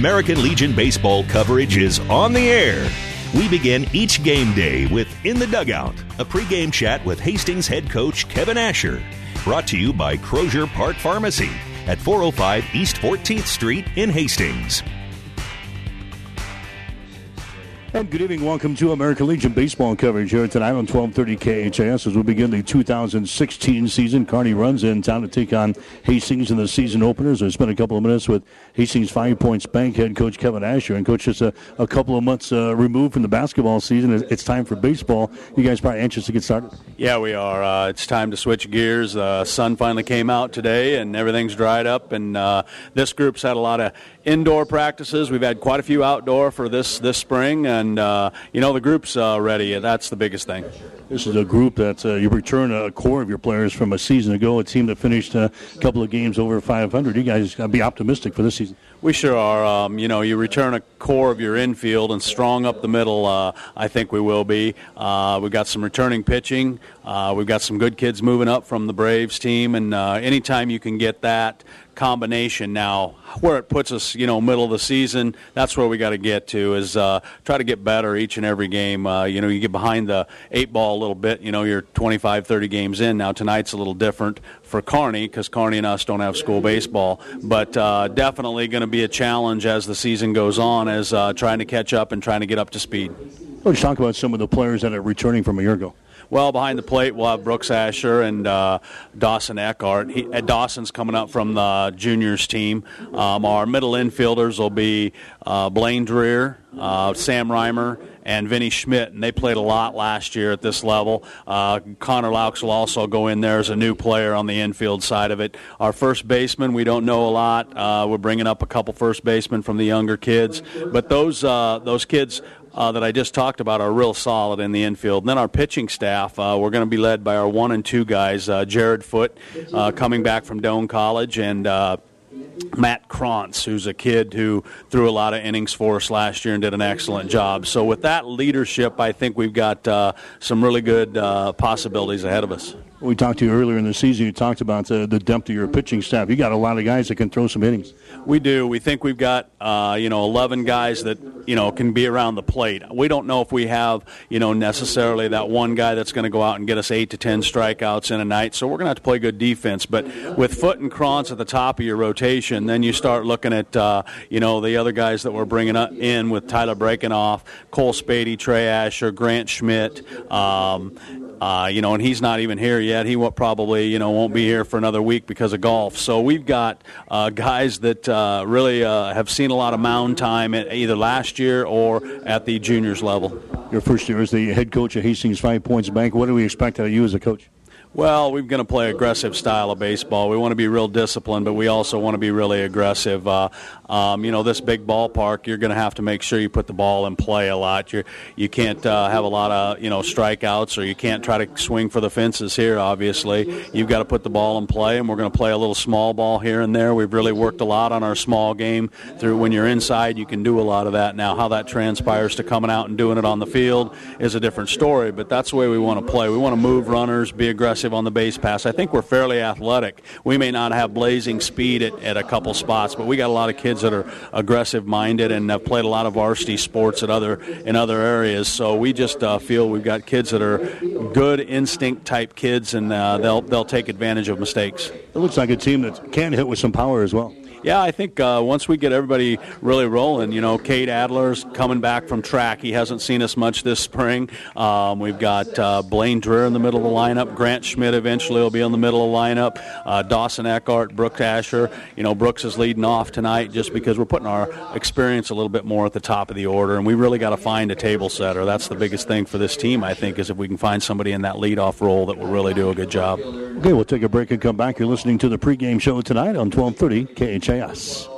American Legion baseball coverage is on the air. We begin each game day with In the Dugout, a pregame chat with Hastings head coach Kevin Asher. Brought to you by Crozier Park Pharmacy at 405 East 14th Street in Hastings. And good evening. Welcome to American Legion baseball coverage here tonight on 1230 KHAS as we begin the 2016 season. Kearney Runza in town to take on Hastings in the season openers. I spent a couple of minutes with Hastings Five Points Bank head coach Kevin Asher. And coach, just a, a couple of months uh, removed from the basketball season, it's time for baseball. You guys probably anxious to get started? Yeah, we are. Uh, it's time to switch gears. Uh, sun finally came out today and everything's dried up. And uh, this group's had a lot of indoor practices. We've had quite a few outdoor for this, this spring. And, uh, you know, the group's uh, ready. That's the biggest thing. This is a group that uh, you return a core of your players from a season ago, a team that finished a couple of games over 500. You guys got to be optimistic for this season. We sure are. Um, you know, you return a core of your infield and strong up the middle. Uh, I think we will be. Uh, we've got some returning pitching. Uh, we've got some good kids moving up from the Braves team, and uh, anytime you can get that combination now, where it puts us, you know, middle of the season, that's where we got to get to. Is uh, try to get better each and every game. Uh, you know, you get behind the eight ball a little bit. You know, you're 25, 30 games in now. Tonight's a little different for Kearney because Kearney and us don't have school baseball, but definitely going to be a challenge as the season goes on, as uh, trying to catch up and trying to get up to speed. Let's talk about some of the players that are returning from a year ago. Well, behind the plate, we'll have Brooks Asher and uh, Dawson Eckhart. He, uh, Dawson's coming up from the juniors team. Um, our middle infielders will be uh, Blaine Dreher, uh, Sam Reimer, and Vinny Schmidt, and they played a lot last year at this level. Uh, Connor Laux will also go in there as a new player on the infield side of it. Our first baseman, we don't know a lot. Uh, we're bringing up a couple first basemen from the younger kids, but those uh, those kids uh, that I just talked about are real solid in the infield. And then our pitching staff, uh, we're going to be led by our one and two guys, uh, Jared Foot, uh, coming back from Doane College, and uh, Matt Krantz, who's a kid who threw a lot of innings for us last year and did an excellent job. So with that leadership, I think we've got uh, some really good uh, possibilities ahead of us. We talked to you earlier in the season. You talked about uh, the depth of your pitching staff. You got a lot of guys that can throw some innings. We do. We think we've got uh, you know 11 guys that you know can be around the plate. We don't know if we have you know necessarily that one guy that's going to go out and get us eight to 10 strikeouts in a night. So we're going to have to play good defense. But with Foot and Krantz at the top of your rotation, then you start looking at uh, you know the other guys that we're bringing in with Tyler Breaking-Off, Cole Spady, Trey Asher, Grant Schmidt. Um, uh, you know, and he's not even here yet. He will probably, you know, won't be here for another week because of golf. So we've got uh, guys that uh, really uh, have seen a lot of mound time either last year or at the juniors level. Your first year as the head coach at Hastings Five Points Bank. What do we expect out of you as a coach? Well, we're going to play aggressive style of baseball. We want to be real disciplined, but we also want to be really aggressive. Uh, um, you know, this big ballpark, you're going to have to make sure you put the ball in play a lot. You're, you can't uh, have a lot of you know strikeouts, or you can't try to swing for the fences here. Obviously, you've got to put the ball in play, and we're going to play a little small ball here and there. We've really worked a lot on our small game. Through when you're inside, you can do a lot of that. Now, how that transpires to coming out and doing it on the field is a different story. But that's the way we want to play. We want to move runners, be aggressive on the base pass. I think we're fairly athletic. We may not have blazing speed at, at a couple spots, but we got a lot of kids that are aggressive minded and have played a lot of varsity sports at other in other areas. So we just uh, feel we've got kids that are good instinct type kids, and uh, they'll they'll take advantage of mistakes. It looks like a team that can hit with some power as well. Yeah, I think uh, once we get everybody really rolling, you know, Kate Adler's coming back from track. He hasn't seen us much this spring. Um, we've got uh, Blaine Dreher in the middle of the lineup. Grant Schmidt eventually will be in the middle of the lineup. Uh, Dawson Eckhart, Brooks Asher. You know, Brooks is leading off tonight just because we're putting our experience a little bit more at the top of the order, and we really got to find a table setter. That's the biggest thing for this team, I think, is if we can find somebody in that leadoff role that will really do a good job. Okay, we'll take a break and come back. You're listening to the pregame show tonight on 1230 KH chaos.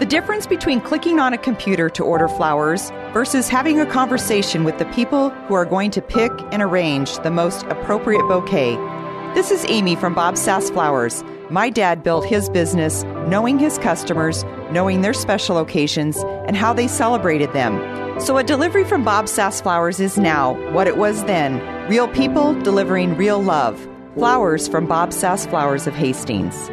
The difference between clicking on a computer to order flowers versus having a conversation with the people who are going to pick and arrange the most appropriate bouquet. This is Amy from Bob Sass Flowers. My dad built his business knowing his customers, knowing their special occasions, and how they celebrated them. So a delivery from Bob Sass Flowers is now what it was then real people delivering real love. Flowers from Bob Sass Flowers of Hastings.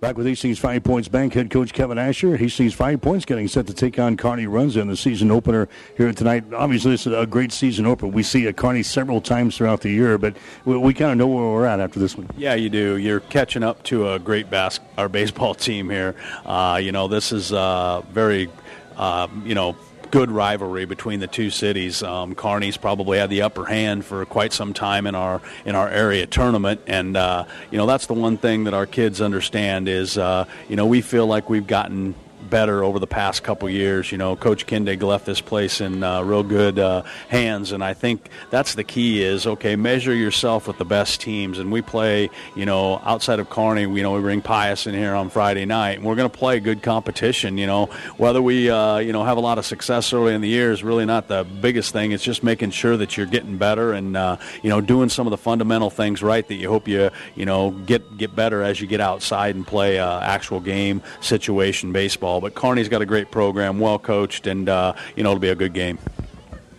Back with Hastings Five Points Bank head coach Kevin Asher. Hastings Five Points getting set to take on Kearney Runza in the season opener here tonight. Obviously, this is a great season opener. We see a Kearney several times throughout the year, but we, we kind of know where we're at after this one. Yeah, you do. You're catching up to a great bas- our baseball team here. Uh, you know, this is uh, very, uh, you know, good rivalry between the two cities. Um, probably had the upper hand for quite some time in our in our area tournament, and uh, you know that's the one thing that our kids understand is uh, you know we feel like we've gotten better over the past couple years. You know, Coach Kindig left this place in uh, real good uh, hands, and I think that's the key. Is okay, measure yourself with the best teams, and we play. You know, outside of Kearney, you know, we bring Pius in here on Friday night, and we're going to play good competition. You know, whether we uh, you know have a lot of success early in the year is really not the biggest thing. It's just making sure that you're getting better and uh, you know doing some of the fundamental things right that you hope you you know get get better as you get outside and play uh, actual game situation baseball but Kearney's got a great program, well coached, and uh, you know it'll be a good game.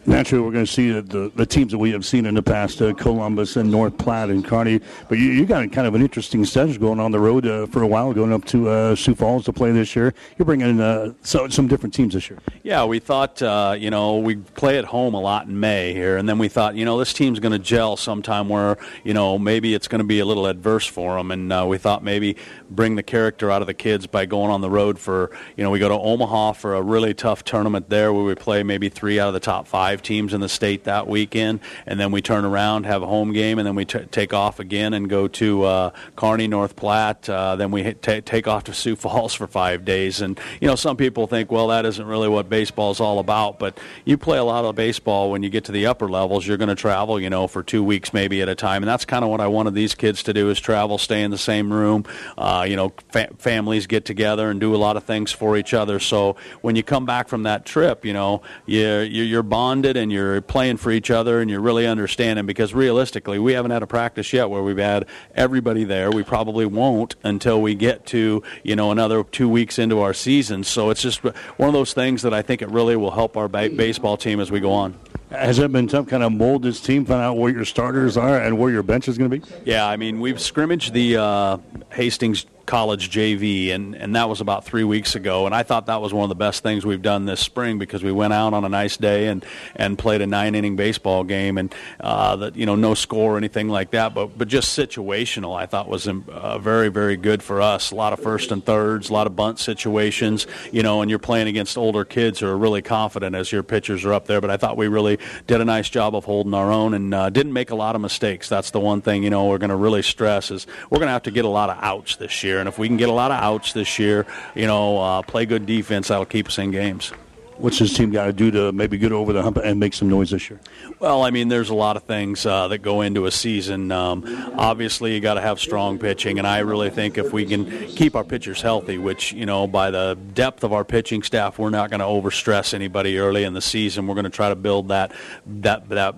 Naturally, we're going to see the, the teams that we have seen in the past, uh, Columbus and North Platte and Kearney. But you, you got kind of an interesting schedule going on the road uh, for a while, going up to uh, Sioux Falls to play this year. You're bringing uh, so, some different teams this year. Yeah, we thought, uh, you know, we play at home a lot in May here, and then we thought, you know, this team's going to gel sometime where, you know, maybe it's going to be a little adverse for them. And uh, we thought maybe bring the character out of the kids by going on the road for, you know, we go to Omaha for a really tough tournament there where we play maybe three out of the top five five teams in the state that weekend, and then we turn around, have a home game, and then we t- take off again and go to uh, North Platte. Uh, then we t- take off to Sioux Falls for five days. And you know, some people think, well, that isn't really what baseball is all about. But you play a lot of baseball when you get to the upper levels. You're going to travel, you know, for two weeks maybe at a time, and that's kind of what I wanted these kids to do: is travel, stay in the same room. Uh, you know, fa- families get together and do a lot of things for each other. So when you come back from that trip, you know, you're, you're bonded bonded and you're playing for each other and you're really understanding because realistically we haven't had a practice yet where we've had everybody there. We probably won't until we get to you know another two weeks into our season. So it's just one of those things that i think it really will help our ba- baseball team as we go on. Has it been tough kind of mold this team, find out where your starters are and where your bench is going to be? Yeah, I mean, we've scrimmaged the uh, Hastings college JV, and, and that was about three weeks ago. And I thought that was one of the best things we've done this spring because we went out on a nice day and, and played a nine inning baseball game, and uh, that you know no score or anything like that, but but just situational. I thought was um, uh, very very good for us. A lot of first and thirds, a lot of bunt situations, you know, and you're playing against older kids who are really confident as your pitchers are up there. But I thought we really did a nice job of holding our own and uh, didn't make a lot of mistakes. That's the one thing you know we're going to really stress is we're going to have to get a lot of outs this year, and if we can get a lot of outs this year, you know, uh, play good defense, that'll keep us in games. What's this team got to do to maybe get over the hump and make some noise this year? Well, I mean, there's a lot of things uh, that go into a season. Um, obviously, you got to have strong pitching, and I really think if we can keep our pitchers healthy, which you know, by the depth of our pitching staff, we're not going to overstress anybody early in the season. We're going to try to build that that that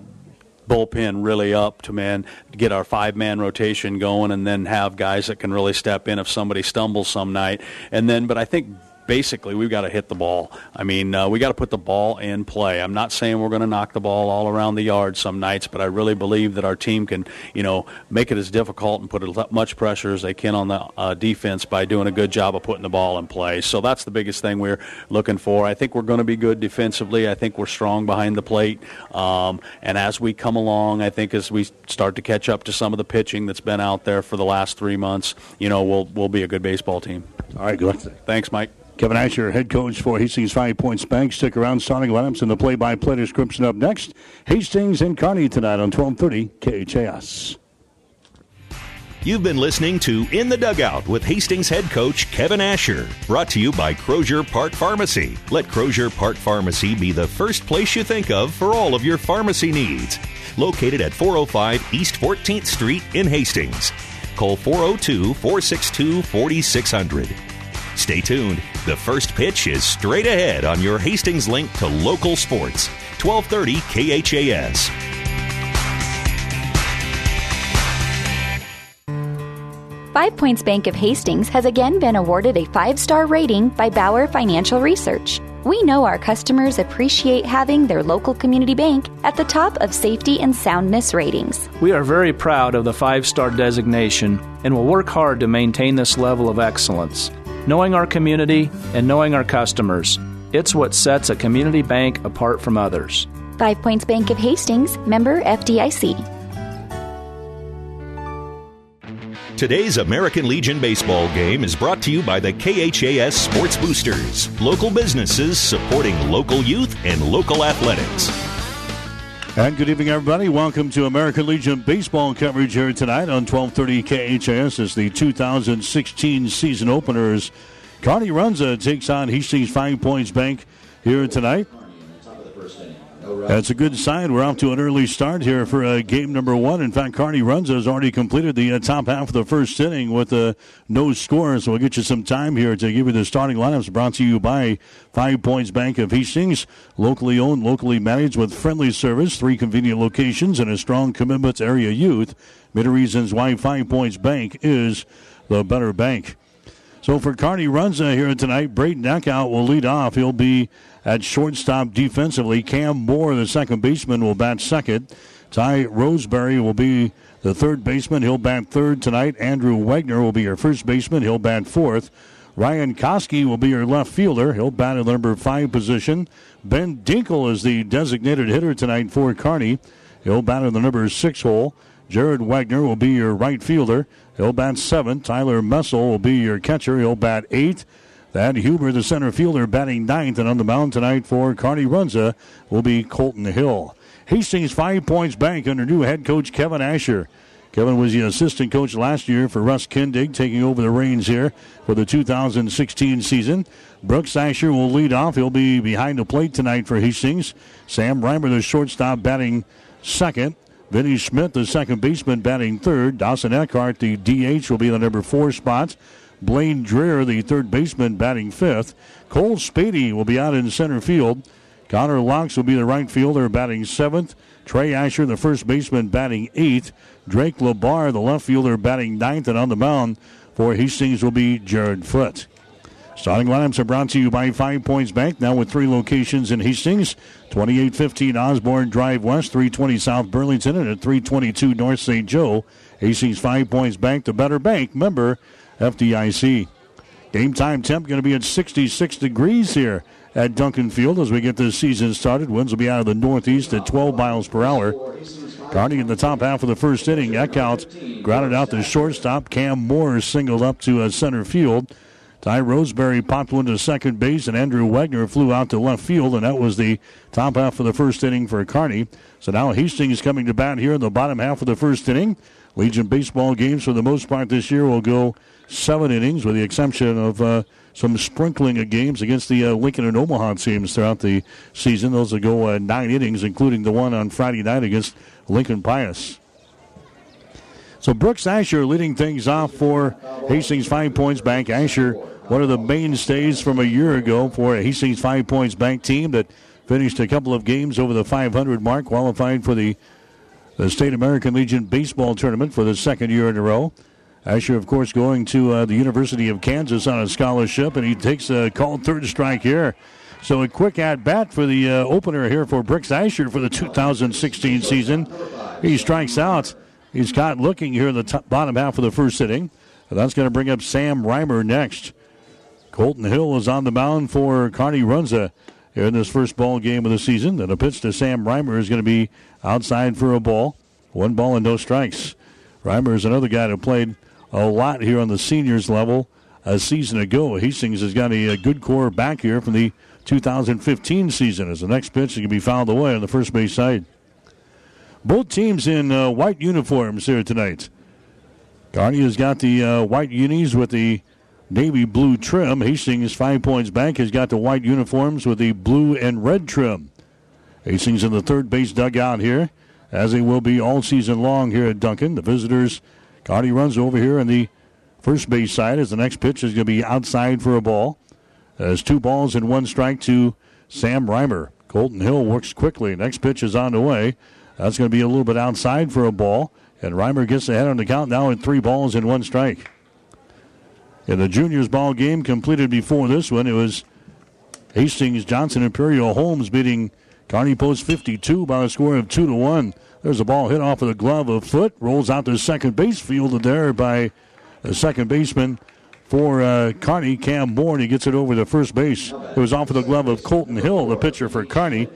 bullpen really up to man get our five man rotation going and then have guys that can really step in if somebody stumbles some night. And then but I think basically we've got to hit the ball. I mean, uh, we got to put the ball in play. I'm not saying we're going to knock the ball all around the yard some nights, but I really believe that our team can, you know, make it as difficult and put as much pressure as they can on the uh, defense by doing a good job of putting the ball in play. So that's the biggest thing we're looking for. I think we're going to be good defensively. I think we're strong behind the plate. Um, and as we come along, I think as we start to catch up to some of the pitching that's been out there for the last three months, you know, we'll we'll be a good baseball team. All right, good. Thanks, Mike. Kevin Asher, head coach for Hastings Five Points Bank. Stick around. Starting lineups and the play-by-play description up next. Hastings and Kearney tonight on 1230 KHAS. You've been listening to In the Dugout with Hastings head coach Kevin Asher. Brought to you by Crozier Park Pharmacy. Let Crozier Park Pharmacy be the first place you think of for all of your pharmacy needs. Located at 405 East 14th Street in Hastings. Call 402 462 4600. Stay tuned. The first pitch is straight ahead on your Hastings link to local sports. 1230 KHAS. Five Points Bank of Hastings has again been awarded a five star rating by Bauer Financial Research. We know our customers appreciate having their local community bank at the top of safety and soundness ratings. We are very proud of the five star designation and will work hard to maintain this level of excellence. Knowing our community and knowing our customers, it's what sets a community bank apart from others. Five Points Bank of Hastings, member FDIC. Today's American Legion baseball game is brought to you by the KHAS Sports Boosters, local businesses supporting local youth and local athletics. And good evening, everybody. Welcome to American Legion baseball coverage here tonight on 1230 KHAS as the 2016 season openers. Kearney Runza takes on Hastings Five Points Bank here tonight. That's a good sign. We're off to an early start here for uh, game number one. In fact, Kearney Runza has already completed the uh, top half of the first inning with uh, no score. So we'll get you some time here to give you the starting lineups brought to you by Five Points Bank of Hastings. Locally owned, locally managed with friendly service, three convenient locations, and a strong commitment to area youth. Many reasons why Five Points Bank is the better bank. So for Kearney Runza here tonight, Braden Eckhout will lead off. He'll be at shortstop defensively. Cam Moore, the second baseman, will bat second. Ty Roseberry will be the third baseman. He'll bat third tonight. Andrew Wagner will be your first baseman. He'll bat fourth. Ryan Koski will be your left fielder. He'll bat in the number five position. Ben Dinkel is the designated hitter tonight for Kearney. He'll bat in the number six hole. Jared Wagner will be your right fielder. He'll bat seven. Tyler Menzel will be your catcher. He'll bat eight. That Huber, the center fielder, batting ninth, and on the mound tonight for Kearney Runza will be Colton Hill. Hastings Five Points Bank under new head coach Kevin Asher. Kevin was the assistant coach last year for Russ Kindig, taking over the reins here for the 2016 season. Brooks Asher will lead off. He'll be behind the plate tonight for Hastings. Sam Reimer, the shortstop, batting second. Vinny Schmidt, the second baseman, batting third. Dawson Eckhart, the DH, will be in the number four spot. Blaine Dreher, the third baseman, batting fifth. Cole Spady will be out in center field. Connor Laux will be the right fielder, batting seventh. Trey Asher, the first baseman, batting eighth. Drake Labar, the left fielder, batting ninth. And on the mound for Hastings will be Jared Foote. Starting lineups are brought to you by Five Points Bank, now with three locations in Hastings 2815 Osborne Drive West, 320 South Burlington, and at 322 North St. Joe. Hastings Five Points Bank, the better bank. Member FDIC. Game time temp going to be at 66 degrees here at Duncan Field as we get this season started. Winds will be out of the northeast at 12 miles per hour. Starting in the top half of the first inning, Eckhout grounded out the shortstop. Cam Moore singled up to center field. Ty Roseberry popped one to second base, and Andrew Wagner flew out to left field, and that was the top half of the first inning for Kearney. So now Hastings coming to bat here in the bottom half of the first inning. Legion baseball games, for the most part this year, will go seven innings, with the exception of uh, some sprinkling of games against the uh, Lincoln and Omaha teams throughout the season. Those will go uh, nine innings, including the one on Friday night against Lincoln Pius. So Brooks Asher leading things off for Hastings Five Points Bank. Asher, one of the mainstays from a year ago for a Hastings Five Points Bank team that finished a couple of games over the 500 mark, qualified for the the State American Legion baseball tournament for the second year in a row. Asher, of course, going to uh, the University of Kansas on a scholarship, and he takes a called third strike here. So a quick at bat for the uh, opener here for Brooks Asher for the 2016 season. He strikes out. He's caught looking here in the top, bottom half of the first inning. That's going to bring up Sam Reimer next. Colton Hill is on the mound for Kearney Runza here in this first ball game of the season. And a pitch to Sam Reimer is going to be outside for a ball. One ball and no strikes. Reimer is another guy who played a lot here on the seniors level a season ago. Hastings has got a, a good core back here from the 2015 season as the next pitch is going to be fouled away on the first base side. Both teams in uh, white uniforms here tonight. Kearney has got the uh, white unis with the navy blue trim. Hastings Five Points Bank has got the white uniforms with the blue and red trim. Hastings in the third base dugout here, as they will be all season long here at Duncan. The visitors Kearney Runza over here in the first base side as the next pitch is going to be outside for a ball. There's two balls and one strike to Sam Reimer. Colton Hill works quickly. Next pitch is on the way. That's going to be a little bit outside for a ball. And Reimer gets ahead on the count now in three balls and one strike. In the juniors ball game completed before this one, it was Hastings Johnson Imperial Homes beating Kearney Post 52 by a score of 2 to 1. There's a ball hit off of the glove of foot, rolls out to second base, fielded there by the second baseman for uh, Kearney, Cam Bourne. He gets it over the first base. It was off of the glove of Colton Hill, the pitcher for Kearney.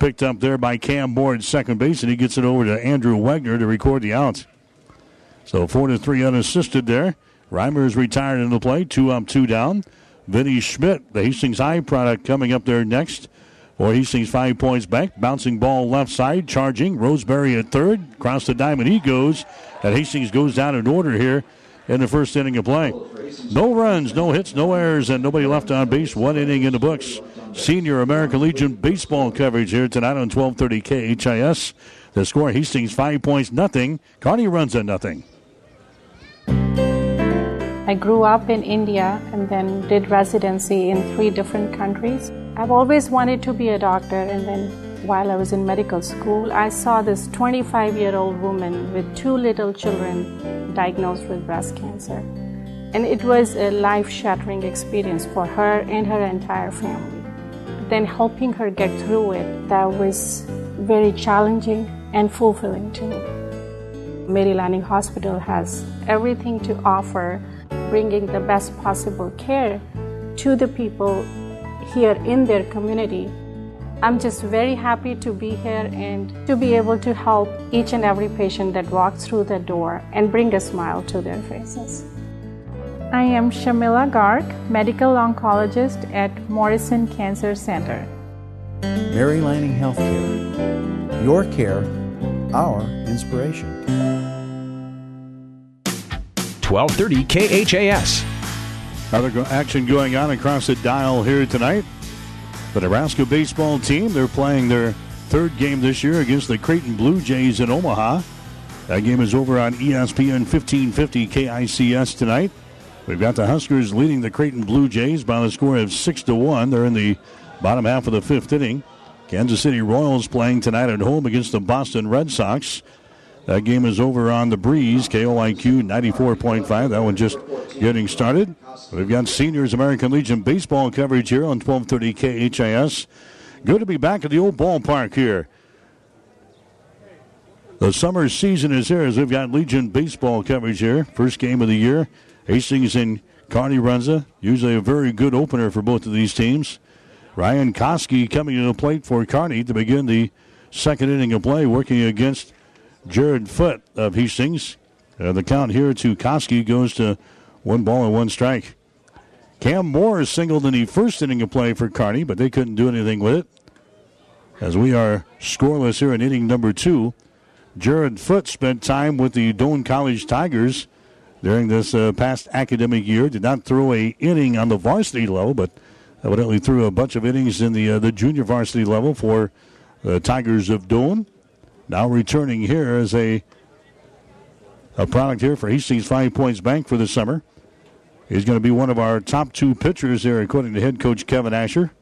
Picked up there by Cam Bourne, second base, and he gets it over to Andrew Wagner to record the out. So four to three unassisted there. Reimer is retired in the play, two up, two down. Vinny Schmidt, the Hastings High product, coming up there next. Or Hastings five points Bank. Bouncing ball left side, charging. Roseberry at third. Across the diamond he goes. And Hastings goes down in order here in the first inning of play. No runs, no hits, no errors, and nobody left on base. One inning in the books. Senior American Legion baseball coverage here tonight on 1230 KHAS. The score Hastings five points, nothing. Kearney Runza nothing. I grew up in India and then did residency in three different countries. I've always wanted to be a doctor, and then while I was in medical school, I saw this 25 year old woman with two little children diagnosed with breast cancer. And it was a life shattering experience for her and her entire family. Then helping her get through it, that was very challenging and fulfilling to me. Mary Lanning Hospital has everything to offer, bringing the best possible care to the people here in their community. I'm just very happy to be here and to be able to help each and every patient that walks through the door and bring a smile to their faces. I am Shamila Garg, medical oncologist at Morrison Cancer Center. Mary Lanning Healthcare. Your care, our inspiration. 1230 KHAS. Other action going on across the dial here tonight. The Nebraska baseball team, they're playing their third game this year against the Creighton Blue Jays in Omaha. That game is over on ESPN 1550 KICS tonight. We've got the Huskers leading the Creighton Blue Jays by the score of 6 to 1. They're in the bottom half of the fifth inning. Kansas City Royals playing tonight at home against the Boston Red Sox. That game is over on the breeze, KOIQ 94.5. That one just getting started. We've got Seniors American Legion baseball coverage here on 1230 KHAS. Good to be back at the old ballpark here. The summer season is here as we've got Legion baseball coverage here. First game of the year. Hastings and Kearney Runza. Usually a very good opener for both of these teams. Ryan Koski coming to the plate for Kearney to begin the second inning of play, working against Jared Foot of Hastings. Uh, the count here to Koski goes to one ball and one strike. Cam Moore singled in the first inning of play for Kearney, but they couldn't do anything with it. As we are scoreless here in inning number two, Jared Foot spent time with the Doane College Tigers during this uh, past academic year. Did not throw a inning on the varsity level, but evidently threw a bunch of innings in the uh, the junior varsity level for the Tigers of Doane. Now returning here as a a product here for Hastings Five Points Bank for the summer. He's going to be one of our top two pitchers there, according to head coach Kevin Asher.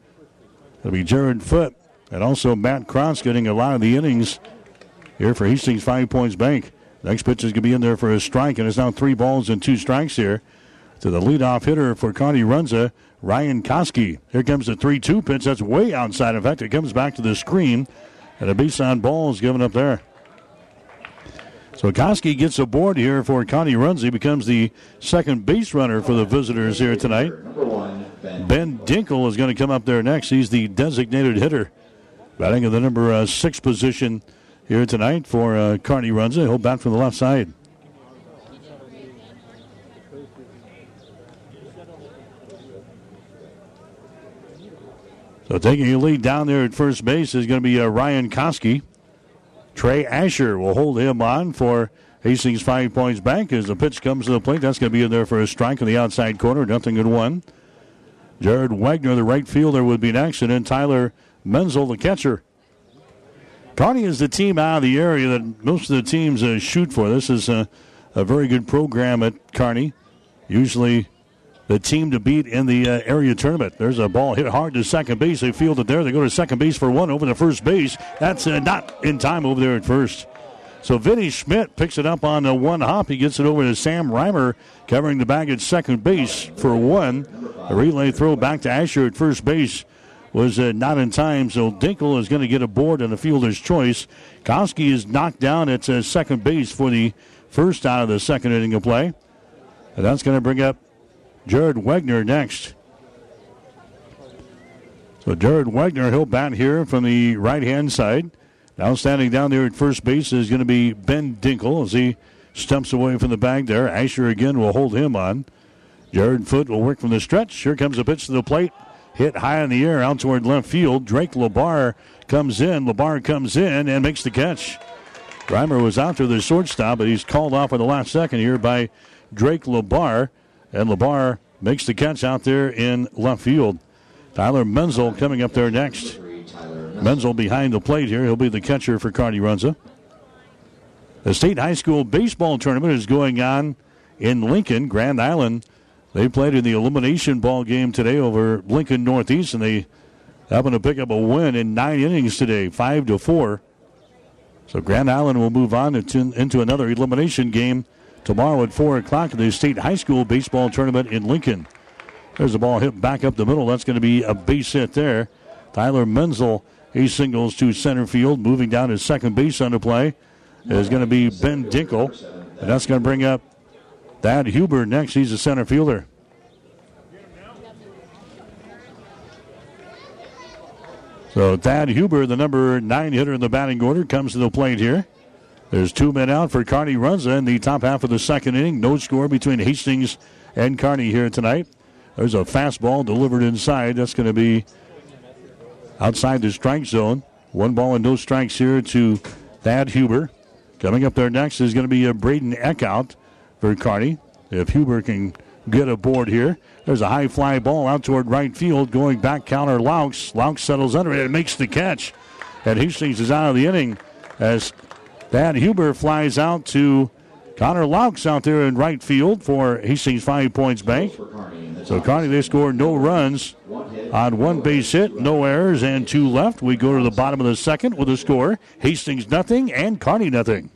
It'll be Jared Foot and also Matt Cross getting a lot of the innings here for Hastings Five Points Bank. Next pitch is going to be in there for a strike, and it's now three balls and two strikes here to the leadoff hitter for Kearney Runza, Ryan Koski. Here comes the 3 2 pitch. That's way outside. In fact, it comes back to the screen. And a base on ball is given up there. So Koski gets aboard here for Kearney Runza. He becomes the second base runner for the visitors here tonight. Ben Dinkle is going to come up there next. He's the designated hitter. Batting in the number uh, six position here tonight for uh, Kearney Runza. He'll bat from the left side. So taking a lead down there at first base is going to be uh, Ryan Koski. Trey Asher will hold him on for Hastings Five Points Bank as the pitch comes to the plate. That's going to be in there for a strike in the outside corner. Nothing in one. Jared Wagner, the right fielder, would be next, and then Tyler Menzel, the catcher. Kearney is the team out of the area that most of the teams uh, shoot for. This is a, a very good program at Kearney. usually the team to beat in the uh, area tournament. There's a ball hit hard to second base. They field it there. They go to second base for one over the first base. That's uh, not in time over there at first. So Vinny Schmidt picks it up on the one hop. He gets it over to Sam Reimer, covering the bag at second base for one. A relay throw back to Asher at first base was uh, not in time, so Dinkle is going to get a board and a fielder's choice. Koski is knocked down at uh, second base for the first out of the second inning of play. And that's going to bring up Jared Wagner next. So Jared Wagner, he'll bat here from the right hand side. Now standing down there at first base is going to be Ben Dinkle as he stumps away from the bag there. Asher again will hold him on. Jared Foot will work from the stretch. Here comes a pitch to the plate. Hit high in the air out toward left field. Drake Labar comes in. Labar comes in and makes the catch. Reimer was out to the shortstop, but he's called off in the last second here by Drake Labar. And Labar makes the catch out there in left field. Tyler Menzel coming up there next. Menzel behind the plate here. He'll be the catcher for Kearney Runza. The state high school baseball tournament is going on in Lincoln. Grand Island, they played in the elimination ball game today over Lincoln Northeast, and they happen to pick up a win in nine innings today, five to four. So Grand Island will move on into, into another elimination game tomorrow at 4 o'clock the state high school baseball tournament in Lincoln. There's a ball hit back up the middle. That's going to be a base hit there. Tyler Menzel, he singles to center field. Moving down to second base on the play is going to be Ben Dinkle. And that's going to bring up Thad Huber next. He's a center fielder. So Thad Huber, the number nine hitter in the batting order, comes to the plate here. There's two men out for Kearney Runza in the top half of the second inning. No score between Hastings and Kearney here tonight. There's a fastball delivered inside. That's going to be outside the strike zone. One ball and no strikes here to Thad Huber. Coming up there next is going to be a Braden Eckhout for Kearney. If Huber can get aboard here, there's a high fly ball out toward right field, going back Connor Laux. Laux settles under it and makes the catch. And Hastings is out of the inning as Thad Huber flies out to Connor Laux out there in right field for Hastings Five Points Bank. So Kearney, they score no runs on one base hit, no errors, and two left. We go to the bottom of the second with a score Hastings nothing and Kearney nothing.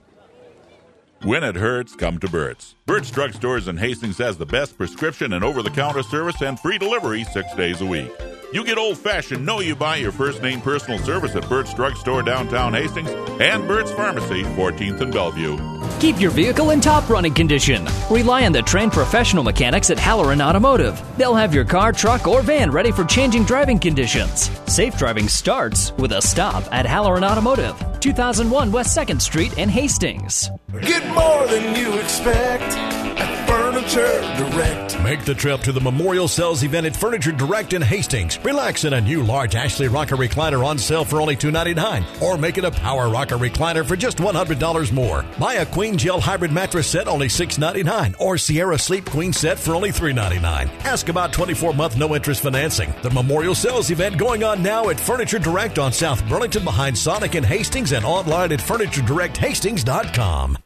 When it hurts, come to Burt's. Burt's Drug Stores in Hastings has the best prescription and over the counter service and free delivery six days a week. You get old fashioned, know you buy your first name personal service at Burt's Drug Store downtown Hastings and Burt's Pharmacy, 14th and Bellevue. Keep your vehicle in top running condition. Rely on the trained professional mechanics at Halloran Automotive. They'll have your car, truck, or van ready for changing driving conditions. Safe driving starts with a stop at Halloran Automotive, 2001 West 2nd Street in Hastings. Get more than you expect at Furniture Direct. Make the trip to the Memorial Sales event at Furniture Direct in Hastings. Relax in a new large Ashley Rocker recliner on sale for only 299 or make it a Power Rocker recliner for just $100 more. Buy a Queen Gel Hybrid mattress set only 699 or Sierra Sleep Queen set for only 399. Ask about 24 month no interest financing. The Memorial Sales event going on now at Furniture Direct on South Burlington behind Sonic and Hastings and online at FurnitureDirectHastings.com.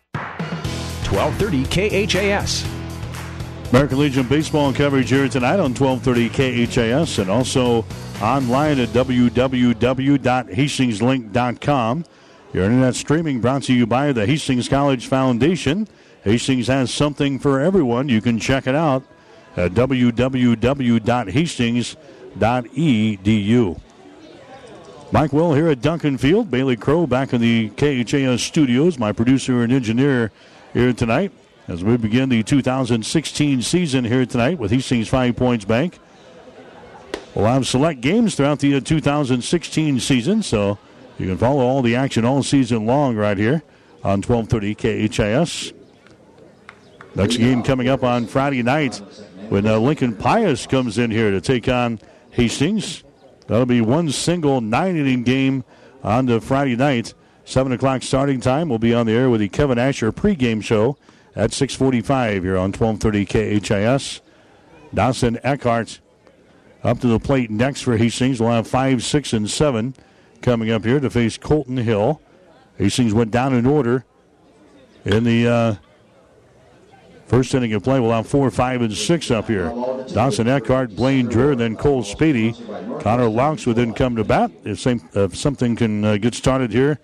1230 KHAS. American Legion baseball coverage here tonight on 1230 KHAS and also online at www.hastingslink.com. Your internet streaming brought to you by the Hastings College Foundation. Hastings has something for everyone. You can check it out at www.hastings.edu. Mike Will here at Duncan Field. Bailey Crow back in the KHAS studios, my producer and engineer here tonight as we begin the 2016 season here tonight with Hastings Five Points Bank. We'll have select games throughout the 2016 season, so you can follow all the action all season long right here on 12:30 KHAS. Next game coming up on Friday night when uh, Lincoln Pius comes in here to take on Hastings. That'll be one single nine inning game on the Friday night. 7 o'clock starting time. We'll be on the air with the Kevin Asher pregame show at 645 here on 1230 KHAS. Dawson Eckhart up to the plate next for Hastings. We'll have 5, 6, and 7 coming up here to face Colton Hill. Hastings went down in order in the uh, First inning of play, we'll have four, five, and six up here. Dawson Eckhart, Blaine Dreher, then Cole Speedy. Connor Laux would then come to bat if, same, something can uh, get started here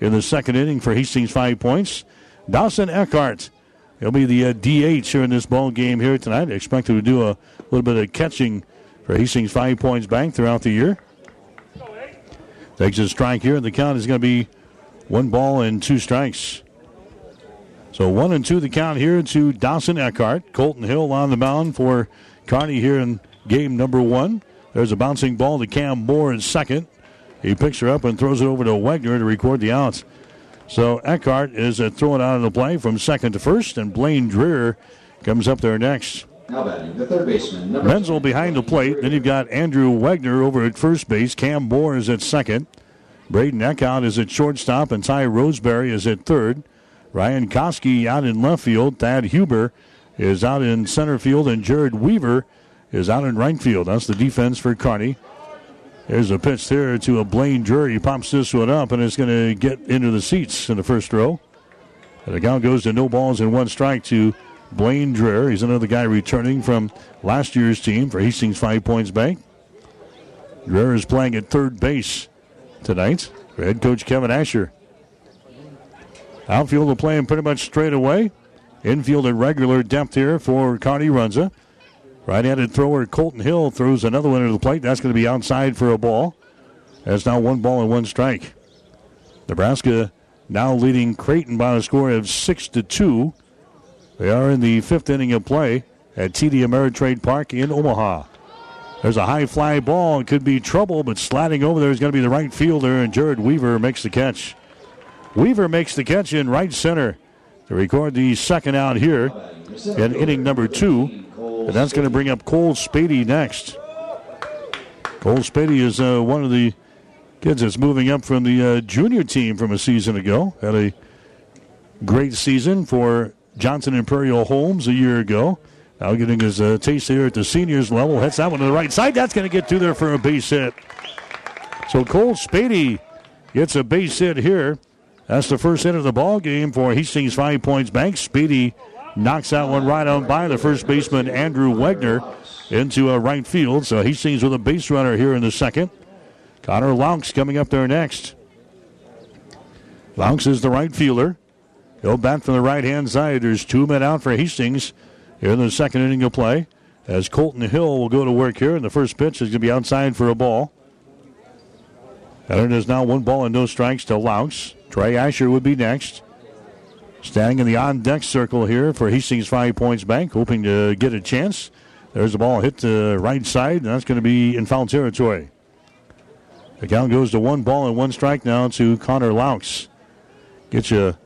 in the second inning for Hastings five points. Dawson Eckhart, he'll be the uh, DH here in this ball game here tonight. Expected to do a little bit of catching for Hastings five points bank throughout the year. Takes a strike here, and the count is going to be one ball and two strikes. So one and two the count here to Dawson Eckhart. Colton Hill on the mound for Kearney here in game number one. There's a bouncing ball to Cam Moore in second. He picks her up and throws it over to Wagner to record the outs. So Eckhart is uh, throwing out of the play from second to first, and Blaine Dreher comes up there next. Now batting the third baseman. Menzel behind the plate. Then you've got Andrew Wagner over at first base. Cam Moore is at second. Braden Eckhout is at shortstop, and Ty Roseberry is at third. Ryan Koski out in left field. Thad Huber is out in center field, and Jared Weaver is out in right field. That's the defense for Kearney. There's a pitch there to a Blaine Dreher. He pops this one up, and it's going to get into the seats in the first row. And the count goes to no balls and one strike to Blaine Dreher. He's another guy returning from last year's team for Hastings Five Points Bank. Dreher is playing at third base tonight for head coach Kevin Asher. Outfield will play him pretty much straight away. Infield at regular depth here for Kearney Runza. Right-handed thrower Colton Hill throws another one into the plate. That's going to be outside for a ball. That's now one ball and one strike. Nebraska now leading Creighton by a score of six to two. They are in the fifth inning of play at TD Ameritrade Park in Omaha. There's a high fly ball. It could be trouble, but sliding over there is going to be the right fielder, and Jared Weaver makes the catch. Weaver makes the catch in right center to record the second out here in inning number two. And that's going to bring up Cole Spady next. Cole Spady is uh, one of the kids that's moving up from the uh, junior team from a season ago. Had a great season for Johnson Imperial Homes a year ago. Now getting his uh, taste here at the seniors level. Hits that one to the right side. That's going to get through there for a base hit. So Cole Spady gets a base hit here. That's the first hit of the ball game for Hastings Five Points Bank. Spady knocks that one right on by the first baseman Andrew Wegner into a right field. So he Hastings with a base runner here in the second. Connor Laux coming up there next. Laux is the right fielder. He'll bat from the right hand side. There's two men out for Hastings here in the second inning of play. As Colton Hill will go to work here, and the first pitch is going to be outside for a ball. And it is now one ball and no strikes to Laux. Trey Asher would be next. Standing in the on deck circle here for Hastings Five Points Bank, hoping to get a chance. There's a ball hit to right side, and that's going to be in foul territory. The count goes to one ball and one strike now to Connor Laux. Get you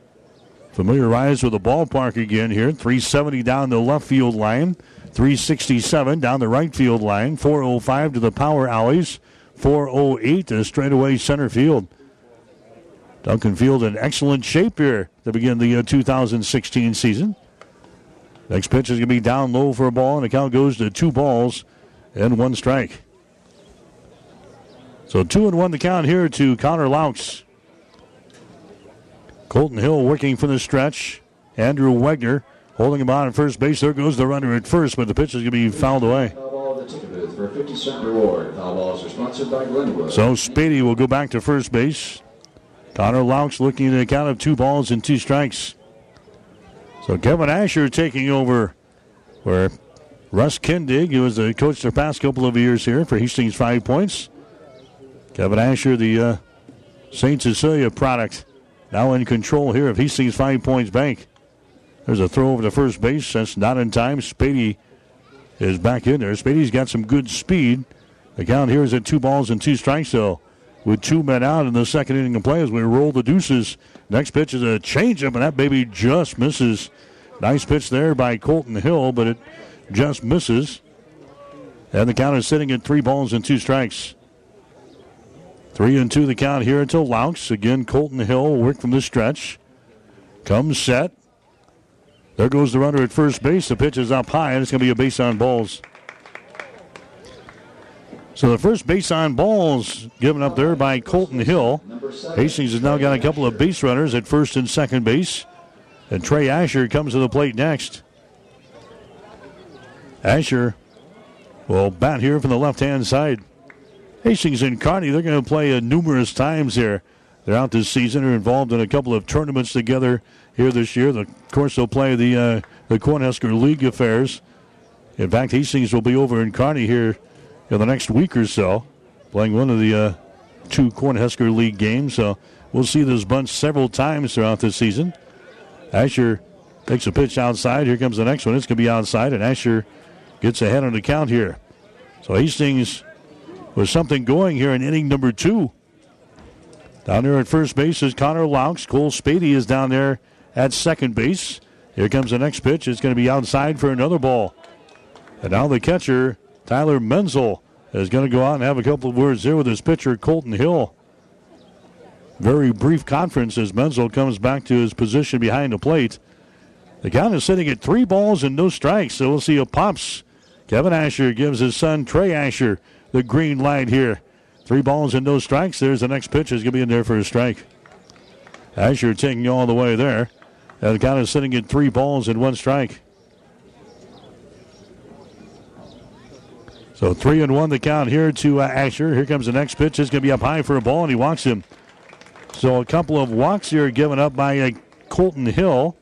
familiarized with the ballpark again here. 370 down the left field line, 367 down the right field line, 405 to the power alleys, 408 to straightaway center field. Duncan Field in excellent shape here to begin the uh, 2016 season. Next pitch is going to be down low for a ball, and the count goes to two balls and one strike. So two and one the count here to Connor Laux. Colton Hill working from the stretch. Andrew Wegner holding him on at first base. There goes the runner at first, but the pitch is going to be fouled away. For a 50 cent reward. Foul balls are sponsored by Glenwood. So Spady will go back to first base. Connor Laux looking at a count of two balls and two strikes. So Kevin Asher taking over where Russ Kindig, who was the coach the past couple of years here for Hastings Five Points. Kevin Asher, the uh, St. Cecilia product, now in control here of Hastings Five Points Bank. There's a throw over to first base. That's not in time. Spady is back in there. Spady's got some good speed. The count here is at two balls and two strikes, though with two men out in the second inning of play as we roll the deuces. Next pitch is a changeup, and that baby just misses. Nice pitch there by Colton Hill, but it just misses. And the count is sitting at three balls and two strikes. Three and two the count here until Laux. Again, Colton Hill will work from the stretch. Comes set. There goes the runner at first base. The pitch is up high, and it's going to be a base on balls. So the first base on balls given up there by Colton Hill. Hastings has now got a couple of base runners at first and second base. And Trey Asher comes to the plate next. Asher will bat here from the left hand side. Hastings and Kearney, they're going to play uh, numerous times here throughout this season. Are involved in a couple of tournaments together here this year. Of course, they'll play the uh, the Cornhusker League affairs. In fact, Hastings will be over in Kearney here in the next week or so, playing one of the uh, two Cornhusker League games. So we'll see this bunch several times throughout this season. Asher takes a pitch outside. Here comes the next one. It's going to be outside, and Asher gets ahead on the count here. So Hastings with something going here in inning number two. Down there at first base is Connor Laux. Cole Spady is down there at second base. Here comes the next pitch. It's going to be outside for another ball. And now the catcher, Tyler Menzel, is going to go out and have a couple of words there with his pitcher, Colton Hill. Very brief conference as Menzel comes back to his position behind the plate. The count is sitting at three balls and no strikes, so we'll see a pops. Kevin Asher gives his son, Trey Asher, the green light here. Three balls and no strikes. There's the next pitch. Is going to be in there for a strike. Asher taking you all the way there. And the count is sitting at three balls and one strike. So three and one the count here to uh, Asher. Here comes the next pitch. It's going to be up high for a ball, and he walks him. So a couple of walks here given up by uh, Colton Hill.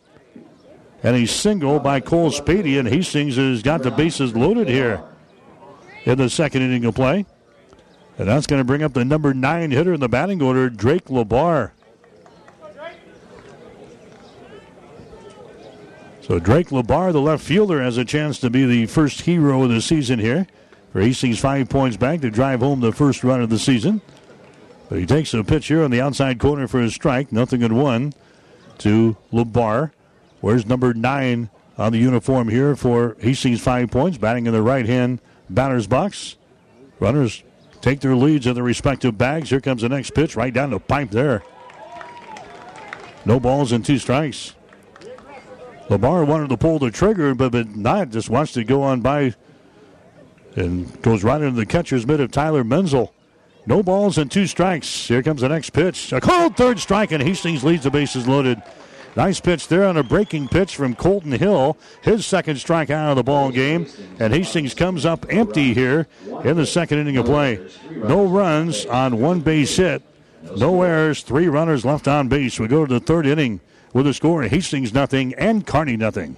And a single by Cole Spady, and Hastings has got the bases loaded here in the second inning of play. And that's going to bring up the number nine hitter in the batting order, Drake LeBar. So Drake LeBar, the left fielder, has a chance to be the first hero of the season here. Hastings, Five Points Bank to drive home the first run of the season. But he takes a pitch here on the outside corner for a strike. Nothing at one to LeBar. Where's number nine on the uniform here for Hastings five points, batting in the right hand batter's box. Runners take their leads in their respective bags. Here comes the next pitch, right down the pipe there. No balls and two strikes. LeBar wanted to pull the trigger, but, but not just wants to go on by and goes right into the catcher's mitt of Tyler Menzel. No balls and two strikes. Here comes the next pitch. A cold third strike, and Hastings leads the bases loaded. Nice pitch there on a breaking pitch from Colton Hill. His second strikeout of the ball game. And Hastings comes up empty here in the second inning of play. No runs on one base hit. No errors. Three runners left on base. We go to the third inning with a score Hastings nothing and Kearney nothing.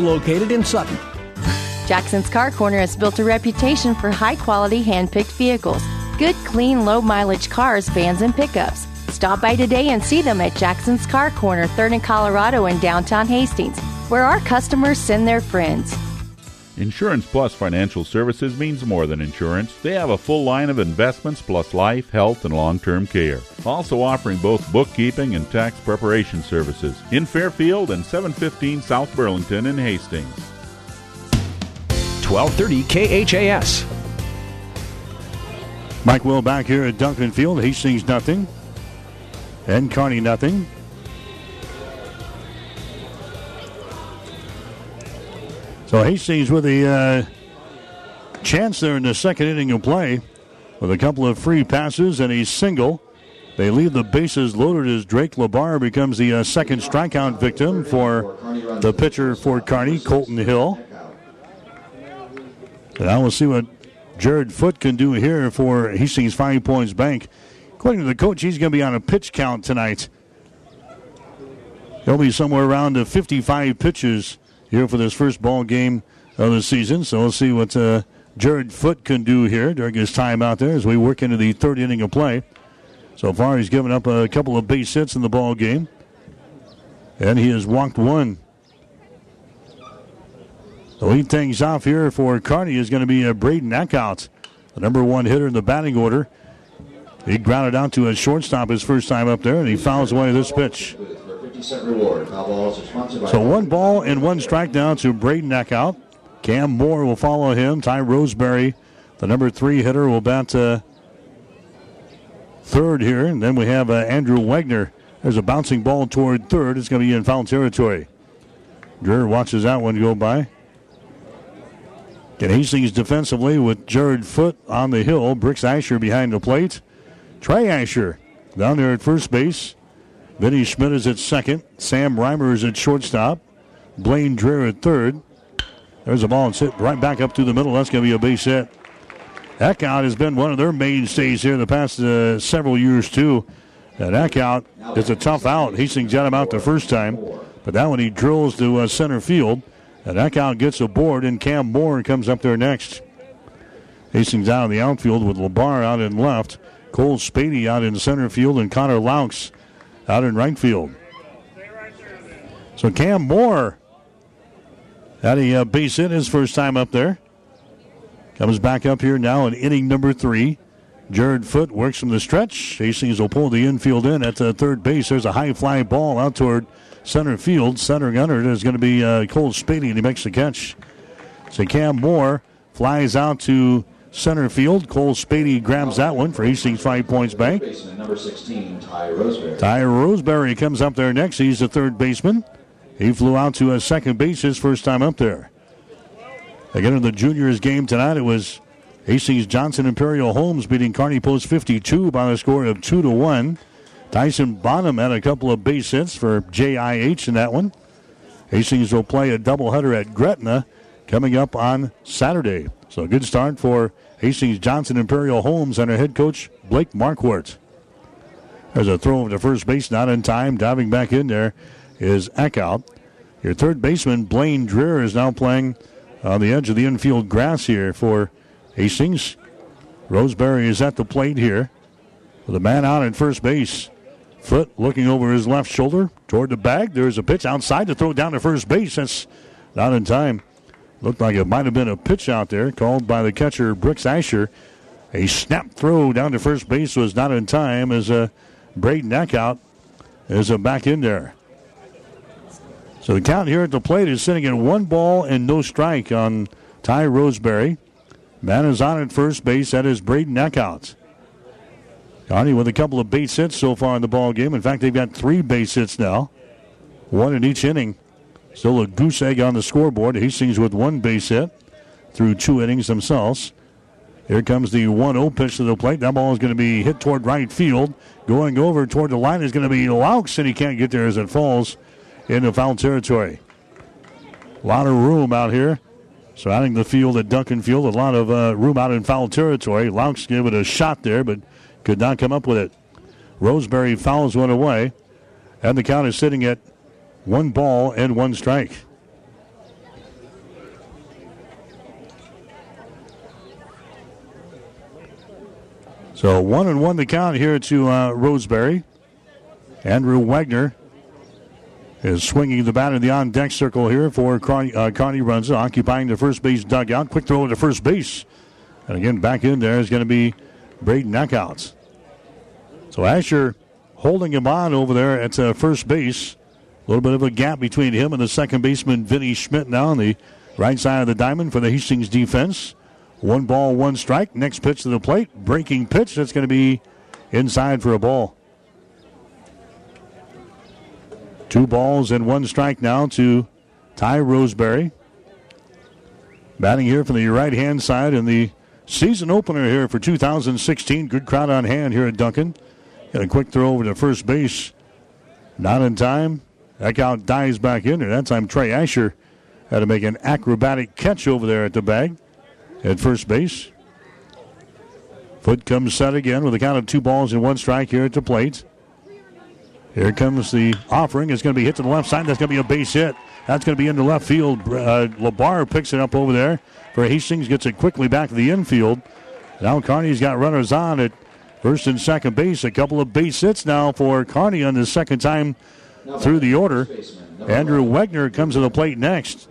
located in Sutton. Jackson's Car Corner has built a reputation for high quality hand picked vehicles. Good, clean, low mileage cars, vans, and pickups. Stop by today and see them at Jackson's Car Corner, 3rd and Colorado in downtown Hastings, where our customers send their friends. Insurance Plus Financial Services means more than insurance. They have a full line of investments plus life, health, and long term care. Also offering both bookkeeping and tax preparation services in Fairfield and 715 South Burlington in Hastings. 1230 KHAS. Mike Will back here at Duncan Field. Hastings nothing. And Kearney nothing. So Hastings with a uh, chance there in the second inning of play with a couple of free passes and a single. They leave the bases loaded as Drake LeBar becomes the uh, second strikeout victim for the pitcher for Kearney, Colton Hill. And now we'll see what Jared Foot can do here for Hastings Five Points Bank. According to the coach, he's going to be on a pitch count tonight. He'll be somewhere around the 55 pitches here for this first ball game of the season. So we'll see what uh, Jared Foot can do here during his time out there as we work into the third inning of play. So far, he's given up a couple of base hits in the ball game, and he has walked one. The lead things off here for Kearney is going to be uh, Braden Eckhout, the number one hitter in the batting order. He grounded out to a shortstop his first time up there, and he fouls away this pitch. Reward. Foul balls are sponsored by So one ball and one strike down to Braden Eckhout. Cam Moore will follow him. Ty Roseberry, the number three hitter, will bat uh, third here. And then we have uh, Andrew Wagner. There's a bouncing ball toward third. It's going to be in foul territory. Dreher watches that one go by. And Hastings defensively with Jared Foot on the hill. Brooks Asher behind the plate. Trey Asher down there at first base. Vinny Schmidt is at second. Sam Reimer is at shortstop. Blaine Dreher at third. There's a ball and hit right back up through the middle. That's going to be a base hit. Eckhout has been one of their mainstays here in the past uh, several years, too. That Eckhout is a tough out. Hastings got him out the first time, but that one he drills to uh, center field. And Eckhout gets a board, and Cam Moore comes up there next. Hastings out in the outfield with Labar out in left, Cole Spady out in center field, and Connor Laux out in right field. So Cam Moore had a uh, base hit his first time up there. Comes back up here now in inning number three. Jared Foot works from the stretch. Hastings will pull the infield in at the third base. There's a high fly ball out toward center field. Center gunner is going to be uh, Cole Spady, and he makes the catch. So Cam Moore flies out to center field. Cole Spady grabs that one for Hastings Five Points Bank. Number 16, Ty Roseberry. Ty Roseberry comes up there next. He's the third baseman. He flew out to a second base his first time up there. Again, in the juniors game tonight, it was Hastings Johnson Imperial Homes beating Kearney Post 52 by a score of 2 to 1. Tyson Bonham had a couple of base hits for JIH in that one. Hastings will play a doubleheader at Gretna coming up on Saturday. So a good start for Hastings Johnson Imperial Homes and our head coach Blake Marquardt. There's a throw to first base, not in time. Diving back in there is Eckhout. Your third baseman Blaine Dreher is now playing on the edge of the infield grass here for Hastings. Roseberry is at the plate here with a man out at first base. Foot looking over his left shoulder toward the bag. There's a pitch outside to throw down to first base. That's not in time. Looked like it might have been a pitch out there called by the catcher Brooks Asher. A snap throw down to first base was not in time as uh, Braden Eckhout is a back in there. So the count here at the plate is sitting at one ball and no strike on Ty Roseberry. Man is on at first base. That is Braden Eckhout. Kearney with a couple of base hits so far in the ball game. In fact, they've got three base hits now, one in each inning. Still a goose egg on the scoreboard. Hastings with one base hit through two innings themselves. Here comes the 1 0 pitch to the plate. That ball is going to be hit toward right field. Going over toward the line is going to be Laux, and he can't get there as it falls into foul territory. A lot of room out here So, surrounding the field at Duncan Field. A lot of uh, room out in foul territory. Laux gave it a shot there, but could not come up with it. Roseberry fouls one away, and the count is sitting at one ball and one strike. So one and one the count here to uh, Roseberry. Andrew Wagner is swinging the bat in the on deck circle here for Kearney, uh, Kearney occupying the first base dugout. Quick throw to first base. And again, back in there is going to be Braden Eckhout. So Asher holding him on over there at uh, first base. A little bit of a gap between him and the second baseman, Vinny Schmidt, now on the right side of the diamond for the Hastings defense. One ball, one strike. Next pitch to the plate. Breaking pitch. That's going to be inside for a ball. Two balls and one strike now to Ty Roseberry. Batting here from the right hand side in the season opener here for 2016. Good crowd on hand here at Duncan. Got a quick throw over to first base. Not in time. Eckhout dives back in there. That time Trey Asher had to make an acrobatic catch over there at the bag at first base. Foot comes set again with a count of two balls and one strike here at the plate. Here comes the offering. It's going to be hit to the left side. That's going to be a base hit. That's going to be into left field. Uh, Labar picks it up over there for Hastings. Gets it quickly back to the infield. Now Kearney's got runners on at first and second base. A couple of base hits now for Kearney on the second time through the order. Andrew Wagner comes to the plate next.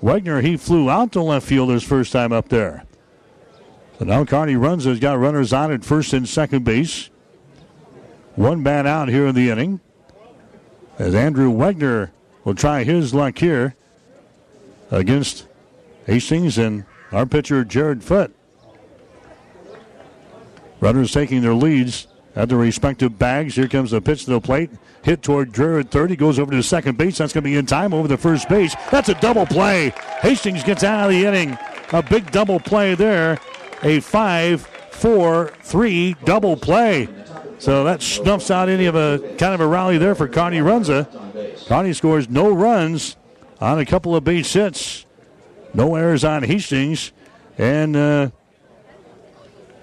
Wagner, he flew out to left field his first time up there. So now Kearney Runza has got runners on at first and second base. One bat out here in the inning. As Andrew Wagner will try his luck here against Hastings and our pitcher, Jared Foot. Runners taking their leads at their respective bags. Here comes the pitch to the plate. Hit toward third. He goes over to second base. That's going to be in time over the first base. That's a double play. Hastings gets out of the inning. A big double play there. A 5 4 3 double play. So that snuffs out any of a kind of a rally there for Kearney Runza. Kearney scores no runs on a couple of base hits. No errors on Hastings. And uh,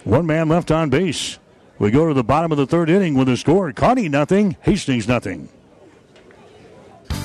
one man left on base. We go to the bottom of the third inning with a score. Kearney nothing, Hastings nothing.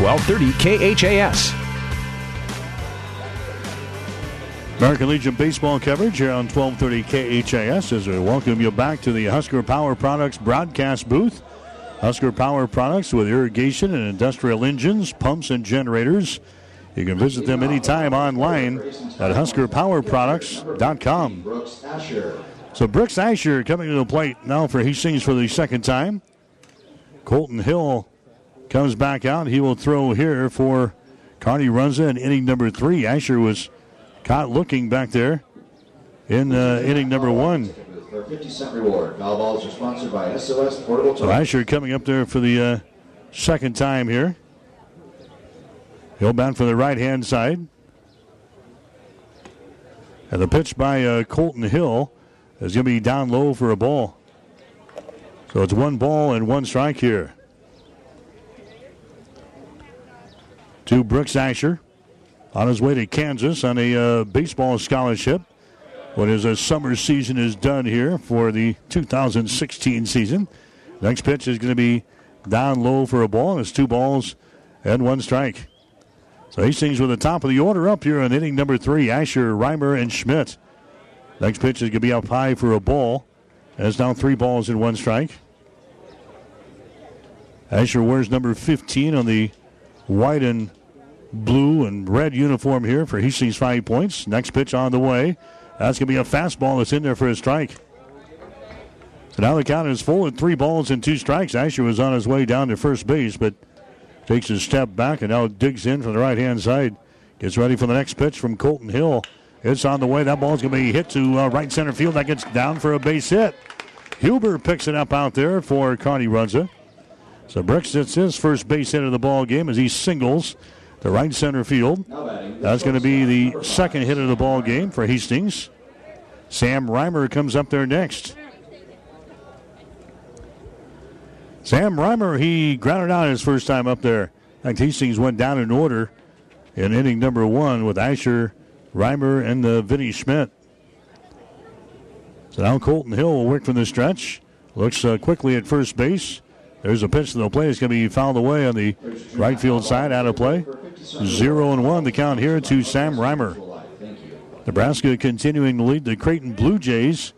1230 KHAS. American Legion baseball coverage here on 1230 KHAS as we welcome you back to the Husker Power Products broadcast booth. Husker Power Products with irrigation and industrial engines, pumps, and generators. You can visit them anytime online at huskerpowerproducts.com. So Brooks Asher coming to the plate now for Hastings for the second time. Colton Hill comes back out. He will throw here for Kearney Runza in inning number three. Asher was caught looking back there in uh, inning number one. For 50 cent reward. Foul balls are sponsored by SOS Portable So Asher coming up there for the uh, second time here. He'll bound for the right hand side. And the pitch by uh, Colton Hill is going to be down low for a ball. So it's one ball and one strike here. To Brooks Asher on his way to Kansas on a uh, baseball scholarship. When his uh, summer season is done here for the 2016 season. Next pitch is going to be down low for a ball. It's two balls and one strike. So Hastings with the top of the order up here in inning number three. Asher, Reimer, and Schmidt. Next pitch is going to be up high for a ball. And it's now three balls and one strike. Asher wears number 15 on the white and blue and red uniform here for Hastings five points. Next pitch on the way. That's going to be a fastball that's in there for a strike. So now the count is full at three balls and two strikes. Asher was on his way down to first base, but takes a step back and now digs in from the right hand side. Gets ready for the next pitch from Colton Hill. It's on the way. That ball's going to be hit to uh, right center field. That gets down for a base hit. Huber picks it up out there for Kearney Runza. So Brooks gets his first base hit of the ball game as he singles to right center field. That's going to be the second hit of the ball game for Hastings. Sam Reimer comes up there next. Sam Reimer, he grounded out his first time up there. In fact, Hastings went down in order in inning number one with Asher, Reimer, and the Vinny Schmidt. So now Colton Hill will work from the stretch. Looks uh, quickly at first base. There's a pitch to the play. It's going to be fouled away on the right field side, out of play. Zero and one the count here to Sam Reimer. Nebraska continuing to lead the Creighton Blue Jays,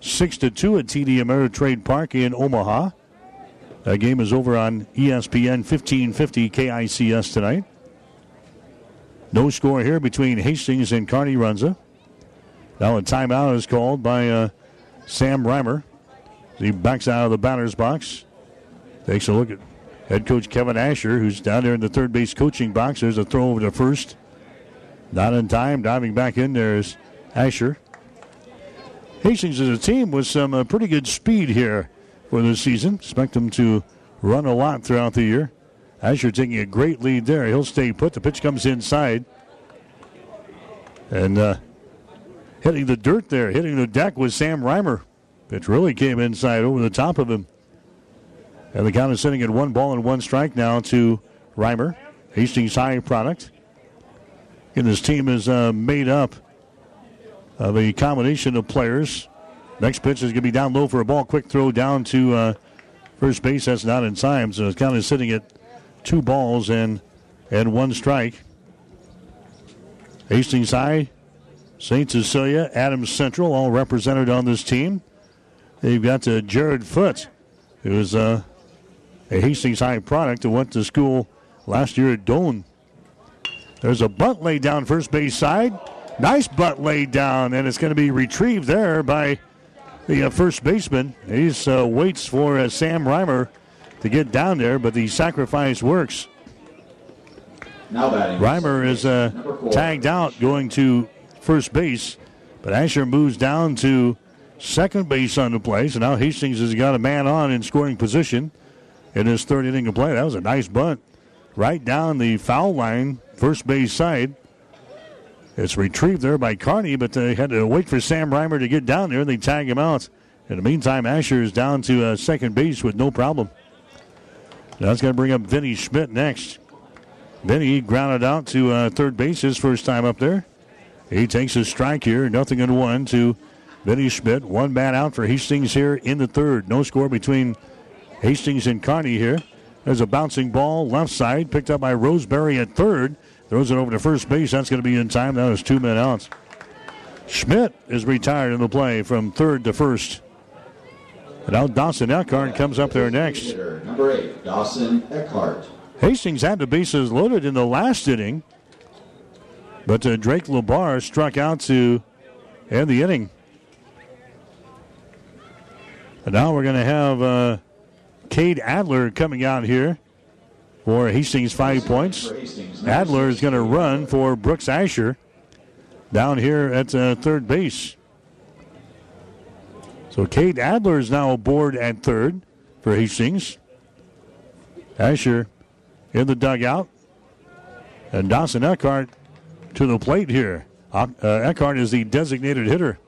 six to two at TD Ameritrade Park in Omaha. That game is over on ESPN 1550 KICS tonight. No score here between Hastings and Kearney Runza. Now a timeout is called by uh, Sam Reimer. He backs out of the batter's box. Takes a look at head coach Kevin Asher, who's down there in the third base coaching box. There's a throw over to first. Not in time. Diving back in there is Asher. Hastings is a team with some uh, pretty good speed here for this season. Expect them to run a lot throughout the year. Asher taking a great lead there. He'll stay put. The pitch comes inside. And uh, hitting the dirt there, hitting the deck was Sam Reimer. Pitch really came inside over the top of him. And the count is sitting at one ball and one strike now to Reimer. Hastings High product. And this team is uh, made up of a combination of players. Next pitch is going to be down low for a ball. Quick throw down to uh, first base. That's not in time. So the count is sitting at two balls and and one strike. Hastings High, St. Cecilia, Adams Central, all represented on this team. They've got uh, Jared Foote, who is uh, a Hastings High product who went to school last year at Doane. There's a bunt laid down first base side. Nice bunt laid down, and it's going to be retrieved there by the uh, first baseman. He uh, waits for uh, Sam Reimer to get down there, but the sacrifice works. Now batting. Reimer is uh, tagged out going to first base, but Asher moves down to second base on the play. So now Hastings has got a man on in scoring position in his third inning of play. That was a nice bunt right down the foul line, first base side. It's retrieved there by Kearney, but they had to wait for Sam Reimer to get down there, and they tag him out. In the meantime, Asher is down to uh, second base with no problem. It's going to bring up Vinny Schmidt next. Vinny grounded out to uh, third base his first time up there. He takes a strike here, nothing in one to Vinny Schmidt. One bat out for Hastings here in the third. No score between Hastings and Kearney here. There's a bouncing ball left side, picked up by Roseberry at third. Throws it over to first base. That's going to be in time. That was two men outs. Schmidt is retired in the play from third to first. And now Dawson Eckhart comes up there next. Number eight, Dawson Eckhart. Hastings had the bases loaded in the last inning, but uh, Drake Labar struck out to end the inning. And now we're going to have uh, Cade Adler coming out here for Hastings five points. Adler is going to run for Brooks Asher down here at uh, third base. So Cade Adler is now aboard at third for Hastings. Asher in the dugout. And Dawson Eckhart to the plate here. Uh, Eckhart is the designated hitter.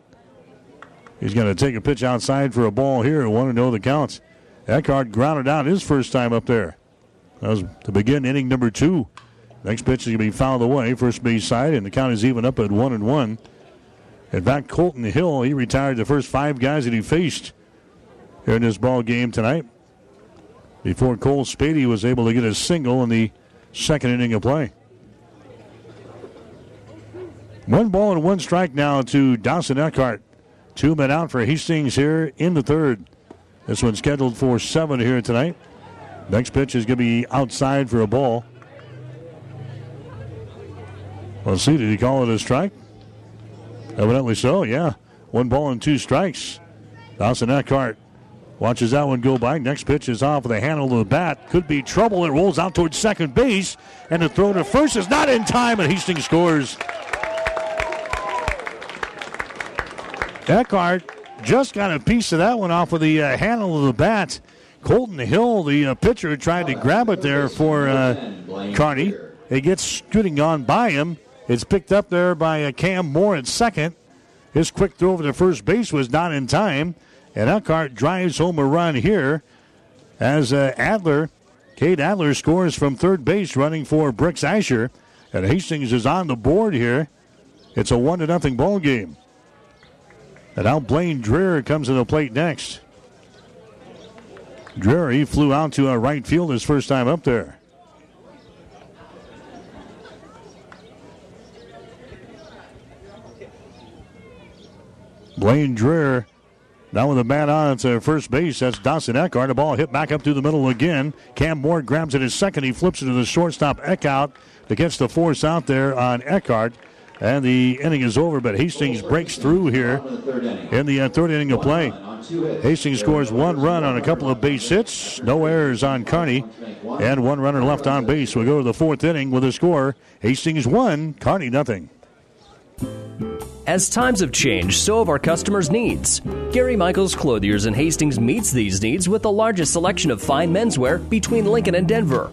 He's going to take a pitch outside for a ball here and want to know the counts. Eckhart grounded out his first time up there. That was to begin inning number two. Next pitch is going to be fouled away, first base side, and the count is even up at one and one. In fact, Colton Hill, he retired the first five guys that he faced here in this ball game tonight. Before Cole Spady was able to get a single in the second inning of play. One ball and one strike now to Dawson Eckhart. Two men out for Hastings here in the third. This one's scheduled for seven here tonight. Next pitch is going to be outside for a ball. Let's see, did he call it a strike? Evidently so, yeah. One ball and two strikes. Dawson Eckhart watches that one go by. Next pitch is off with a handle of the bat. Could be trouble. It rolls out towards second base, and the throw to first is not in time, and Hastings scores. Eckhart just got a piece of that one off of the uh, handle of the bat. Colton Hill, the uh, pitcher, tried to grab it there for uh, Kearney. It gets scooting on by him. It's picked up there by uh, Cam Moore at second. His quick throw over to first base was not in time. And Eckhart drives home a run here as uh, Adler, Cade Adler, scores from third base running for Brooks Asher. And Hastings is on the board here. It's a 1 to nothing ball game. And now Blaine Dreher comes to the plate next. Dreher, he flew out to a right field his first time up there. Blaine Dreher now with a bat on to first base. That's Dawson Eckhart. The ball hit back up through the middle again. Cam Moore grabs it his second. He flips it to the shortstop Eckhart to catch the force out there on Eckhart. And the inning is over, but Hastings breaks through here in the uh, third inning of play. Hastings scores one run on a couple of base hits, no errors on Kearney, and one runner left on base. We go to the fourth inning with a score Hastings one, Kearney nothing. As times have changed, so have our customers' needs. Gary Michaels Clothiers in Hastings meets these needs with the largest selection of fine menswear between Lincoln and Denver.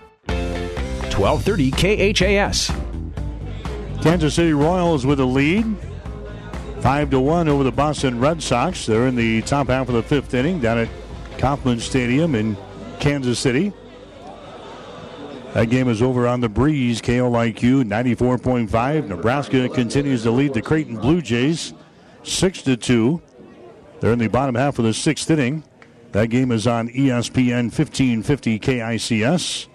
1230 KHAS. Kansas City Royals with a lead. 5 to 1 over the Boston Red Sox. They're in the top half of the fifth inning down at Kauffman Stadium in Kansas City. That game is over on the breeze. KLIQ 94.5. Nebraska continues to lead the Creighton Blue Jays 6 to 2. They're in the bottom half of the sixth inning. That game is on ESPN 1550 KICS.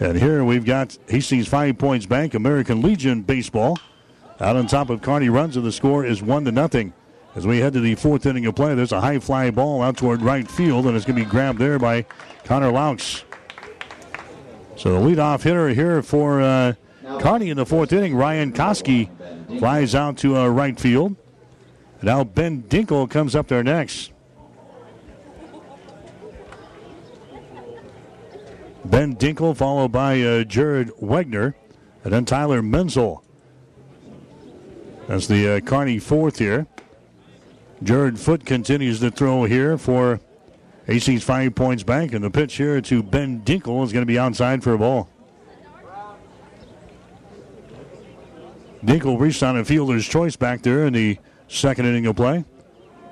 And here we've got Hastings Five Points Bank, American Legion baseball. Out on top of Kearney Runza, and the score is one to nothing. As we head to the fourth inning of play, there's a high fly ball out toward right field, and it's going to be grabbed there by Connor Laux. So the leadoff hitter here for uh, Kearney in the fourth inning, Ryan Koski, flies out to uh, right field. Now Ben Dinkle comes up there next. Ben Dinkle, followed by uh, Jared Wegner, and then Tyler Menzel. That's the uh, Kearney fourth here. Jared Foot continues to throw here for Hastings Five Points Bank, and the pitch here to Ben Dinkle is going to be outside for a ball. Dinkle reached on a fielder's choice back there in the second inning of play.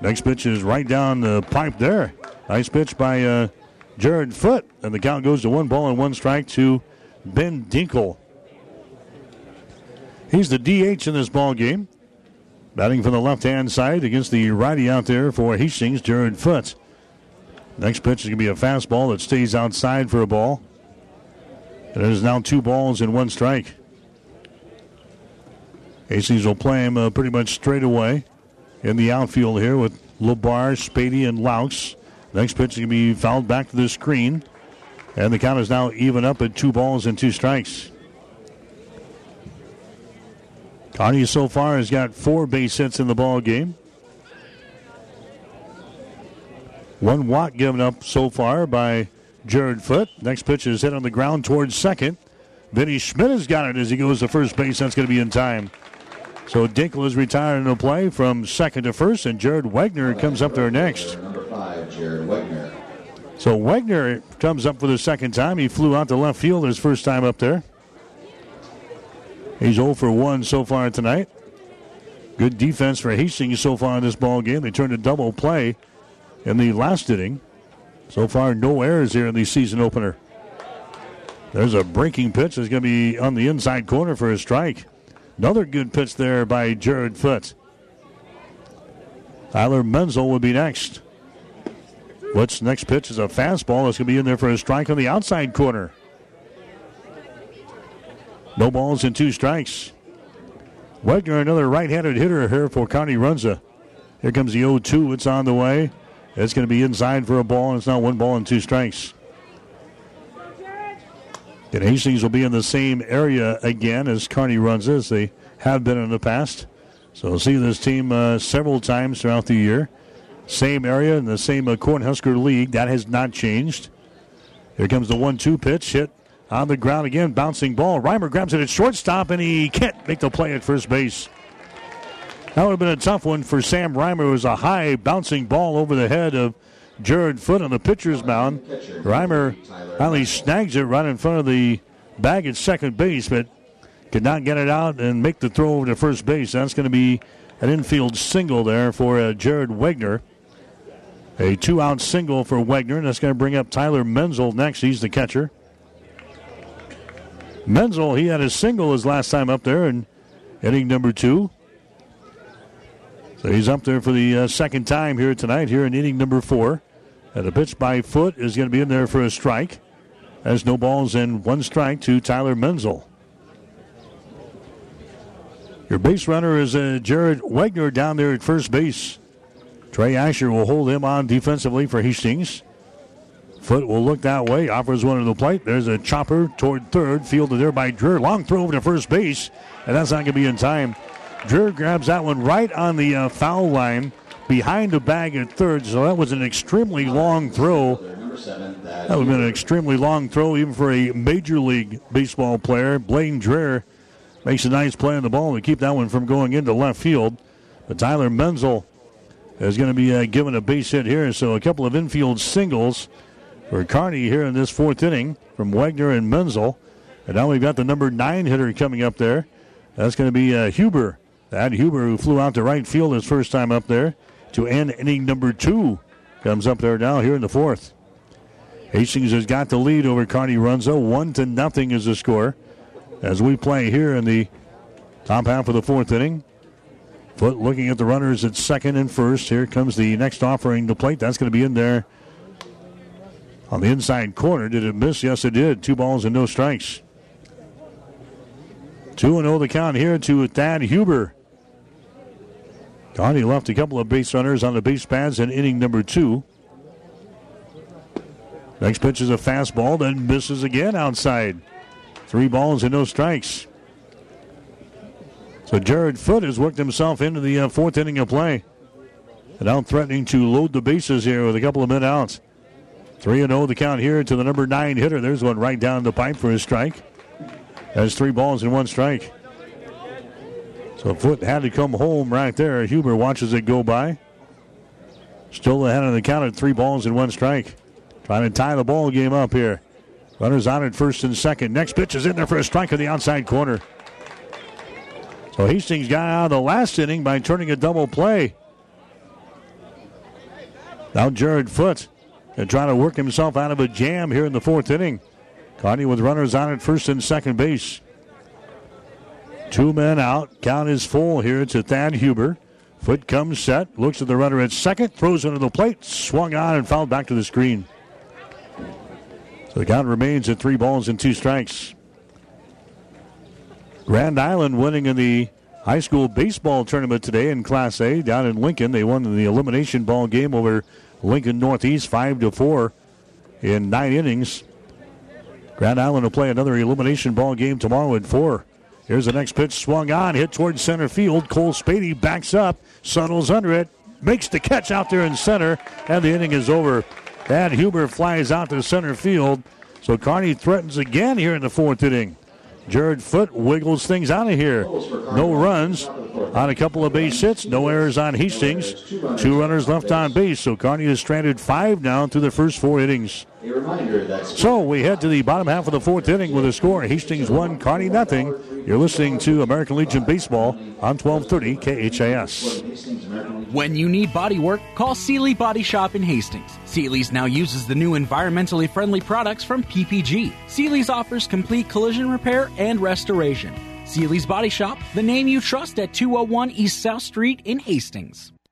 Next pitch is right down the pipe there. Nice pitch by uh, Jared Foot. And the count goes to one ball and one strike to Ben Dinkle. He's the DH in this ball game. Batting from the left hand side against the righty out there for Hastings, Jared Foot. Next pitch is going to be a fastball that stays outside for a ball. It is now two balls and one strike. Hastings will play him uh, pretty much straight away in the outfield here with Labar, Spady, and Laux. Next pitch is going to be fouled back to the screen. And the count is now even up at two balls and two strikes. Kearney so far has got four base hits in the ball game. One walk given up so far by Jared Foot. Next pitch is hit on the ground towards second. Vinny Schmidt has got it as he goes to first base. That's going to be in time. So Dinkle is retiring the play from second to first, and Jared Wagner comes up there next. Five, Jared Wegner. So Wegner comes up for the second time. He flew out to left field his first time up there. He's 0 for 1 so far tonight. Good defense for Hastings so far in this ball game. They turned a double play in the last inning. So far, no errors here in the season opener. There's a breaking pitch. It's going to be on the inside corner for a strike. Another good pitch there by Jared Foot. Tyler Menzel will be next. What's next pitch is a fastball. It's going to be in there for a strike on the outside corner. No balls and two strikes. Wegner, another right handed hitter here for Kearney Runza. Here comes the 0 2. It's on the way. It's going to be inside for a ball, and it's now one ball and two strikes. And Hastings will be in the same area again as Kearney Runza as they have been in the past. So we'll see this team uh, several times throughout the year. Same area in the same uh, Cornhusker League. That has not changed. Here comes the 1 2 pitch. Hit on the ground again. Bouncing ball. Reimer grabs it at shortstop, and he can't make the play at first base. That would have been a tough one for Sam Reimer. It was a high bouncing ball over the head of Jared Foot on the pitcher's mound. Reimer finally snags it right in front of the bag at second base, but could not get it out and make the throw over to first base. That's going to be an infield single there for uh, Jared Wegner. A two out single for Wegner, and that's going to bring up Tyler Menzel next. He's the catcher. Menzel, he had a single his last time up there in inning number two. So he's up there for the uh, second time here tonight, here in inning number four. And the pitch by foot is going to be in there for a strike. Has no balls and one strike to Tyler Menzel. Your base runner is uh, Jared Wegner down there at first base. Trey Asher will hold him on defensively for Hastings. Foot will look that way, offers one to the plate. There's a chopper toward third, fielded there by Dreher. Long throw to first base, and that's not going to be in time. Dreher grabs that one right on the uh, foul line behind the bag at third, so that was an extremely long throw. That would have been an extremely long throw, even for a major league baseball player. Blaine Dreher makes a nice play on the ball to keep that one from going into left field. But Tyler Menzel is going to be uh, given a base hit here, so a couple of infield singles for Kearney here in this fourth inning from Wagner and Menzel. And now we've got the number nine hitter coming up there. That's going to be uh, Huber. That Huber, who flew out to right field his first time up there to end inning number two, comes up there now here in the fourth. Hastings has got the lead over Kearney Runza. One to nothing is the score as we play here in the top half of the fourth inning. Foot looking at the runners at second and first. Here comes the next offering to plate. That's going to be in there on the inside corner. Did it miss? Yes, it did. Two balls and no strikes. 2 0 the count here to Thad Huber. Donnie left a couple of base runners on the base pads in inning number two. Next pitch is a fastball, then misses again outside. Three balls and no strikes. So Jared Foot has worked himself into the uh, fourth inning of play. And out threatening to load the bases here with a couple of men outs. 3 0 the count here to the number nine hitter. There's one right down the pipe for a strike. Has three balls and one strike. So Foot had to come home right there. Huber watches it go by. Still ahead on the count at three balls and one strike. Trying to tie the ball game up here. Runners on at first and second. Next pitch is in there for a strike in the outside corner. So Hastings got out of the last inning by turning a double play. Now Jared Foot and trying to work himself out of a jam here in the fourth inning. Kearney with runners on at first and second base. Two men out. Count is full here to Thad Huber. Foot comes set, looks at the runner at second, throws under the plate, swung on and fouled back to the screen. So the count remains at three balls and two strikes. Grand Island winning in the high school baseball tournament today in Class A down in Lincoln. They won the elimination ball game over Lincoln Northeast five to four in nine innings. Grand Island will play another elimination ball game tomorrow at four. Here's the next pitch swung on, hit towards center field. Cole Spady backs up, settles under it, makes the catch out there in center, and the inning is over. Thad Huber flies out to center field. So Kearney threatens again here in the fourth inning. Jared Foot wiggles things out of here. No runs on a couple of base hits. No errors on Hastings. Two runners left on base. So Kearney is stranded five down through the first four innings. So we head to the bottom half of the fourth inning with a score Hastings 1, Kearney nothing. You're listening to American Legion Baseball on 1230 KHAS. When you need body work, call Seely Body Shop in Hastings. Seely's now uses the new environmentally friendly products from PPG. Seely's offers complete collision repair and restoration. Seely's Body Shop, the name you trust at 201 East South Street in Hastings.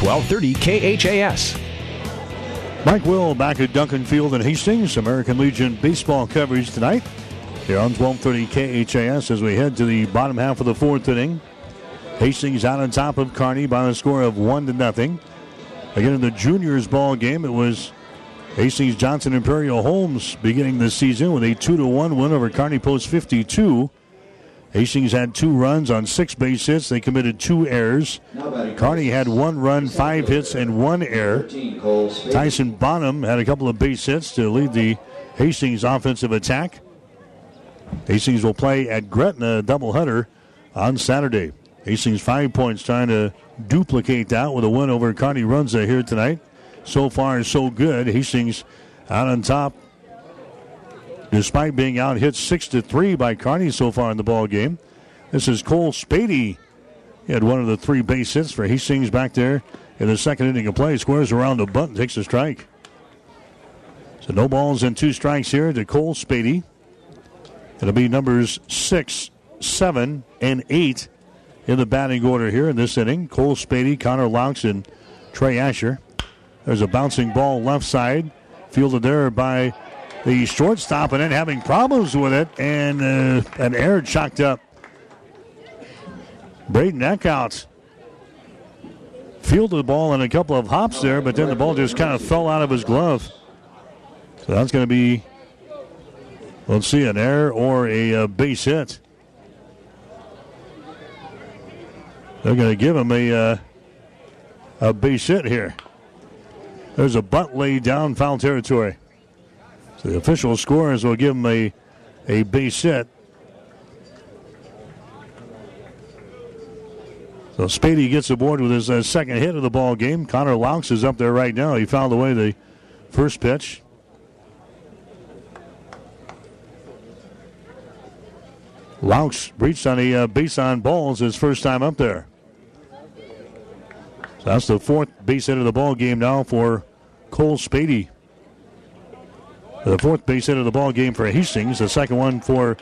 1230 KHAS. Mike Will back at Duncan Field in Hastings. American Legion baseball coverage tonight here on 1230 KHAS as we head to the bottom half of the fourth inning. Hastings out on top of Kearney by a score of one to nothing. Again in the juniors ball game, it was Hastings Johnson Imperial Homes beginning the season with a two to one win over Kearney Post 52. Hastings had two runs on six base hits. They committed two errors. Kearney had one run, five hits, and one error. Tyson Bonham had a couple of base hits to lead the Hastings offensive attack. Hastings will play at Gretna doubleheader on Saturday. Hastings five points trying to duplicate that with a win over Kearney Runza here tonight. So far, so good. Hastings out on top despite being out hit six to three by Kearney so far in the ball game. This is Cole Spady. He had one of the three base hits for Hastings back there in the second inning of play. Squares around the bunt, takes a strike. So no balls and two strikes here to Cole Spady. It'll be numbers six, seven, and eight in the batting order here in this inning. Cole Spady, Connor Laux, and Trey Asher. There's a bouncing ball left side, fielded there by the shortstop and then having problems with it, and uh, an error chucked up. Braden Eckhout fielded the ball in a couple of hops there, but then the ball just kind of fell out of his glove. So that's going to be, let's see, an error or a uh, base hit. They're going to give him a uh, a base hit here. There's a bunt laid down foul territory. So the official scores will give him a, a base hit. So Spady gets aboard with his uh, second hit of the ball game. Connor Laux is up there right now. He fouled away the first pitch. Laux reached on a uh, base on balls his first time up there. So that's the fourth base hit of the ball game now for Cole Spady. The fourth base hit of the ball game for Hastings. The second one for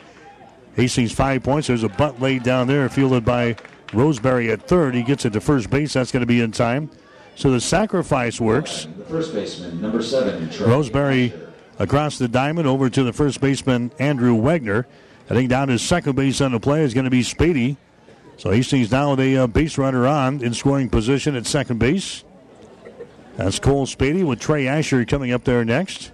Hastings, five points. There's a butt laid down there, fielded by Roseberry at third. He gets it to first base. That's going to be in time. So the sacrifice works. The first baseman, number seven, Roseberry across the diamond over to the first baseman, Andrew Wegner. think down to second base on the play is going to be Spady. So Hastings now with a uh, base runner on in scoring position at second base. That's Cole Spady with Trey Asher coming up there next.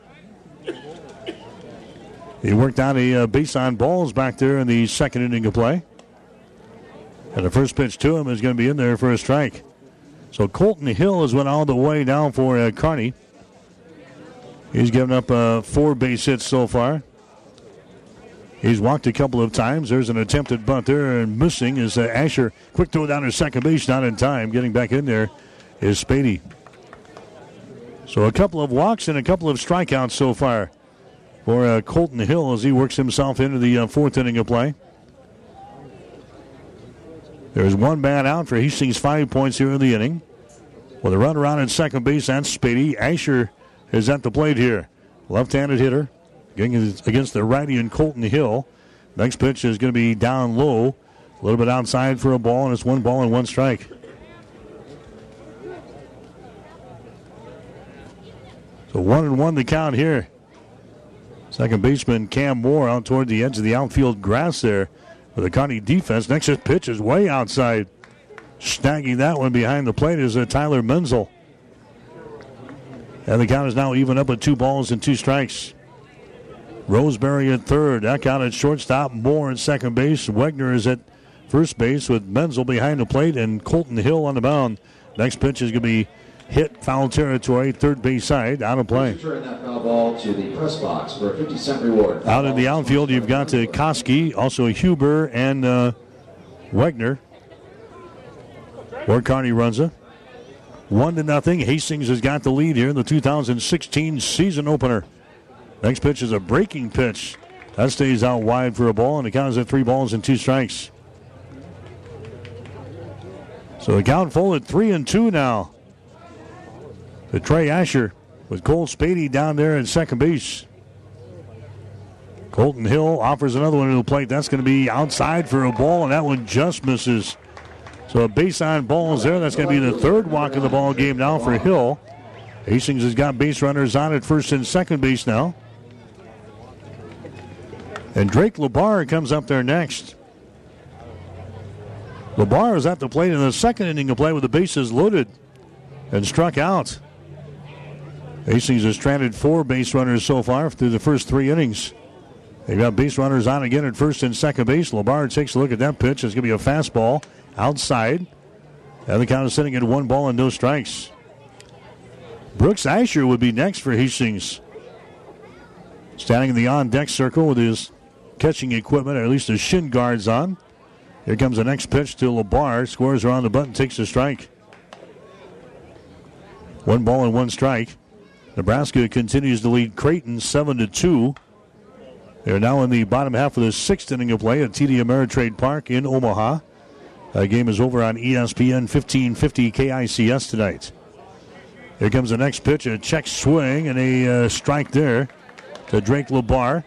He worked out a uh, base on balls back there in the second inning of play. And the first pitch to him is going to be in there for a strike. So Colton Hill has went all the way down for uh, Kearney. He's given up uh, four base hits so far. He's walked a couple of times. There's an attempted bunt there and missing is uh, Asher. Quick throw down to second base, not in time. Getting back in there is Spady. So a couple of walks and a couple of strikeouts so far for uh, Colton Hill as he works himself into the uh, fourth inning of play. There's one man out for Hastings, five points here in the inning. With a run around at second base, and Spady. Asher is at the plate here. Left handed hitter against the righty and Colton Hill. Next pitch is going to be down low, a little bit outside for a ball, and it's one ball and one strike. So one and one the count here. Second baseman Cam Moore out toward the edge of the outfield grass there with the Kearney defense. Next pitch is way outside. Snagging that one behind the plate is uh, Tyler Menzel. And the count is now even up at two balls and two strikes. Roseberry at third. That count at shortstop. Moore at second base. Wegner is at first base with Menzel behind the plate and Colton Hill on the mound. Next pitch is going to be hit foul territory, third base side, out of play. Return that foul ball to the press box for a 50 cent reward. Out in the outfield, you've got to Koski, also Huber and uh, Wegner. Or runs Runza. One to nothing. Hastings has got the lead here in the 2016 season opener. Next pitch is a breaking pitch. That stays out wide for a ball, and the count is at three balls and two strikes. So the count full at three and two now to Trey Asher with Cole Spady down there in second base. Colton Hill offers another one to the plate. That's going to be outside for a ball, and that one just misses. So a base on balls there. That's going to be the third walk of the ball game now for Hill. Hastings has got base runners on at first and second base now. And Drake LeBar comes up there next. LeBar is at the plate in the second inning of play with the bases loaded and struck out. Hastings has stranded four base runners so far through the first three innings. They've got base runners on again at first and second base. LeBar takes a look at that pitch. It's going to be a fastball outside. And the count is sitting at one ball and no strikes. Brooks Asher would be next for Hastings. Standing in the on deck circle with his catching equipment, or at least his shin guards on. Here comes the next pitch to LeBar. Scores around the button, takes a strike. One ball and one strike. Nebraska continues to lead Creighton 7 to 2. They're now in the bottom half of the sixth inning of play at TD Ameritrade Park in Omaha. The game is over on ESPN 1550 KICS tonight. Here comes the next pitch, a check swing and a uh, strike there to Drake LeBar.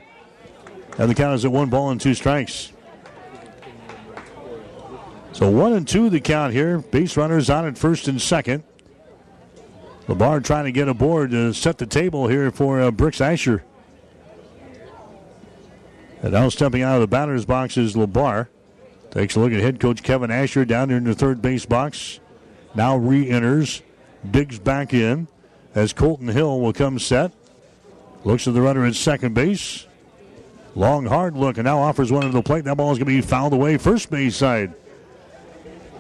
And the count is at one ball and two strikes. So one and two the count here. Base runners on at first and second. LeBar trying to get aboard to set the table here for uh, Brooks Asher. And now stepping out of the batter's box is LeBar. Takes a look at head coach Kevin Asher down there in the third base box. Now re enters, digs back in as Colton Hill will come set. Looks at the runner at second base. Long, hard look, and now offers one to the plate. That ball is going to be fouled away first base side.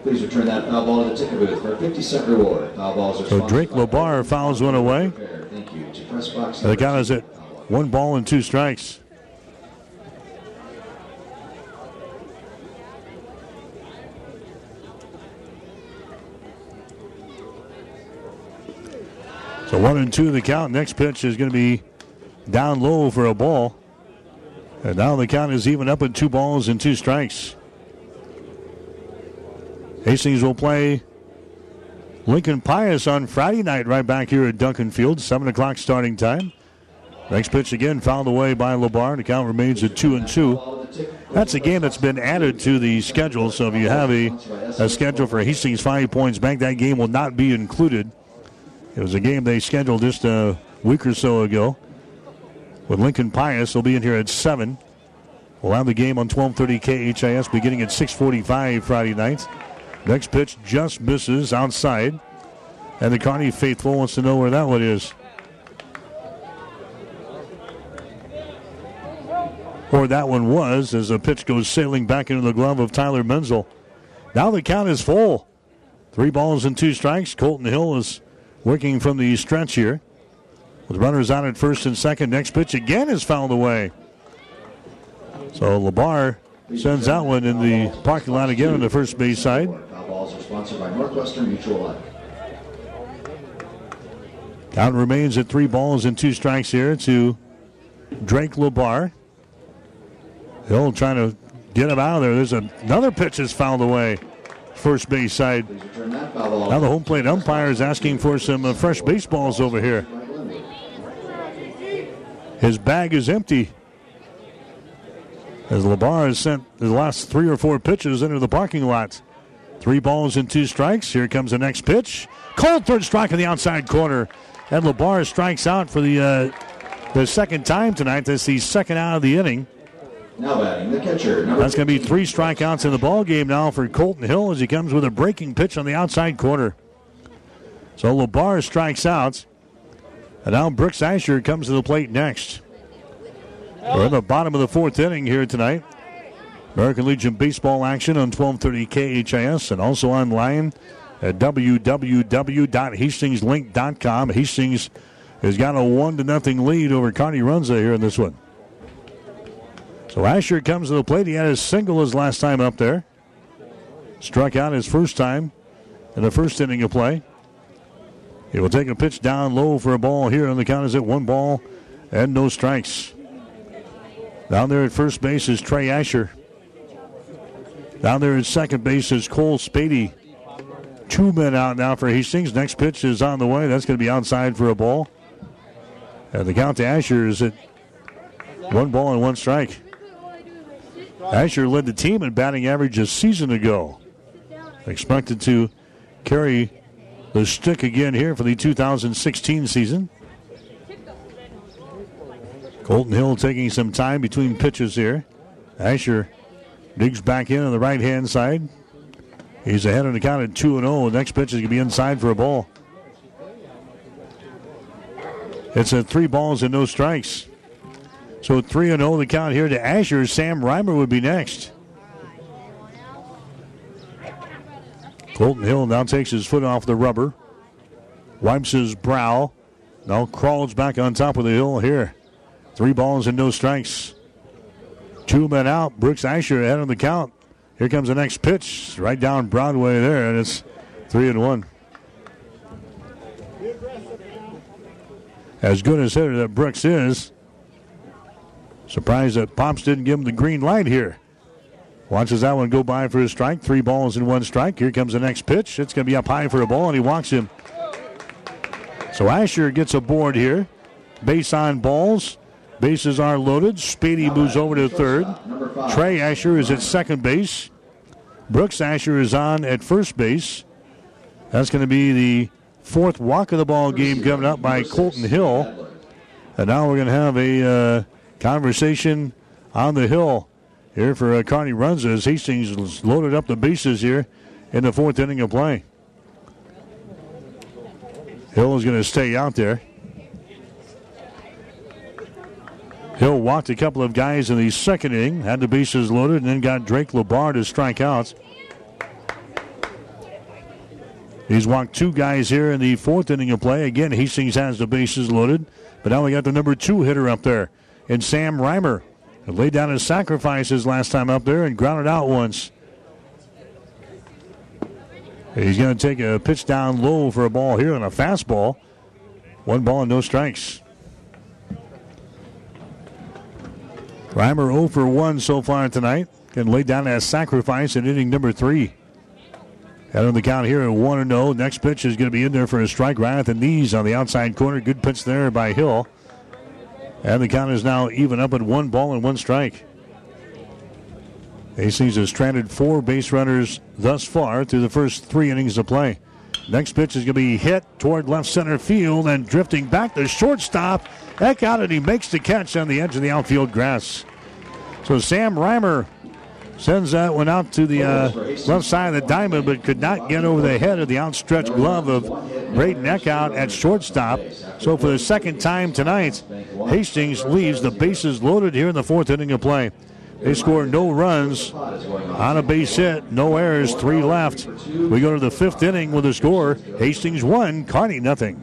Please return that foul ball to the ticket booth for a 50 cent reward. Foul balls are So Drake LeBar fouls one away. Thank you to press box. The count is at one ball and two strikes. So one and two the count. Next pitch is going to be down low for a ball. And now the count is even up at two balls and two strikes. Hastings will play Lincoln Pius on Friday night right back here at Duncan Field. 7 o'clock starting time. Next pitch again fouled away by LeBar. The count remains at 2 and 2. That's a game that's been added to the schedule. So if you have a, a schedule for Hastings Five Points Bank, that game will not be included. It was a game they scheduled just a week or so ago. With Lincoln Pius, they'll be in here at 7. We'll have the game on 1230 KHAS beginning at 645 Friday night. Next pitch just misses outside. And the Kearney faithful wants to know where that one is. Or that one was as the pitch goes sailing back into the glove of Tyler Menzel. Now the count is full. Three balls and two strikes. Colton Hill is working from the stretch here. With runners out at first and second. Next pitch again is fouled away. So LeBar sends that one in the parking lot again on the first base side. Balls are sponsored by Northwestern Mutual Life. Count remains at three balls and two strikes here to Drake LeBar. Hill trying to get him out of there. There's another pitch that's fouled away. First base side. Now the home plate umpire is asking for some uh, fresh baseballs over here. His bag is empty. As LeBar has sent the last three or four pitches into the parking lot. Three balls and two strikes. Here comes the next pitch. Cold third strike in the outside corner. And LeBar strikes out for the uh, the second time tonight. That's the second out of the inning. Now batting the catcher. That's going to be three strikeouts in the ball game now for Colton Hill as he comes with a breaking pitch on the outside corner. So LeBar strikes out. And now Brooks Asher comes to the plate next. We're in the bottom of the fourth inning here tonight. American Legion baseball action on 1230 KHAS and also online at www.hastingslink.com. Hastings has got a one to nothing lead over Kearney Runza here in this one. So Asher comes to the plate. He had his single his last time up there. Struck out his first time in the first inning of play. He will take a pitch down low for a ball here, and the count is at one ball and no strikes. Down there at first base is Trey Asher. Down there at second base is Cole Spady. Two men out now for Hastings. Next pitch is on the way. That's going to be outside for a ball. And the count to Asher is at one ball and one strike. Asher led the team in batting average a season ago. Expected to carry the stick again here for the 2016 season. Colton Hill taking some time between pitches here. Asher digs back in on the right hand side. He's ahead on the count at 2 0. The next pitch is going to be inside for a ball. It's at three balls and no strikes. So 3 0 the count here to Asher. Sam Reimer would be next. Colton Hill now takes his foot off the rubber, wipes his brow, now crawls back on top of the hill here. Three balls and no strikes. Two men out. Brooks Asher ahead of the count. Here comes the next pitch, right down Broadway there, and it's three and one. As good as hitter that Brooks is, surprised that Pops didn't give him the green light here. Watches that one go by for a strike. Three balls and one strike. Here comes the next pitch. It's going to be up high for a ball, and he walks him. So Asher gets a board here. Base on balls. Bases are loaded. Spady moves over to third. Trey Asher is at second base. Brooks Asher is on at first base. That's going to be the fourth walk of the ball game coming up by Colton Hill. And now we're going to have a uh, conversation on the hill here for uh, Kearney Runza as Hastings loaded up the bases here in the fourth inning of play. Hill is going to stay out there. Hill walked a couple of guys in the second inning, had the bases loaded, and then got Drake LeBar to strike out. He's walked two guys here in the fourth inning of play. Again, Hastings has the bases loaded, but now we got the number two hitter up there, and Sam Reimer. Laid down his sacrifices last time up there and grounded out once. He's going to take a pitch down low for a ball here on a fastball. One ball and no strikes. Reimer 0 for 1 so far tonight. Can lay down that sacrifice in inning number three. Head on the count here at 1 0. Next pitch is going to be in there for a strike right at the knees on the outside corner. Good pitch there by Hill. And the count is now even up at one ball and one strike. Hastings has stranded four base runners thus far through the first three innings of play. Next pitch is going to be hit toward left center field and drifting back to shortstop. Eckhout, and he makes the catch on the edge of the outfield grass. So Sam Reimer sends that one out to the uh, left side of the diamond, but could not get over the head of the outstretched glove of Braden Eckhout at shortstop. So for the second time tonight, Hastings leaves the bases loaded here in the fourth inning of play. They score no runs on a base hit, no errors, three left. We go to the fifth inning with a score Hastings one, Kearney nothing.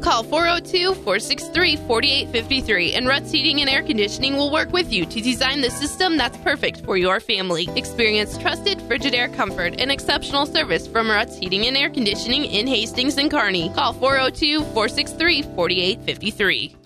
Call 402 463 4853 and Ruts Heating and Air Conditioning will work with you to design the system that's perfect for your family. Experience trusted Frigidaire comfort and exceptional service from Ruts Heating and Air Conditioning in Hastings and Kearney. Call 402 463 4853.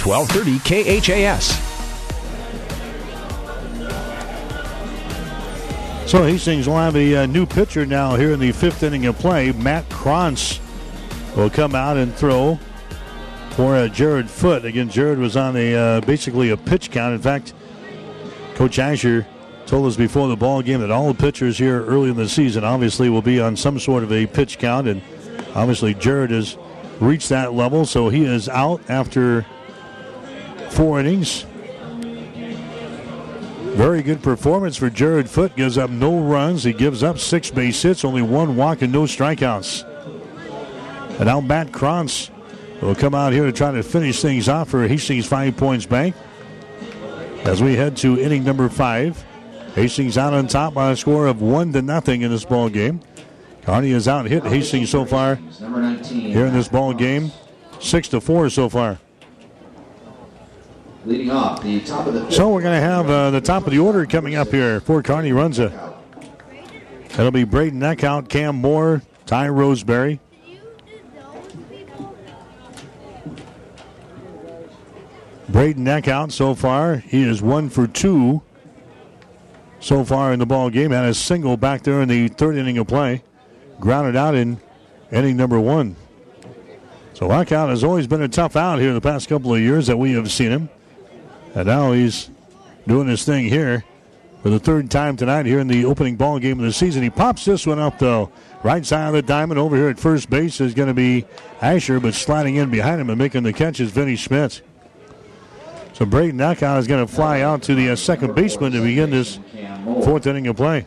1230 KHAS. So Hastings will have a, uh, new pitcher now here in the fifth inning of play. Matt Krantz will come out and throw for uh, Jared Foot. Again, Jared was on a uh, basically a pitch count. In fact, Coach Asher told us before the ball game that all the pitchers here early in the season obviously will be on some sort of a pitch count, and obviously Jared has reached that level, so he is out after four innings. Very good performance for Jared Foot. Gives up no runs. He gives up six base hits, only one walk, and no strikeouts. And now Matt Krantz will come out here to try to finish things off for Hastings Five Points Bank. As we head to inning number five, Hastings out on top by a score of one to nothing in this ball game. Kearney has out hit Hastings so far here in this ball game, six to four so far. Leading off the top of the So we're going to have uh, the top of the order coming up here for Kearney Runza. That'll be Braden Eckhout, Cam Moore, Ty Roseberry. Braden Eckhout so far, he is one for two so far in the ball game. Had a single back there in the third inning of play, grounded out in inning number one. So Eckhout has always been a tough out here the past couple of years that we have seen him, and now he's doing his thing here for the third time tonight here in the opening ball game of the season. He pops this one up though. Right side of the diamond over here at first base is going to be Asher, but sliding in behind him and making the catch is Vinny Schmidt. So Braden Eckhout is going to fly out to the uh, second baseman to begin this fourth inning of play.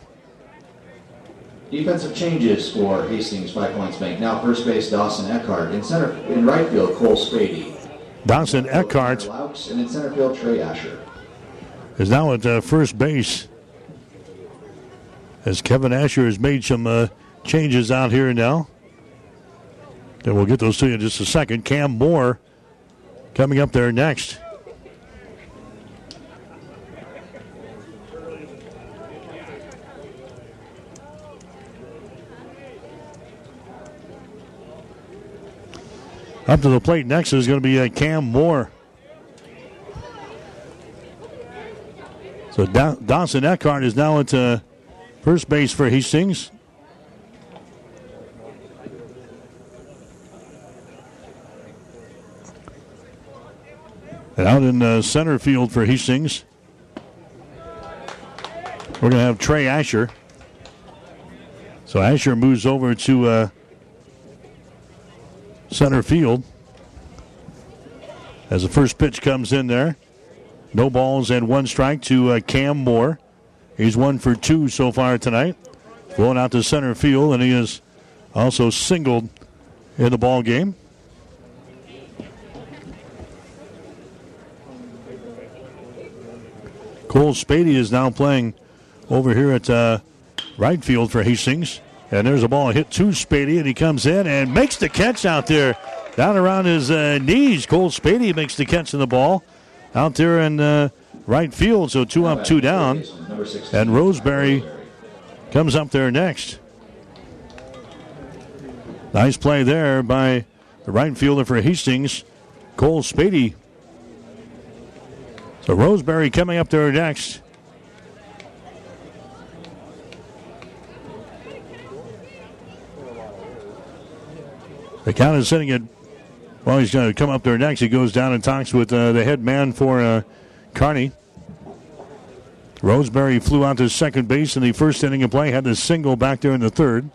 Defensive changes for Hastings Five Points Bank. Now first base Dawson Eckhart. In center in right field Cole Spady. Dawson Eckhart. Is now at uh, first base. As Kevin Asher has made some uh, changes out here now. And we'll get those to you in just a second. Cam Moore coming up there next. Up to the plate next is going to be uh, Cam Moore. So da- Dawson Eckhart is now at uh, first base for Hastings. And out in uh, center field for Hastings, we're going to have Trey Asher. So Asher moves over to uh, center field as the first pitch comes in there. No balls and one strike to uh, Cam Moore. He's one for two so far tonight. Going out to center field, and he is also singled in the ball game. Cole Spady is now playing over here at uh, right field for Hastings. And there's a ball hit to Spady, and he comes in and makes the catch out there. Down around his uh, knees, Cole Spady makes the catch in the ball out there in uh, right field. So two up, two down. And Roseberry comes up there next. Nice play there by the right fielder for Hastings, Cole Spady. So Roseberry coming up there next. The count is sitting at, well, he's going to come up there next. He goes down and talks with uh, the head man for uh, Kearney. Roseberry flew out to second base in the first inning of play, had the single back there in the third.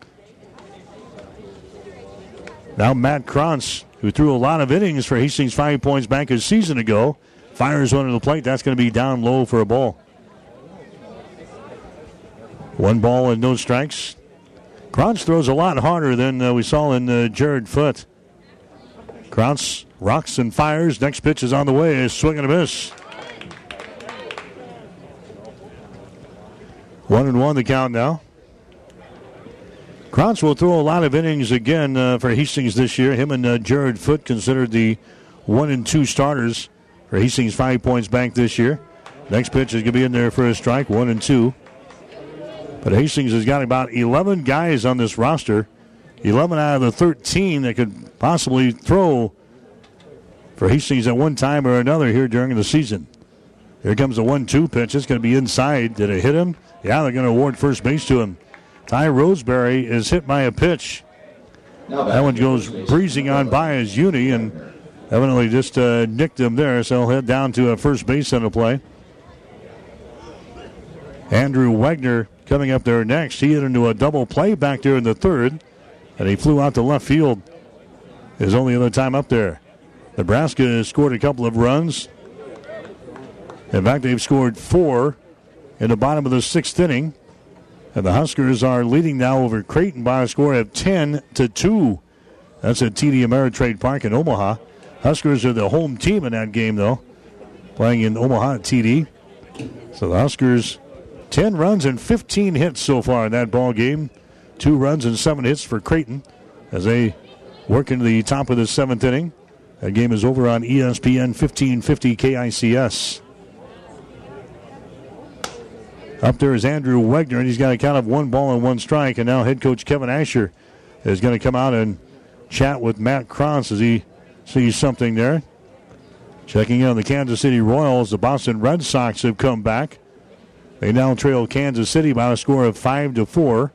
Now Matt Krantz, who threw a lot of innings for Hastings Five Points back a season ago, fires one to the plate. That's going to be down low for a ball. One ball and no strikes. Krantz throws a lot harder than uh, we saw in uh, Jared Foot. Krantz rocks and fires. Next pitch is on the way. A swing and a miss. One and one the count now. Krantz will throw a lot of innings again uh, for Hastings this year. Him and uh, Jared Foot considered the one and two starters for Hastings Five Points Bank this year. Next pitch is going to be in there for a strike, one and two. But Hastings has got about 11 guys on this roster, 11 out of the 13 that could possibly throw for Hastings at one time or another here during the season. Here comes the 1 2 pitch. It's going to be inside. Did it hit him? Yeah, they're going to award first base to him. Ty Roseberry is hit by a pitch. That one goes breezing on by his uni and evidently just uh, nicked him there, so he'll head down to a first base on play. Andrew Wegner coming up there next. He hit into a double play back there in the third, and he flew out to left field. His only other time up there. Nebraska has scored a couple of runs. In fact, they've scored four in the bottom of the sixth inning. And the Huskers are leading now over Creighton by a score of 10 to 2. That's at TD Ameritrade Park in Omaha. Huskers are the home team in that game, though, playing in Omaha at TD. So the Huskers 10 runs and 15 hits so far in that ball game. Two runs and seven hits for Creighton as they work into the top of the seventh inning. That game is over on ESPN 1550 KICS. Up there is Andrew Wegner, and he's got a count of one ball and one strike. And now head coach Kevin Asher is going to come out and chat with Matt Krantz as he sees something there. Checking in on the Kansas City Royals, the Boston Red Sox have come back. They now trail Kansas City by a score of five to four.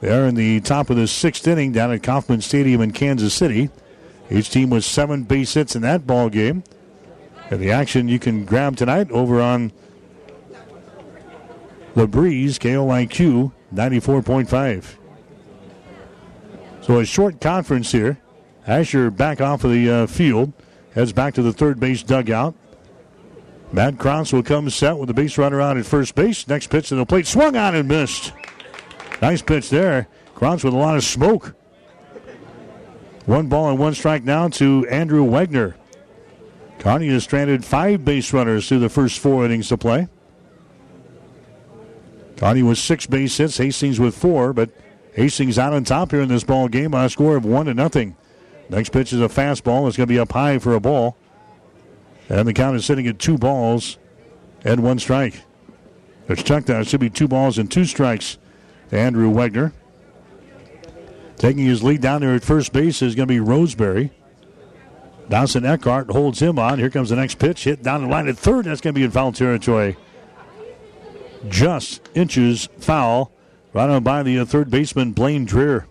They are in the top of the sixth inning down at Kauffman Stadium in Kansas City. Each team with seven base hits in that ball game. And the action you can grab tonight over on the Breeze, KOIQ 94.5. So a short conference here. Asher back off of the uh, field, heads back to the third base dugout. Matt Krantz will come set with the base runner out at first base. Next pitch to the plate, swung on and missed. Nice pitch there. Krantz with a lot of smoke. One ball and one strike now to Andrew Wegner. Kearney has stranded five base runners through the first four innings to play. Kearney with six base hits, Hastings with four, but Hastings out on top here in this ball game on a score of one to nothing. Next pitch is a fastball. It's going to be up high for a ball. And the count is sitting at two balls and one strike. Let's check that. It should be two balls and two strikes Andrew Wegner. Taking his lead down there at first base is going to be Roseberry. Dawson Eckhart holds him on. Here comes the next pitch. Hit down the line at third. That's going to be in foul territory. Just inches foul. Right on by the uh, third baseman, Blaine Dreher.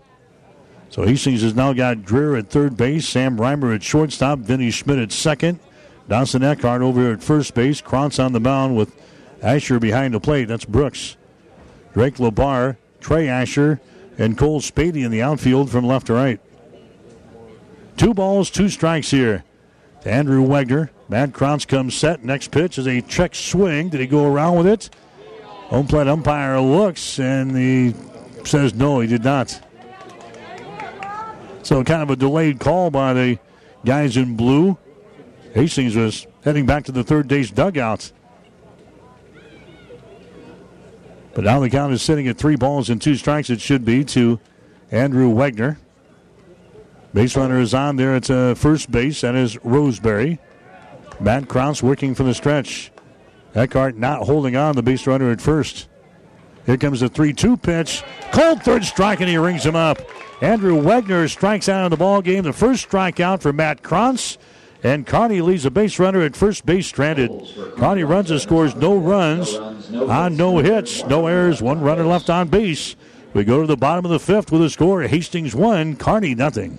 So Hastings has now got Dreher at third base, Sam Reimer at shortstop, Vinny Schmidt at second, Dawson Eckhart over at first base, Krantz on the mound with Asher behind the plate. That's Brooks. Drake LeBar, Trey Asher, and Cole Spady in the outfield from left to right. Two balls, two strikes here to Andrew Wegner. Matt Krantz comes set. Next pitch is a check swing. Did he go around with it? Home plate umpire looks and he says no, he did not. So kind of a delayed call by the guys in blue. Hastings was heading back to the third base dugout. But now the count is sitting at three balls and two strikes. It should be to Andrew Wegner. Base runner is on there at uh, first base. That is Roseberry. Matt Krantz working from the stretch. Eckhart not holding on the base runner at first. Here comes the 3 2 pitch. Cold third strike, and he rings him up. Andrew Wegner strikes out of the ball game. The first strikeout for Matt Krantz. And Kearney leaves a base runner at first base stranded. Kearney runs and scores no runs on no hits, no errors, one runner left on base. We go to the bottom of the fifth with a score Hastings 1, Kearney nothing.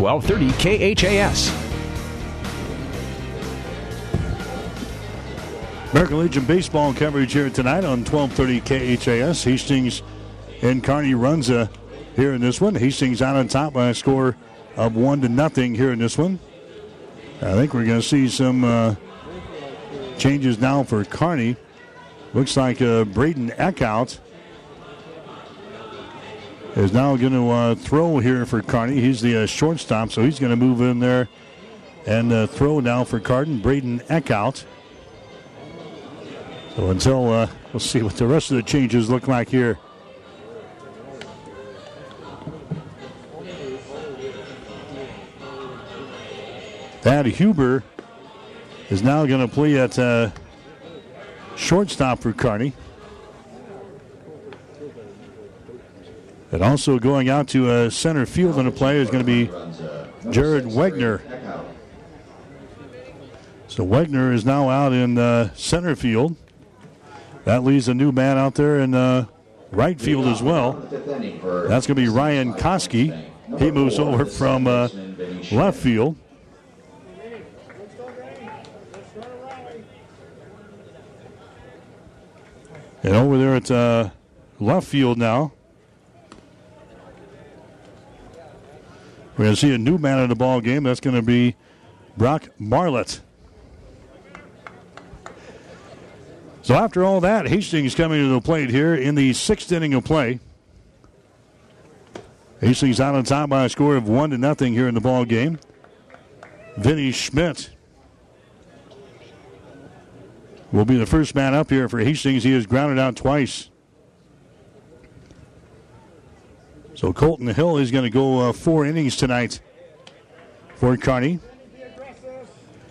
1230 KHAS. American Legion baseball coverage here tonight on 1230 KHAS. Hastings and Kearney Runza uh, here in this one. Hastings out on top by a score of one to nothing here in this one. I think we're going to see some uh, changes now for Kearney. Looks like uh, Braden Eckhout is now going to uh, throw here for Kearney. He's the uh, shortstop, so he's going to move in there and uh, throw now for Carden. Braden Eckhout. So until uh, we'll see what the rest of the changes look like here. Thad Huber is now going to play at uh, shortstop for Kearney. And also going out to uh, center field on a play is going to be Jared Wegner. So Wegner is now out in uh, center field. That leaves a new man out there in uh, right field as well. That's going to be Ryan Koski. He moves over from uh, left field. And over there at uh, left field now We're going to see a new man in the ball game. That's going to be Brock Marlett. So after all that, Hastings coming to the plate here in the sixth inning of play. Hastings out on top by a score of one to nothing here in the ball game. Vinny Schmidt will be the first man up here for Hastings. He has grounded out twice. So Colton Hill is going to go uh, four innings tonight for Kearney.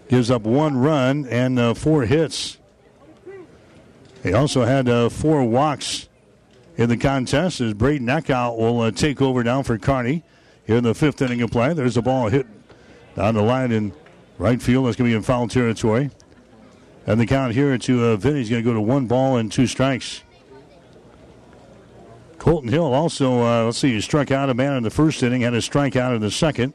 Gives up one run and uh, four hits. He also had uh, four walks in the contest as Braden Eckhout will take over now for Kearney here in the fifth inning of play. There's a ball hit down the line in right field. That's going to be in foul territory. And the count here to uh, Vinny's going to go to one ball and two strikes. Colton Hill also, uh, let's see, he struck out a man in the first inning, had a strikeout in the second,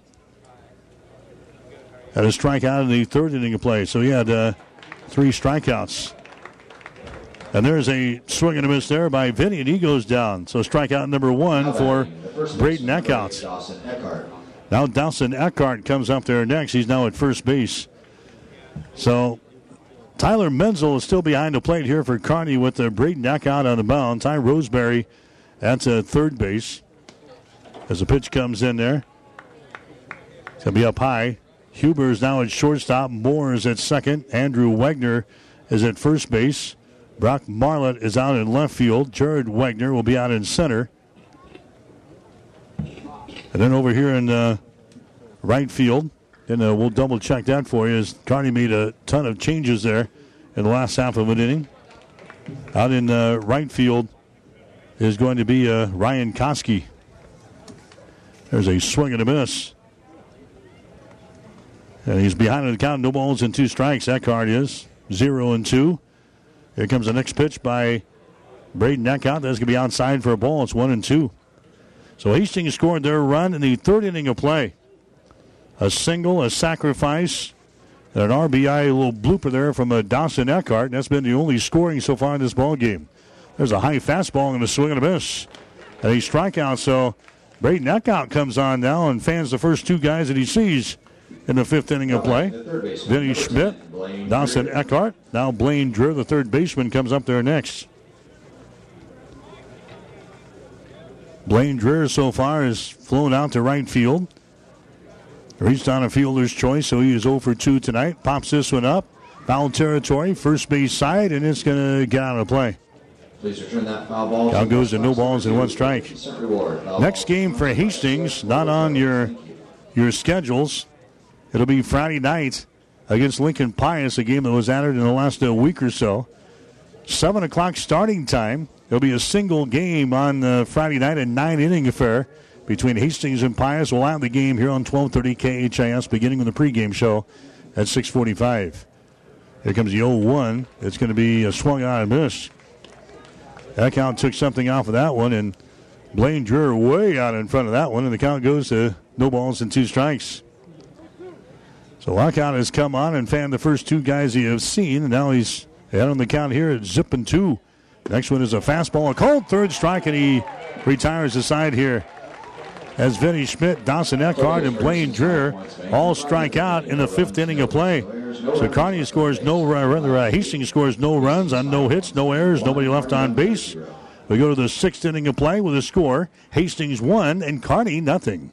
had a strikeout in the third inning of play. So he had uh, three strikeouts. And there's a swing and a miss there by Vinny, and he goes down. So strikeout number one for Braden Eckhout. Now Dawson Eckhart comes up there next. He's now at first base. So Tyler Menzel is still behind the plate here for Kearney with the Braden Eckhout on the mound. Ty Roseberry at uh, third base. As the pitch comes in there. It's going to be up high. Huber is now at shortstop. Moore is at second. Andrew Wegner is at first base. Brock Marlett is out in left field. Jared Wegner will be out in center. And then over here in uh, right field, and uh, we'll double check that for you, as Kearney made a ton of changes there in the last half of an inning. Out in uh, right field is going to be uh, Ryan Koski. There's a swing and a miss. And he's behind in the count, no balls and two strikes. That card is zero and two. Here comes the next pitch by Braden Eckhout. That's going to be outside for a ball. It's one and two. So Hastings scored their run in the third inning of play. A single, a sacrifice, and an RBI, a little blooper there from a Dawson Eckhart. That's been the only scoring so far in this ball game. There's a high fastball and a swing and a miss. And a strikeout. So Braden Eckhout comes on now and fans the first two guys that he sees in the fifth inning of play. Vinny Schmidt, Dawson Eckhart. Now Blaine Dreher, the third baseman, comes up there next. Blaine Dreher so far has flown out to right field. Reached on a fielder's choice, so he is 0 for 2 tonight. Pops this one up. Foul territory, first base side, and it's going to get out of play. Please return that foul ball. Down goes the no balls and one strike. Next game for Hastings, not on your your schedules. It'll be Friday night against Lincoln Pius, a game that was added in the last uh, week or so. 7 o'clock starting time. It'll be a single game on uh, Friday night, a nine inning affair between Hastings and Pius. We'll have the game here on 1230 KHAS beginning with the pregame show at 645. Here comes the 0-1. It's going to be a swung on and miss. That count took something off of that one, and Blaine Dreher way out in front of that one, and the count goes to no balls and two strikes. So Eckhout has come on and fanned the first two guys he has seen, and now he's ahead on the count here at zipping two. Next one is a fastball, a cold third strike, and he retires the side here. As Vinny Schmidt, Dawson Eckhart, and Blaine Dreher all strike out in the fifth inning of play. So Kearney scores no, rather uh, Hastings scores no runs on no hits, no errors, nobody left on base. We go to the sixth inning of play with a score: Hastings one and Kearney nothing.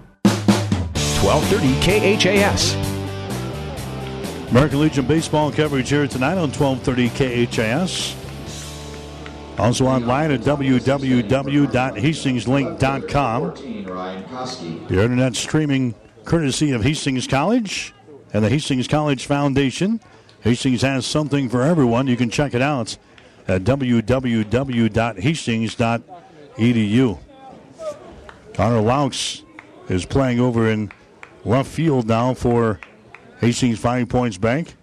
1230 KHAS. American Legion baseball coverage here tonight on 1230 KHAS. Also online at www.hastingslink.com. The internet streaming courtesy of Hastings College and the Hastings College Foundation. Hastings has something for everyone. You can check it out at www.hastings.edu. Connor Laux is playing over in left field now for Hastings Five Points Bank.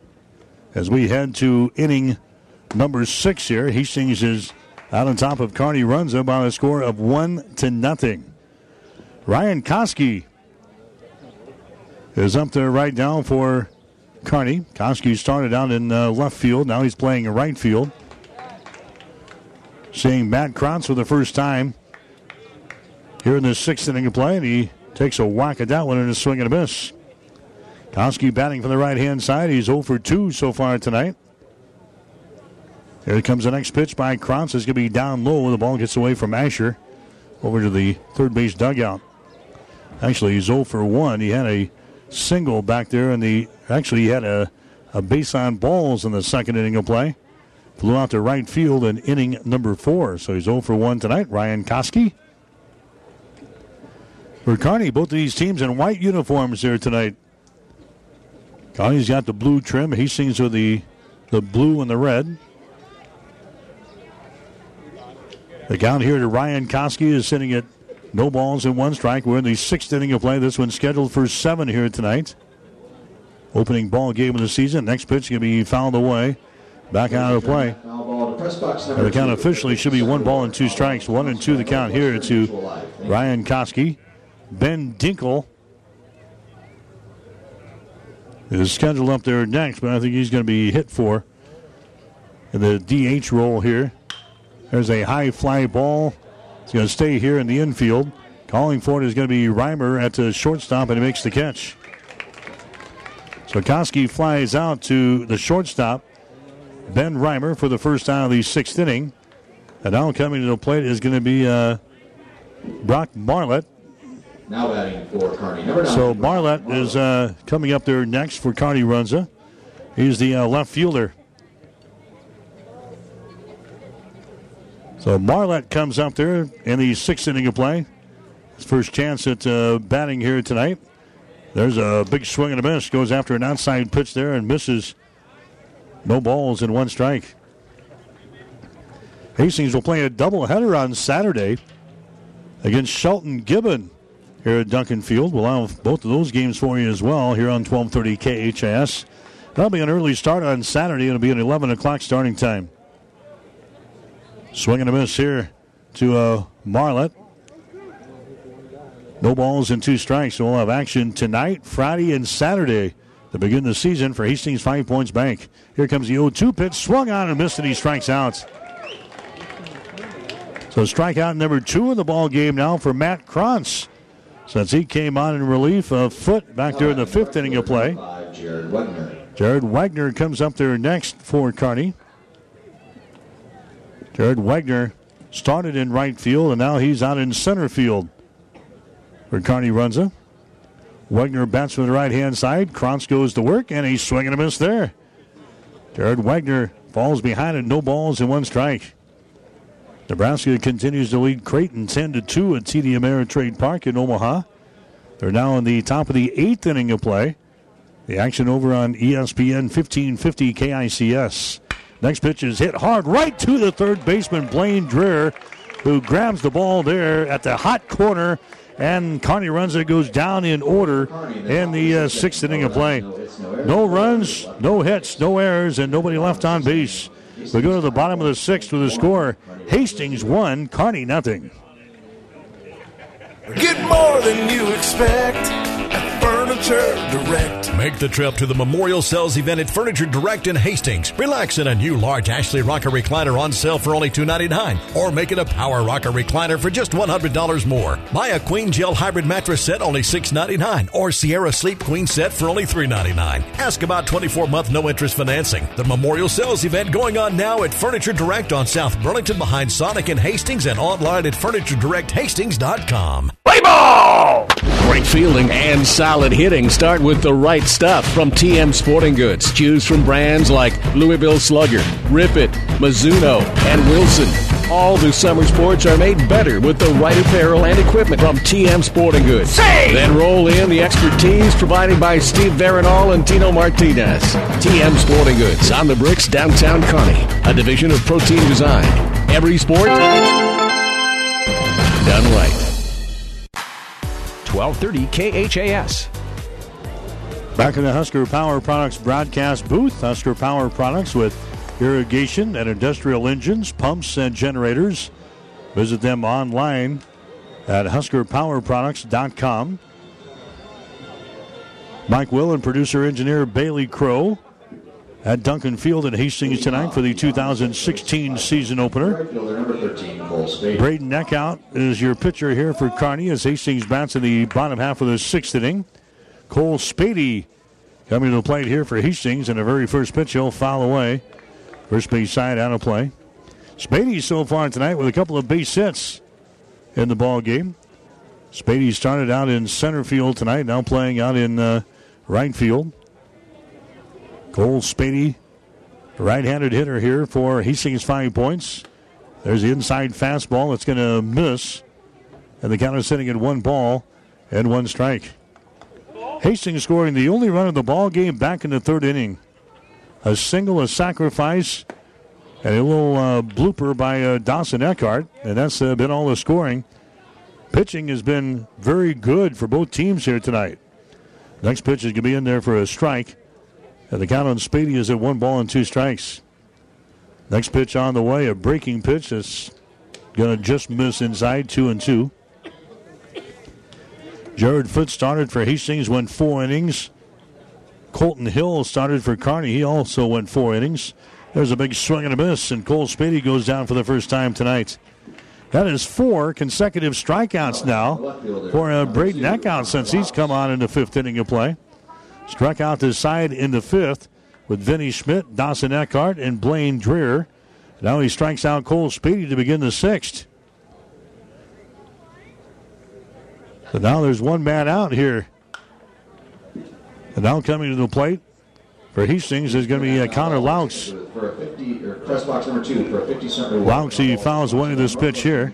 As we head to inning number six here, Hastings is out on top of Kearney Runza by a score of one to nothing. Ryan Koski is up there right now for Kearney. Koski started out in uh, left field. Now he's playing in right field. Seeing Matt Krantz for the first time here in the sixth inning of play, and he takes a whack at that one in a swing and a miss. Koski batting from the right hand side. He's 0 for 2 so far tonight. Here comes the next pitch by Krantz. It's going to be down low. The ball gets away from Asher over to the third base dugout. Actually, he's 0 for 1. He had a single back there, and the actually he had a, a base on balls in the second inning of play. Flew out to right field in inning number four. So he's 0 for 1 tonight. Ryan Koski. For Kearney, both of these teams in white uniforms here tonight. Kearney's got the blue trim. Hastings with the, the blue and the red. The count here to Ryan Koski is sitting at no balls and one strike. We're in the sixth inning of play. This one's scheduled for seven here tonight. Opening ball game of the season. Next pitch going to be fouled away. Back out of play. The count officially should be one ball and two strikes. One and two the count here to Ryan Koski. Ben Dinkle is scheduled up there next, but I think he's going to be hit for the DH role here. There's a high fly ball. It's going to stay here in the infield. Calling for it is going to be Reimer at the shortstop, and he makes the catch. So Koski flies out to the shortstop. Ben Reimer for the first out of the sixth inning. And now coming to the plate is going to be uh, Brock Marlett. Now batting for Kearney. Number nine. So Marlett is uh, coming up there next for Kearney Runza. He's the uh, left fielder. So Marlett comes up there in the sixth inning of play. His first chance at uh, batting here tonight. There's a big swing and a miss. Goes after an outside pitch there and misses. No balls and one strike. Hastings will play a doubleheader on Saturday against Shelton Gibbon here at Duncan Field. We'll have both of those games for you as well here on 1230 KHAS. That'll be an early start on Saturday. It'll be an 11 o'clock starting time. Swing and a miss here to uh, Marlett. No balls and two strikes. So we'll have action tonight, Friday, and Saturday to begin the season for Hastings Five Points Bank. Here comes the 0 2 pitch. Swung on and missed, and he strikes out. So strikeout number two in the ball game now for Matt Krantz. Since he came on in relief of Foot back there in the fifth inning of play. Jared Wagner. Jared Wagner comes up there next for Kearney. Jared Wagner started in right field, and now he's out in center field for Kearney Runza. Wagner bats from the right hand side. Krantz goes to work, and he's swinging a miss there. Jared Wagner falls behind and no balls and one strike. Nebraska continues to lead Creighton 10 to 2 at TD Ameritrade Park in Omaha. They're now in the top of the eighth inning of play. The action over on ESPN 1550 KICS. Next pitch is hit hard right to the third baseman, Blaine Dreher, who grabs the ball there at the hot corner. And Kearney Runza goes down in order in the uh, sixth inning of play. No runs, no hits, no errors, and nobody left on base. We go to the bottom of the sixth with a score Hastings 1, Kearney nothing. Get more than you expect Furniture Direct. Make the trip to the Memorial Sales event at Furniture Direct in Hastings. Relax in a new large Ashley Rocker recliner on sale for only 299 or make it a Power Rocker recliner for just $100 more. Buy a Queen Gel Hybrid mattress set only 699 or Sierra Sleep Queen set for only 399. Ask about 24-month no-interest financing. The Memorial Sales event going on now at Furniture Direct on South Burlington behind Sonic and Hastings and online at FurnitureDirectHastings.com. Play ball! Great fielding and solid hitting start with the right stuff from TM Sporting Goods. Choose from brands like Louisville Slugger, Rip It, Mizuno, and Wilson. All the summer sports are made better with the right apparel and equipment from TM Sporting Goods. Say! Then roll in the expertise provided by Steve Veronal and Tino Martinez. TM Sporting Goods on the bricks downtown Kearney, a division of Protein Design. Every sport done right. 1230 KHAS. Back in the Husker Power Products broadcast booth, Husker Power Products with irrigation and industrial engines, pumps, and generators. Visit them online at huskerpowerproducts.com. Mike Will and producer engineer Bailey Crow at Duncan Field in Hastings tonight for the 2016 season opener. Braden Eckhout is your pitcher here for Kearney as Hastings bats in the bottom half of the sixth inning. Cole Spady coming to the plate here for Hastings, and the very first pitch he'll foul away. First base side out of play. Spady so far tonight with a couple of base hits in the ball game. Spady started out in center field tonight, now playing out in uh, right field. Cole Spady, right-handed hitter here for Hastings five points. There's the inside fastball that's going to miss. And the count is sitting at one ball and one strike. Hastings scoring the only run of the ball game back in the third inning. A single, a sacrifice, and a little uh, blooper by uh, Dawson Eckhart. And that's uh, been all the scoring. Pitching has been very good for both teams here tonight. Next pitch is going to be in there for a strike. And the count on Spady is at one ball and two strikes. Next pitch on the way, a breaking pitch that's going to just miss inside, two and two. Jared Foote started for Hastings, went four innings. Colton Hill started for Kearney. He also went four innings. There's a big swing and a miss, and Cole Spady goes down for the first time tonight. That is four consecutive strikeouts now for Braden Eckhout since he's come on in the fifth inning of play. Struck out this side in the fifth with Vinny Schmidt, Dawson Eckhart, and Blaine Dreher. Now he strikes out Cole Spady to begin the sixth. So now there's one man out here. And now coming to the plate for Hastings is going to be uh, Connor Laux. For a 50, or press box number two for a 50 cent reward. Laux, he fouls away this pitch here.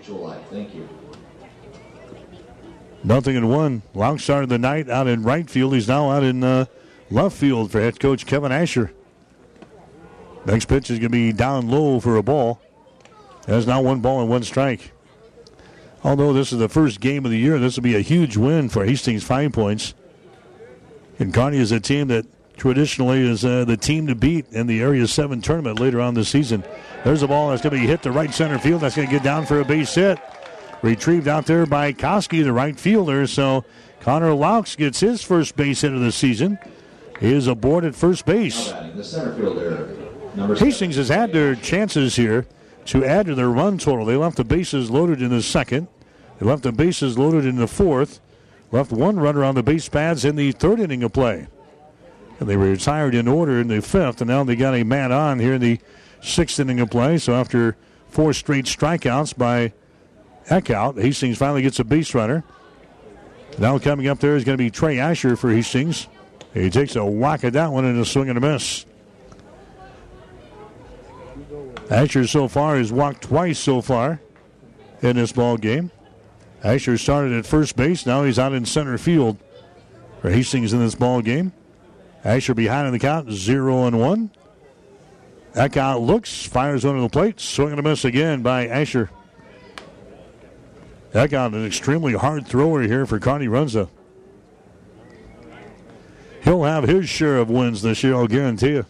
Nothing in one. Laux started the night out in right field. He's now out in uh, left field for head coach Kevin Asher. Next pitch is going to be down low for a ball. There's now one ball and one strike. Although this is the first game of the year, this will be a huge win for Hastings Five Points. And Kearney is a team that traditionally is uh, the team to beat in the Area 7 tournament later on this season. There's a ball that's going to be hit to right center field. That's going to get down for a base hit. Retrieved out there by Koski, the right fielder. So Connor Laux gets his first base hit of the season. He is aboard at first base. Hastings has had their chances here to add to their run total. They left the bases loaded in the second. They left the bases loaded in the fourth. Left one runner on the base pads in the third inning of play. And they retired in order in the fifth, and now they got a man on here in the sixth inning of play. So after four straight strikeouts by Eckhout, Hastings finally gets a base runner. Now coming up there is going to be Trey Asher for Hastings. He takes a whack at that one and a swing and a miss. Asher so far has walked twice so far in this ball game. Asher started at first base. Now he's out in center field for Hastings in this ball game. Asher behind in the count, zero and one. Eckhout looks, fires under the plate, swing and a miss again by Asher. That Eckhout, an extremely hard thrower here for Kearney Runza. He'll have his share of wins this year, I'll guarantee you.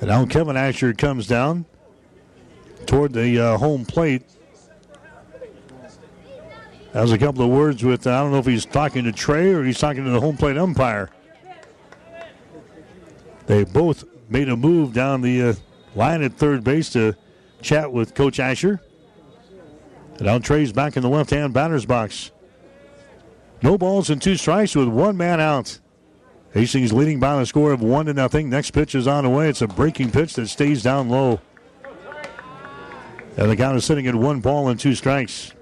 And now Kevin Asher comes down toward the uh, home plate. Has a couple of words with, I don't know if he's talking to Trey or he's talking to the home plate umpire. They both made a move down the uh, line at third base to chat with Coach Asher. And now Trey's back in the left hand batter's box. No balls and two strikes with one man out. Hastings leading by the score of one to nothing. Next pitch is on the way. It's a breaking pitch that stays down low. And the count is sitting at one ball and two strikes.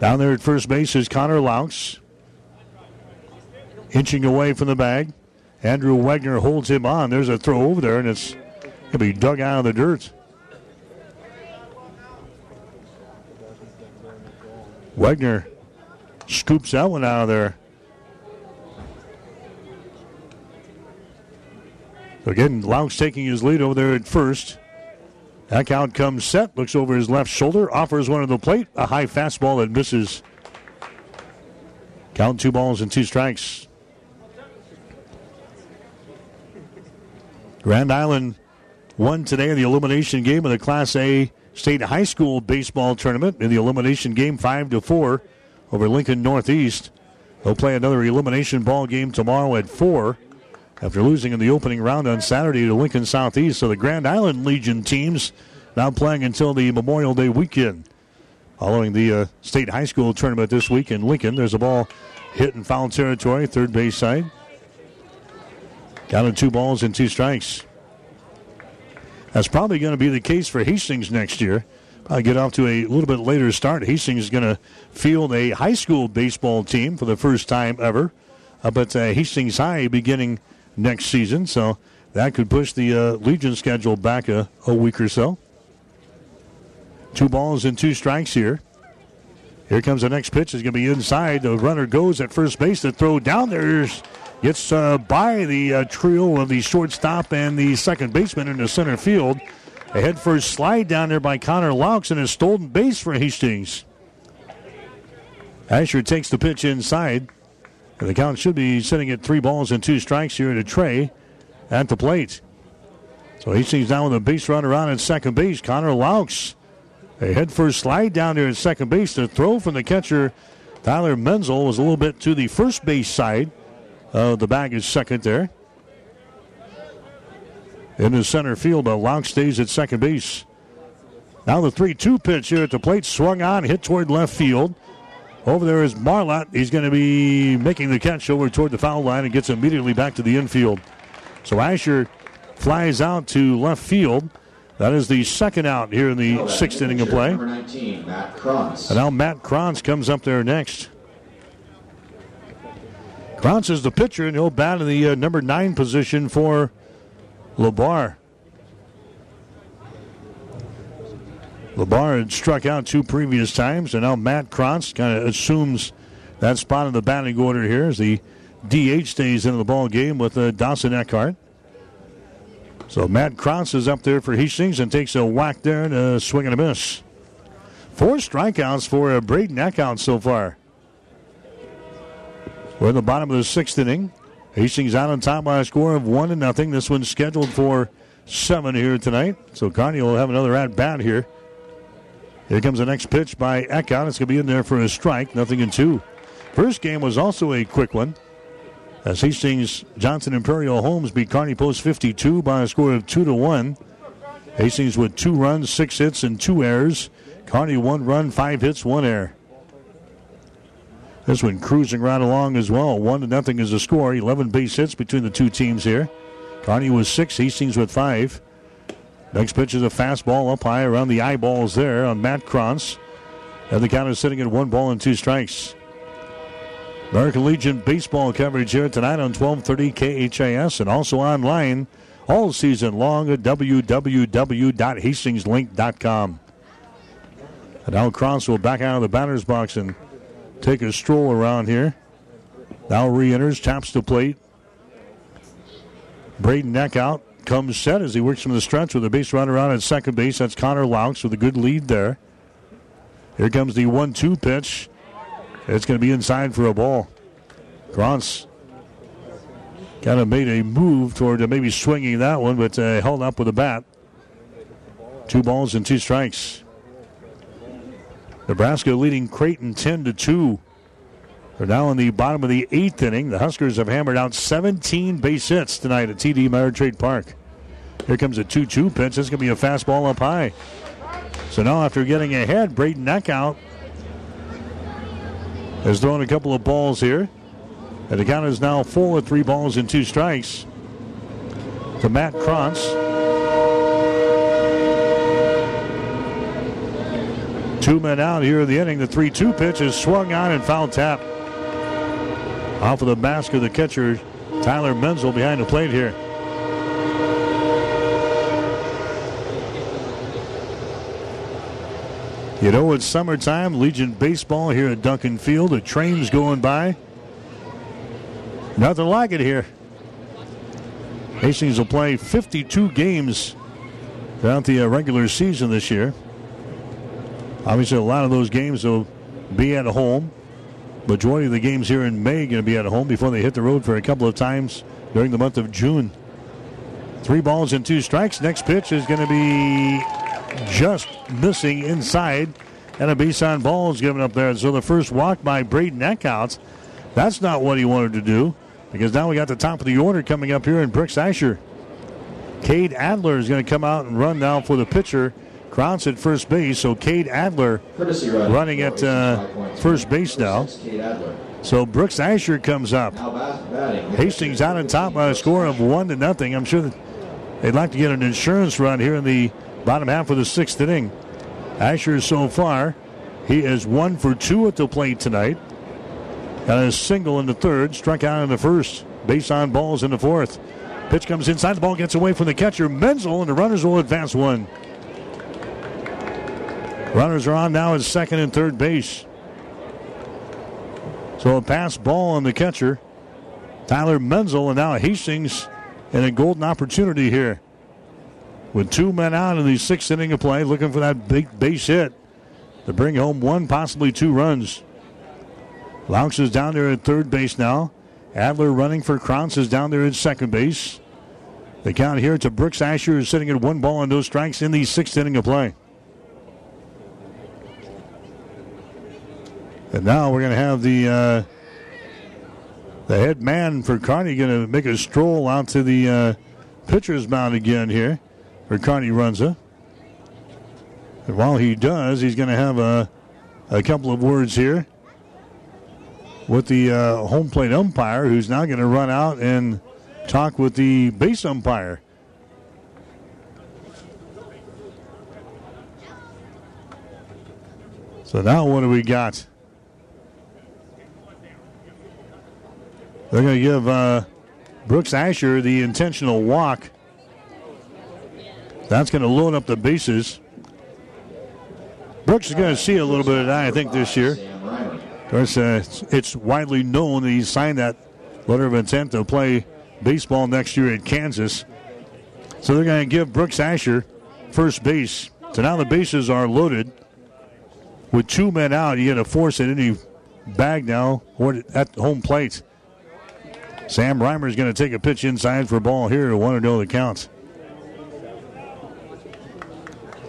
Down there at first base is Connor Laux. Inching away from the bag. Andrew Wagner holds him on. There's a throw over there, and it's going to be dug out of the dirt. Wagner scoops that one out of there. Again, Laux taking his lead over there at first. That count comes set, looks over his left shoulder, offers one to the plate, a high fastball that misses. Count two balls and two strikes. Grand Island won today in the elimination game of the Class A State High School baseball tournament in the elimination game, five to four over Lincoln Northeast. They'll play another elimination ball game tomorrow at four after losing in the opening round on Saturday to Lincoln Southeast. So the Grand Island Legion teams now playing until the Memorial Day weekend. Following the uh, state high school tournament this week in Lincoln, there's a ball hit in foul territory, third base side. Counted two balls and two strikes. That's probably going to be the case for Hastings next year. Probably get off to a little bit later start. Hastings is going to field a high school baseball team for the first time ever up at uh, Hastings High beginning next season. So that could push the uh, Legion schedule back a, a week or so. Two balls and two strikes here. Here comes the next pitch. It's going to be inside. The runner goes at first base. The throw down there gets uh, by the uh, trio of the shortstop and the second baseman in the center field. A head first slide down there by Connor Laux and a stolen base for Hastings. Asher takes the pitch inside. And the count should be sitting at three balls and two strikes here to Trey at the plate. So Hastings down with a base runner on at second base. Connor Laux. A head first slide down there at second base. The throw from the catcher, Tyler Menzel, was a little bit to the first base side. Uh, the bag is second there. In the center field, but Laux stays at second base. Now the 3 2 pitch here at the plate, swung on, hit toward left field. Over there is Marlett. He's going to be making the catch over toward the foul line and gets immediately back to the infield. So Asher flies out to left field. That is the second out here in the sixth inning of play. Number 19, Matt Kranz. And now Matt Kranz comes up there next. Kranz is the pitcher, and he'll bat in the uh, number nine position for LeBar. LeBar had struck out two previous times, and now Matt Kranz kind of assumes that spot in the batting order here as the DH stays into the ball game with uh, Dawson Eckhart. So Matt Kranz is up there for Hastings and takes a whack there and a swing and a miss. Four strikeouts for uh, Braden Eckhout so far. We're in the bottom of the sixth inning. Hastings out on top by a score of one to nothing. This one's scheduled for seven here tonight. So Kearney will have another at bat here. Here comes the next pitch by Eckhout. It's going to be in there for a strike. Nothing in two. First game was also a quick one. As Hastings Johnson Imperial Homes beat Kearney Post 52 by a score of two to one. Hastings with two runs, six hits, and two errors. Kearney one run, five hits, one error. This one cruising right along as well. One to nothing is the score. 11 base hits between the two teams here. Kearney with six, Hastings with five. Next pitch is a fastball up high around the eyeballs there on Matt Kranz. And the count is sitting at one ball and two strikes. American Legion baseball coverage here tonight on 1230 KHAS and also online all season long at www.hastingslink.com. And now Kranz will back out of the batter's box and take a stroll around here. Now re enters, taps the plate. Braden Eckhout, comes set as he works from the stretch with a base runner out at second base. That's Connor Laux with a good lead there. Here comes the 1 2 pitch. It's going to be inside for a ball. Kranz kind of made a move toward uh, maybe swinging that one, but uh, held up with a bat. Two balls and two strikes. Nebraska leading Creighton 10 to 2. They're now in the bottom of the eighth inning. The Huskers have hammered out 17 base hits tonight at TD Ameritrade Park. Here comes a 2 2 pitch. It's going to be a fastball up high. So now, after getting ahead, Braden Eckhout has thrown a couple of balls here. And the count is now four at three balls and two strikes to Matt Krantz. Two men out here in the inning. The 3 2 pitch is swung on and foul tap. Off of the mask of the catcher, Tyler Menzel behind the plate here. You know, it's summertime, Legion baseball here at Duncan Field. The train's going by. Nothing like it here. Hastings will play 52 games throughout the uh, regular season this year. Obviously, a lot of those games will be at home. Majority of the games here in May going to be at home before they hit the road for a couple of times during the month of June. Three balls and two strikes. Next pitch is going to be just missing inside, and a base on ball is given up there. So the first walk by Braden Eckhout, that's not what he wanted to do because now we got the top of the order coming up here in Brooks Asher. Cade Adler is going to come out and run now for the pitcher. Krantz at first base, so Cade Adler running at uh, first base now. So Brooks Asher comes up. Hastings out on top by a score of one to nothing. I'm sure they'd like to get an insurance run here in the bottom half of the sixth inning. Asher so far, he is one for two at the plate tonight. Got a single in the third, struck out in the first. Base on balls in the fourth. Pitch comes inside, the ball gets away from the catcher, Menzel, and the runners will advance one. Runners are on now at second and third base. So a pass ball on the catcher, Tyler Menzel, and now Hastings in a golden opportunity here. With two men out in the sixth inning of play, looking for that big base hit to bring home one, possibly two runs. Laux is down there at third base now. Adler running for Krantz is down there at second base. The count here to Brooks Asher is sitting at one ball and no strikes in the sixth inning of play. And now we're going to have the uh, the head man for Kearney going to make a stroll out to the uh, pitcher's mound again here for Kearney Runza. And while he does, he's going to have a, a couple of words here with the uh, home plate umpire, who's now going to run out and talk with the base umpire. So now what do we got? They're going to give uh, Brooks Asher the intentional walk. That's going to load up the bases. Brooks is going to see a little bit of that, I think, this year. Of course, uh, it's widely known that he signed that letter of intent to play baseball next year at Kansas. So they're going to give Brooks Asher first base. So now the bases are loaded. With two men out, you got to force it any bag now or at home plate. Sam Reimer is going to take a pitch inside for a ball here one to know the counts.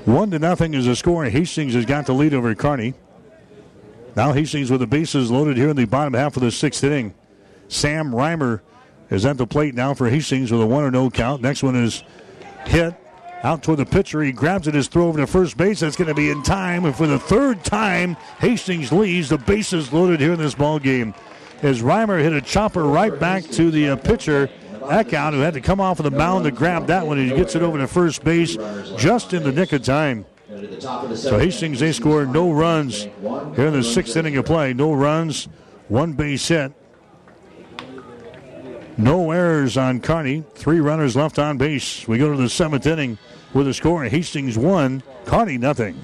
One to nothing is the score. Hastings has got the lead over Kearney. Now Hastings with the bases loaded here in the bottom half of the sixth inning. Sam Reimer is at the plate now for Hastings with a one or no count. Next one is hit out toward the pitcher. He grabs it, his throw over to first base. That's going to be in time. And for the third time, Hastings leads. The bases loaded here in this ball game. As Reimer hit a chopper right back to the uh, pitcher. Eckhout, who had to come off of the mound to grab that one, and he gets it over to first base just in the nick of time. So Hastings, they score no runs here in the sixth inning of play. No runs, one base hit. No errors on Kearney. Three runners left on base. We go to the seventh inning with a score. Hastings one, Kearney nothing.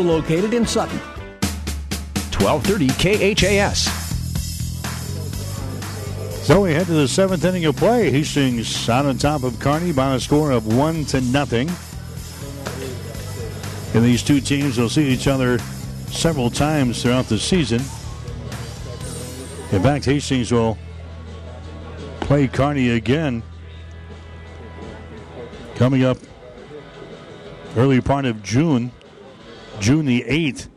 located in Sutton. 1230 KHAS. So we head to the seventh inning of play. Hastings out on top of Kearney by a score of one to nothing. And these two teams will see each other several times throughout the season. In fact, Hastings will play Kearney again coming up early part of June. June the 8th,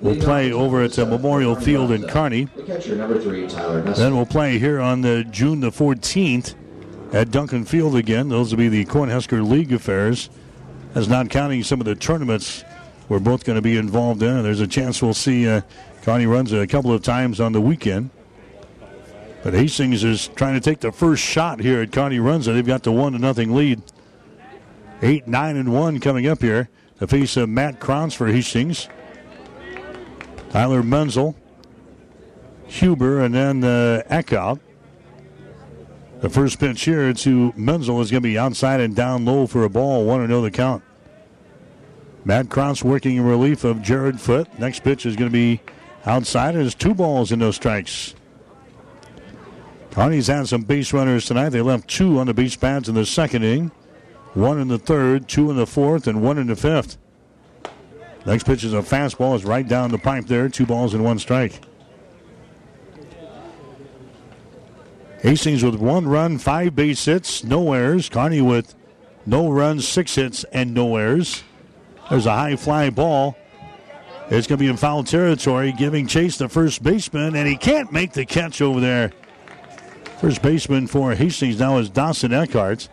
we'll play over at uh, Memorial Field in Kearney. The catcher, number three, Tyler Then we'll play here on the June the 14th at Duncan Field again. Those will be the Cornhusker League affairs. That's not counting some of the tournaments we're both going to be involved in. And there's a chance we'll see uh, Kearney Runza couple of times on the weekend. But Hastings is trying to take the first shot here at Kearney Runza. They've got the one to nothing lead. Eight, nine, and one coming up here. The face of Matt Krantz for Hastings. Tyler Menzel, Huber, and then uh, Eckhout. The first pitch here to Menzel is going to be outside and down low for a ball. One to know the count. Matt Krantz working in relief of Jared Foot. Next pitch is going to be outside. It's two balls and no strikes. Kearney's had some base runners tonight. They left two on the base pads in the second inning, one in the third, two in the fourth, and one in the fifth. Next pitch is a fastball. It's right down the pipe there. Two balls and one strike. Hastings with one run, five base hits, no errors. Kearney with no runs, six hits, and no errors. There's a high fly ball. It's going to be in foul territory, giving chase the first baseman, and he can't make the catch over there. First baseman for Hastings now is Dawson Eckhart.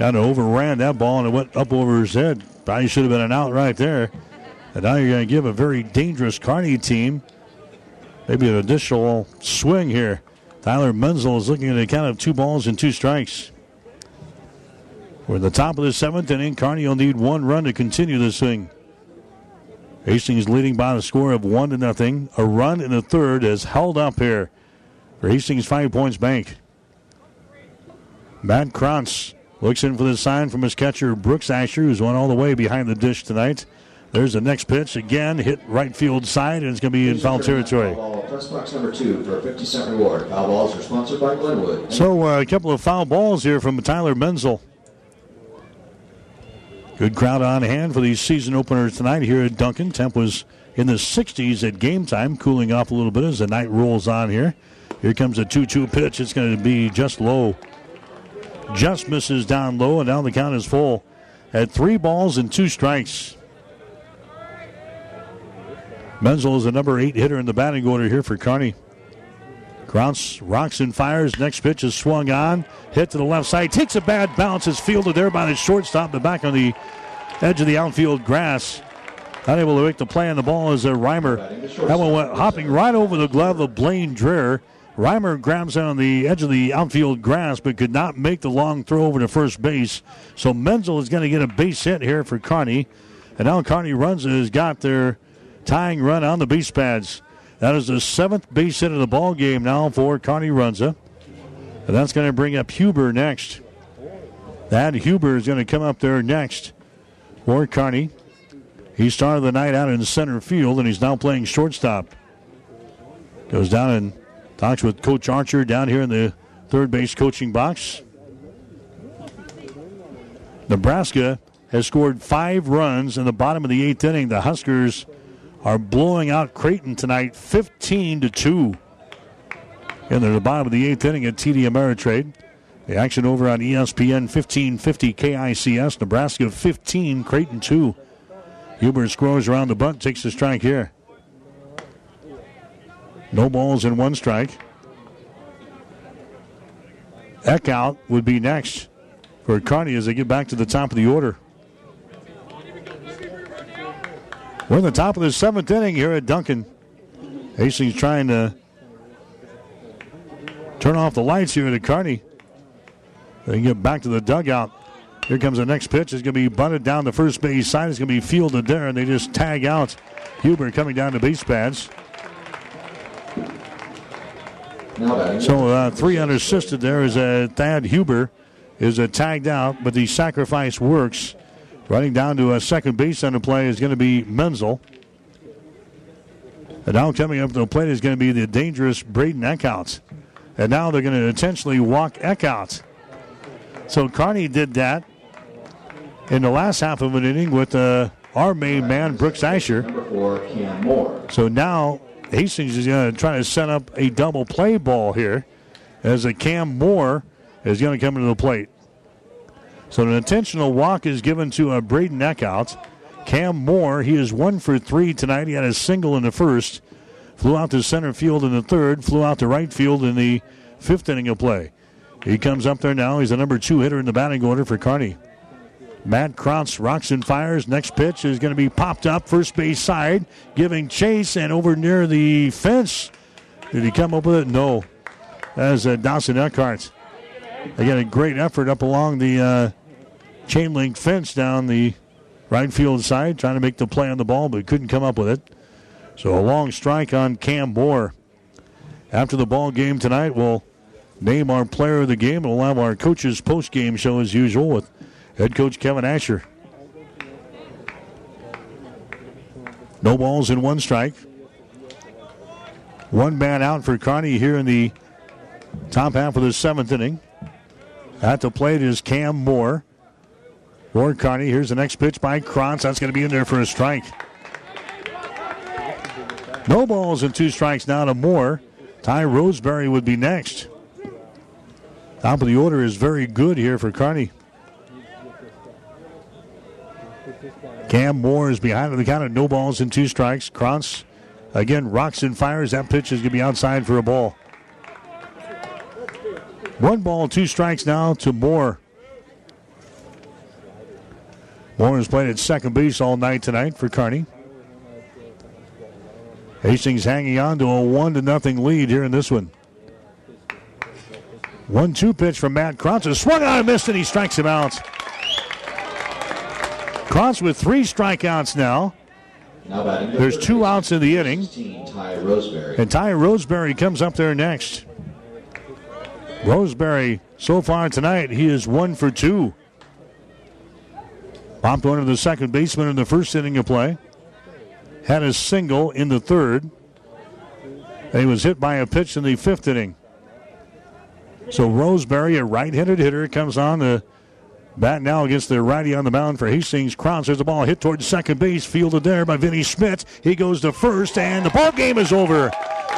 Kind of overran that ball and it went up over his head. Probably should have been an out right there. And now you're going to give a very dangerous Kearney team maybe an additional swing here. Tyler Menzel is looking at a count of two balls and two strikes. We're at the top of the seventh inning. Kearney will need one run to continue this thing. Hastings leading by a score of one to nothing. A run in the third is held up here for Hastings Five Points Bank. Matt Krantz looks in for the sign from his catcher Brooks Asher, who's won all the way behind the dish tonight. There's the next pitch again, hit right field side, and it's going to be in foul territory. Press box number two for a 50 cent reward. Foul balls are sponsored by Glenwood. So uh, a couple of foul balls here from Tyler Menzel. Good crowd on hand for these season openers tonight here at Duncan. Temp was in the 60s at game time, cooling off a little bit as the night rolls on here. Here comes a 2 2 pitch. It's going to be just low. Just misses down low, and now the count is full at three balls and two strikes. Menzel is the number eight hitter in the batting order here for Kearney. Krantz rocks and fires. Next pitch is swung on. Hit to the left side. Takes a bad bounce. Is fielded there by the shortstop, but back on the edge of the outfield grass. Unable to make the play on the ball is a Reimer. That one went hopping right over the glove of Blaine Dreher. Reimer grabs on the edge of the outfield grass, but could not make the long throw over to first base. So Menzel is going to get a base hit here for Kearney. And now Kearney Runza has got their tying run on the base pads. That is the seventh base hit of the ball game now for Kearney Runza. And that's going to bring up Huber next. That Huber is going to come up there next for Kearney. He started the night out in center field, and he's now playing shortstop. Goes down and talks with Coach Archer down here in the third base coaching box. Nebraska has scored five runs in the bottom of the eighth inning. The Huskers are blowing out Creighton tonight 15 to 2. And they're the bottom of the eighth inning at TD Ameritrade. The action over on ESPN 1550 KICS. Nebraska 15, Creighton 2. Huber scores around the bunt, takes the strike here. No balls in one strike. Eckhout would be next for Kearney as they get back to the top of the order. We're in the top of the seventh inning here at Duncan. Hastings trying to turn off the lights here at Kearney. They get back to the dugout. Here comes the next pitch. It's going to be bunted down the first base side. It's going to be fielded there, and they just tag out Huber coming down the base pads. So uh, three unassisted there is uh, Thad Huber is uh, tagged out, but the sacrifice works. Running down to a second base on the play is going to be Menzel. And now coming up to the plate is going to be the dangerous Braden Eckhout. And now they're going to intentionally walk Eckhout. So Kearney did that in the last half of an inning with uh, our main man, Brooks Asher. So now Hastings is going to try to set up a double play ball here as a Cam Moore is going to come into the plate. So an intentional walk is given to a Braden Eckhout. Cam Moore, he is one for three tonight. He had a single in the first, flew out to center field in the third, flew out to right field in the fifth inning of play. He comes up there now. He's the number two hitter in the batting order for Kearney. Matt Krantz rocks and fires. Next pitch is going to be popped up first base side, giving chase and over near the fence. Did he come up with it? No. As uh, Dawson Eckhart. Again, a great effort up along the uh, chain link fence down the right field side, trying to make the play on the ball, but couldn't come up with it. So a long strike on Cam Moore. After the ball game tonight, we'll name our player of the game, and we'll have our coaches post game show as usual with head coach Kevin Asher. No balls in one strike. One man out for Kearney here in the top half of the seventh inning. At the plate is Cam Moore. Ward Kearney. Here's the next pitch by Krantz. That's going to be in there for a strike. No balls and two strikes now to Moore. Ty Roseberry would be next. Top of the order is very good here for Kearney. Cam Moore is behind on the count of no balls and two strikes. Krantz again rocks and fires. That pitch is going to be outside for a ball. One ball, two strikes now to Moore. Moore has played at second base all night tonight for Kearney. Hastings hanging on to a one to nothing lead here in this one. One two pitch from Matt Krantz. Swung on and missed, and he strikes him out. Krantz with three strikeouts now. There's two outs in the inning. And Ty Roseberry comes up there next. Roseberry, so far tonight, he is one for two. Popped one to the second baseman in the first inning of play. Had a single in the third. And he was hit by a pitch in the fifth inning. So Roseberry, a right-handed hitter, comes on the bat now against the righty on the mound for Hastings. Krantz has the ball hit towards second base, fielded there by Vinny Schmidt. He goes to first, and the ball game is over.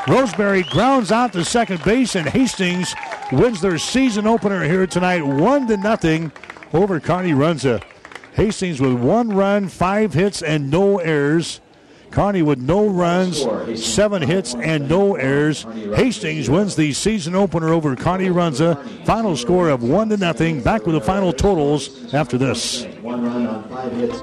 Roseberry grounds out to second base, and Hastings wins their season opener here tonight, one to nothing over Kearney Runza. Hastings with one run, five hits, and no errors. Kearney with no runs, seven hits, and no errors. Hastings wins the season opener over Kearney Runza. Final score of one to nothing. Back with the final totals after this. One run on five hits.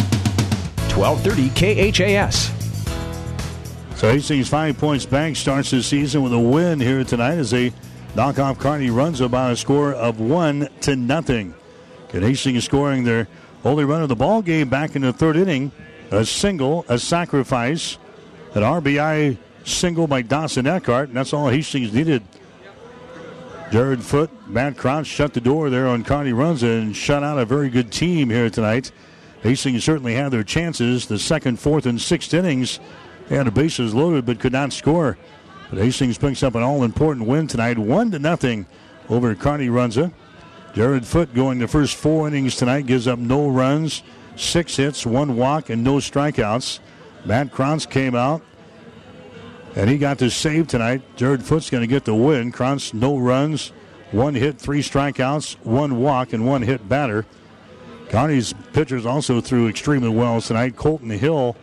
1230 KHAS. So Hastings Five Points Bank starts the season with a win here tonight as they knock off Kearney runs about a score of one to nothing. And Hastings scoring their only run of the ball game back in the third inning. A single, a sacrifice, an RBI single by Dawson Eckhart, and that's all Hastings needed. Jared Foot, Matt Crouch shut the door there on Kearney Runza and shut out a very good team here tonight. Hastings certainly had their chances. The second, fourth, and sixth innings they had the bases loaded but could not score. But Hastings picks up an all-important win tonight, one to nothing over Kearney Runza. Jared Foot going the first four innings tonight gives up no runs, six hits, one walk, and no strikeouts. Matt Krantz came out and he got the save tonight. Jared Foot's going to get the win. Krantz no runs, one hit, three strikeouts, one walk, and one hit batter. Kearney's pitchers also threw extremely well tonight. Colton Hill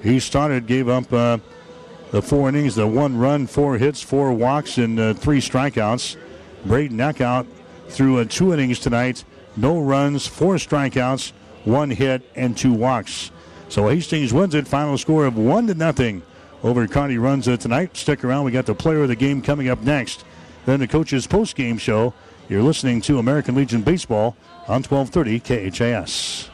he started, gave up uh, the four innings, the one run, four hits, four walks, and uh, three strikeouts. Braden Eckhout threw uh, two innings tonight, no runs, four strikeouts, one hit, and two walks. So Hastings wins it. Final score of one to nothing over Kearney Runza tonight. Stick around. We got the player of the game coming up next. Then the coach's post game show. You're listening to American Legion Baseball on 1230 KHAS.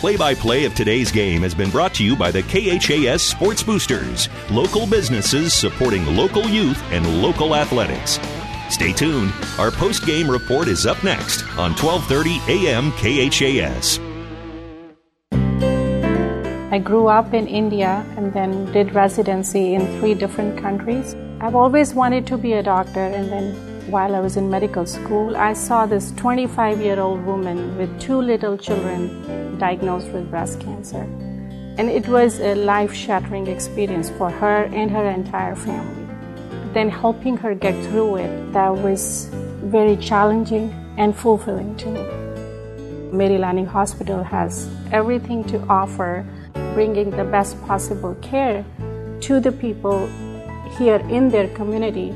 Play by play of today's game has been brought to you by the KHAS Sports Boosters, local businesses supporting local youth and local athletics. Stay tuned. Our post game report is up next on 1230 AM KHAS. I grew up in India and then did residency in three different countries. I've always wanted to be a doctor and then while I was in medical school, I saw this 25 year old woman with two little children diagnosed with breast cancer. And it was a life shattering experience for her and her entire family. Then helping her get through it, that was very challenging and fulfilling to me. Mary Lanning Hospital has everything to offer, bringing the best possible care to the people here in their community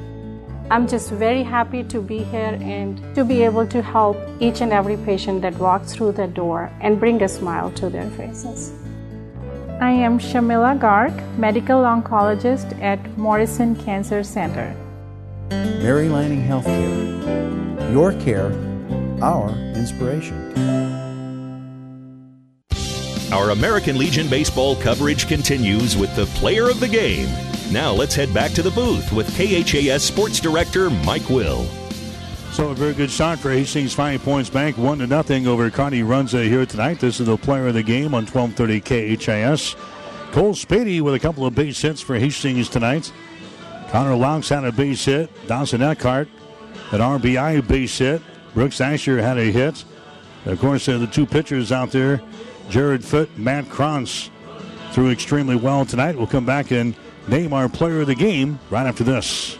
I'm just very happy to be here and to be able to help each and every patient that walks through the door and bring a smile to their faces. I am Shamila Garg, medical oncologist at Morrison Cancer Center. Mary Lanning Healthcare. Your care, our inspiration. Our American Legion baseball coverage continues with the player of the game. Now let's head back to the booth with KHAS Sports Director Mike Will. So a very good start for Hastings Five Points Bank, one to nothing over Kearney Runza here tonight. This is the player of the game on 12:30 KHAS. Cole Spady with a couple of base hits for Hastings tonight. Connor Laux had a base hit. Dawson Eckhart an RBI base hit. Brooks Asher had a hit. Of course, the two pitchers out there, Jared Foot, Matt Krantz, threw extremely well tonight. We'll come back and name our player of the game right after this.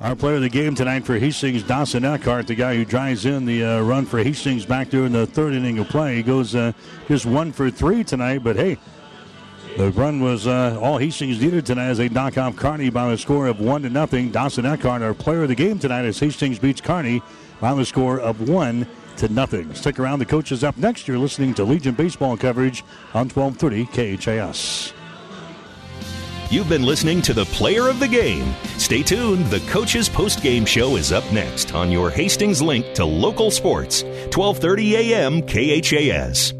Our player of the game tonight for Hastings, Dawson Eckhart, the guy who drives in the uh, run for Hastings back in the third inning of play. He goes uh, just one for three tonight, but hey, the run was uh, all Hastings needed tonight as they knock off Kearney by a score of one to nothing. Dawson Eckhart, our player of the game tonight, as Hastings beats Kearney by the score of one to nothing. Stick around. The coach is up next. You're listening to Legion baseball coverage on 1230 KHAS. You've been listening to the player of the game. Stay tuned. The coach's post-game show is up next on your Hastings link to local sports, 1230 a.m. KHAS.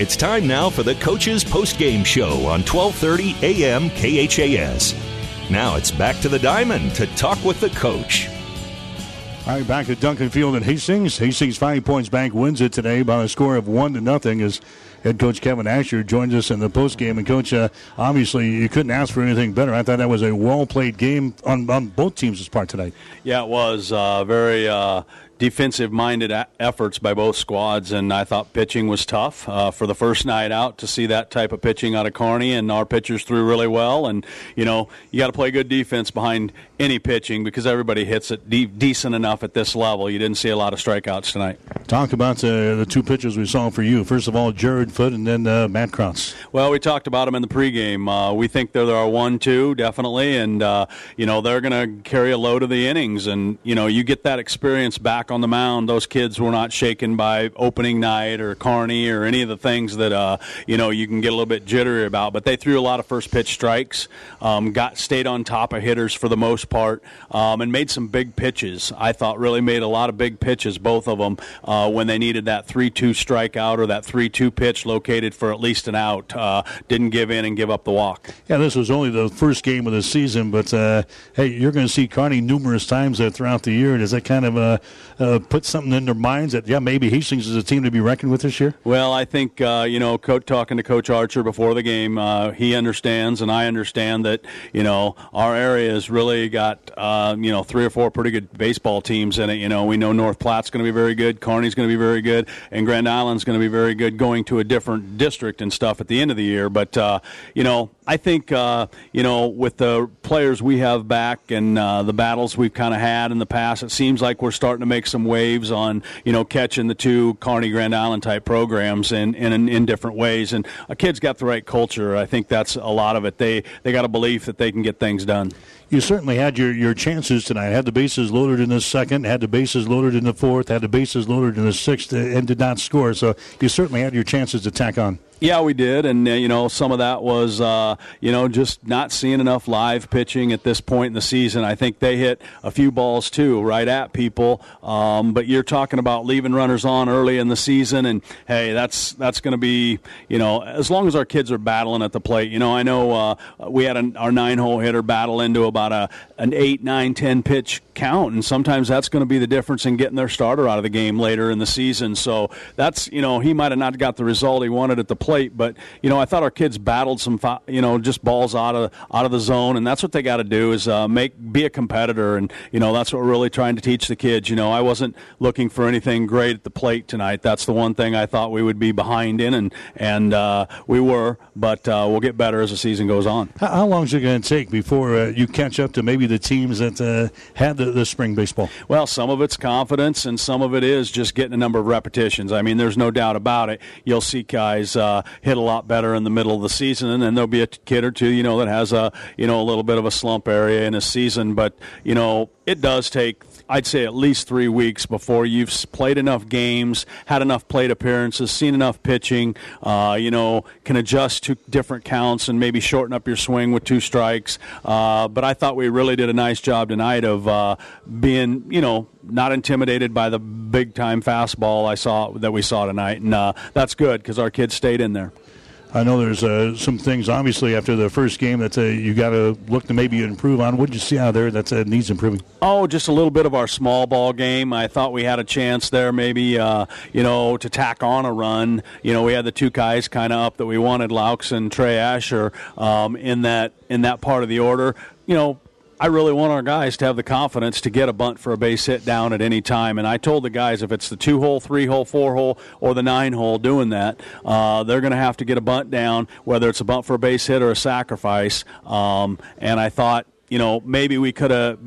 It's time now for the Coach's Post-Game Show on 1230 AM KHAS. Now it's back to the diamond to talk with the coach. All right, back at Duncan Field in Hastings. Hastings Five Points Bank wins it today by a score of one to nothing. As head coach Kevin Asher joins us in the post game. And coach, uh, obviously you couldn't ask for anything better. I thought that was a well played game on, on both teams' part tonight. Yeah, it was uh, very. Uh, defensive minded efforts by both squads, and I thought pitching was tough uh, for the first night out to see that type of pitching out of Kearney, and our pitchers threw really well. And you know, you got to play good defense behind any pitching because everybody hits it de- decent enough at this level. You didn't see a lot of strikeouts tonight. Talk about uh, the two pitchers we saw for you. First of all, Jared Foot, and then uh, Matt Krause. Well, we talked about them in the pregame. Uh, we think they're our one-two definitely, and uh, you know they're going to carry a load of the innings, and you know you get that experience back on the mound, those kids were not shaken by opening night or Kearney or any of the things that uh, you know you can get a little bit jittery about. But they threw a lot of first pitch strikes, um, got stayed on top of hitters for the most part, um, and made some big pitches. I thought really made a lot of big pitches, both of them, uh, when they needed that three-two strikeout or that three-two pitch located for at least an out. Uh, didn't give in and give up the walk. Yeah, this was only the first game of the season, but uh, hey, you're going to see Kearney numerous times throughout the year. Does that kind of uh, uh, put something in their minds that yeah maybe Hastings is a team to be reckoned with this year? Well, I think uh, you know, co- talking to Coach Archer before the game, uh, he understands and I understand that you know our area has really got uh, you know three or four pretty good baseball teams in it. You know, we know North Platte's going to be very good, Kearney's going to be very good, and Grand Island's going to be very good going to a different district and stuff at the end of the year. But uh, you know, I think uh, you know with the players we have back and uh, the battles we've kind of had in the past, it seems like we're starting to make some waves on you know catching the two Kearney Grand Island type programs in, in in different ways. And a kid's got the right culture. I think that's a lot of it. They they got a belief that they can get things done you certainly had your, your chances tonight. Had the bases loaded in the second, had the bases loaded in the fourth, had the bases loaded in the sixth, and did not score. So you certainly had your chances to tack on. Yeah, we did, and uh, you know some of that was uh, you know just not seeing enough live pitching at this point in the season. I think they hit a few balls too, right at people. Um, but you're talking about leaving runners on early in the season, and hey, that's that's going to be you know as long as our kids are battling at the plate. You know, I know uh, we had an, our nine hole hitter battle into about a an eight, nine, ten pitch count, and sometimes that's going to be the difference in getting their starter out of the game later in the season. So that's you know he might have not got the result he wanted at the plate. But you know, I thought our kids battled some, you know, just balls out of out of the zone, and that's what they got to do is uh, make be a competitor, and you know that's what we're really trying to teach the kids. You know, I wasn't looking for anything great at the plate tonight. That's the one thing I thought we would be behind in, and and uh, we were, but uh, we'll get better as the season goes on. How, how long is it going to take before uh, you catch up to maybe the teams that uh, had the, the spring baseball? Well, some of it's confidence, and some of it is just getting a number of repetitions. I mean, there's no doubt about it. You'll see guys uh, hit a lot better in the middle of the season, and then there'll be a kid or two, you know, that has a you know a little bit of a slump area in a season. But you know, it does take I'd say at least three weeks before you've played enough games, had enough plate appearances, seen enough pitching, uh, you know, can adjust to different counts and maybe shorten up your swing with two strikes. Uh, but I thought we really did a nice job tonight of uh, being, you know, not intimidated by the big time fastball I saw that we saw tonight, and uh, that's good because our kids stayed in there. I know there's uh, some things, obviously, after the first game that uh, you got to look to maybe improve on. What did you see out there that uh, needs improving? Oh, just a little bit of our small ball game. I thought we had a chance there, maybe, uh, you know, to tack on a run. You know, we had the two guys kind of up that we wanted, Laux and Trey Asher, um, in that in that part of the order. You know, I really want our guys to have the confidence to get a bunt for a base hit down at any time. And I told the guys if it's the two hole, three hole, four hole, or the nine hole doing that, uh, they're going to have to get a bunt down, whether it's a bunt for a base hit or a sacrifice. Um, and I thought, you know, maybe we could have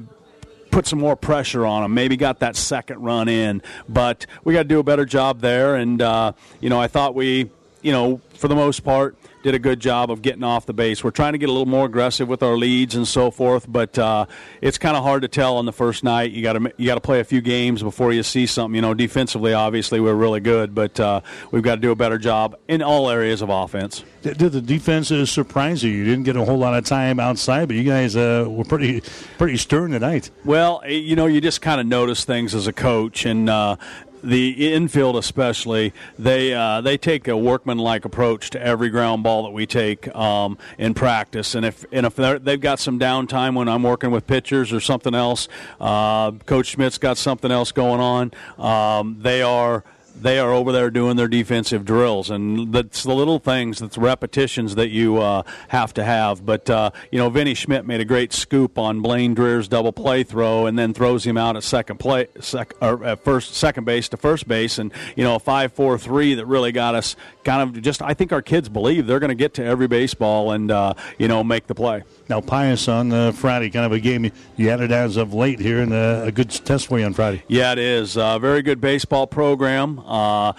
put some more pressure on them, maybe got that second run in. But we got to do a better job there. And, uh, you know, I thought we you know, for the most part, did a good job of getting off the base. We're trying to get a little more aggressive with our leads and so forth, but uh, it's kind of hard to tell on the first night. You got to you got to play a few games before you see something. You know, defensively, obviously, we're really good, but uh, we've got to do a better job in all areas of offense. Did the defense surprise you? You didn't get a whole lot of time outside, but you guys uh, were pretty pretty stern tonight. Well, you know, you just kind of notice things as a coach, and uh, the infield especially, they uh, they take a workmanlike approach to every ground ball that we take um, in practice. And if and if they've got some downtime when I'm working with pitchers or something else, uh, Coach Schmidt's got something else going on. Um, they are they are over there doing their defensive drills, and that's the little things, that's repetitions that you uh, have to have. But uh, you know, Vinny Schmidt made a great scoop on Blaine Dreher's double play throw, and then throws him out at second play, sec, or at first second base to first base, and you know, a five four three that really got us kind of just. I think our kids believe they're going to get to every baseball and uh, you know make the play. Now, Pius on uh, Friday, kind of a game you had it as of late here, and uh, a good test for you on Friday. Yeah, it is. Uh, very good baseball program. Uh,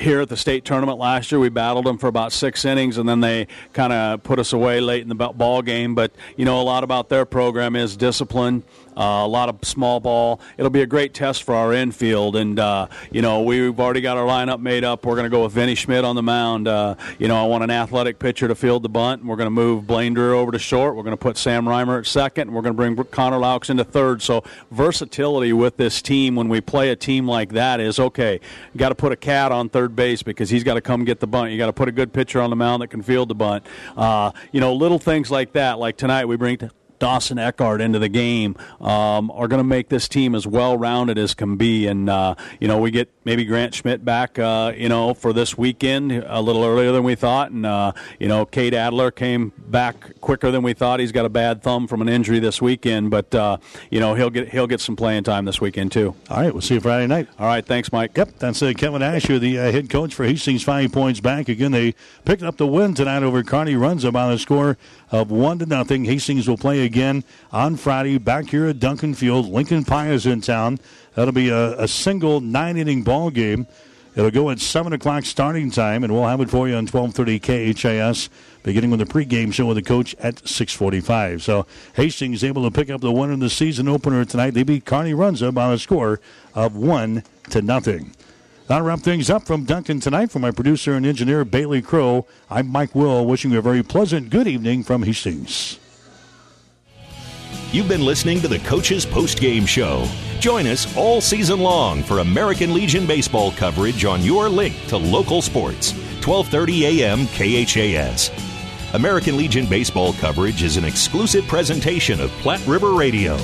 here at the state tournament last year, we battled them for about six innings, and then they kind of put us away late in the ball game. But you know, a lot about their program is discipline uh, a lot of small ball. It'll be a great test for our infield, and uh, you know we've already got our lineup made up. We're going to go with Vinny Schmidt on the mound. Uh, you know I want an athletic pitcher to field the bunt, and we're going to move Blaine Dreher over to short. We're going to put Sam Reimer at second, and we're going to bring Connor Laux into third. So versatility with this team when we play a team like that is okay. You got to put a cat on third base because he's got to come get the bunt. You got to put a good pitcher on the mound that can field the bunt. Uh, you know little things like that. Like tonight we bring Dawson Eckhart into the game um, are going to make this team as well rounded as can be. And uh, you know, we get maybe Grant Schmidt back, uh, you know, for this weekend a little earlier than we thought. And uh, you know, Cade Adler came back quicker than we thought. He's got a bad thumb from an injury this weekend, but uh, you know he'll get he'll get some playing time this weekend too. All right, we'll see you Friday night. All right, thanks, Mike. Yep, that's uh, Kevin Asher, the uh, head coach for Hastings. Five Points Bank again. They picked up the win tonight over Kearney. Runza by a score of one to nothing. Hastings will play again on Friday back here at Duncan Field. Lincoln Pius in town. That'll be a, a single nine inning ball game. It'll go at 7 o'clock starting time, and we'll have it for you on 1230 KHAS, beginning with the pregame show with the coach at 645. So Hastings able to pick up the one in the season opener tonight. They beat Kearney Runza by a score of 1 to nothing. That'll wrap things up from Duncan tonight. For my producer and engineer, Bailey Crow, I'm Mike Will, wishing you a very pleasant good evening from Hastings. You've been listening to the Coach's Post Game Show. Join us all season long for American Legion baseball coverage on your link to local sports. 12:30 a.m. KHAS. American Legion baseball coverage is an exclusive presentation of Platte River Radio.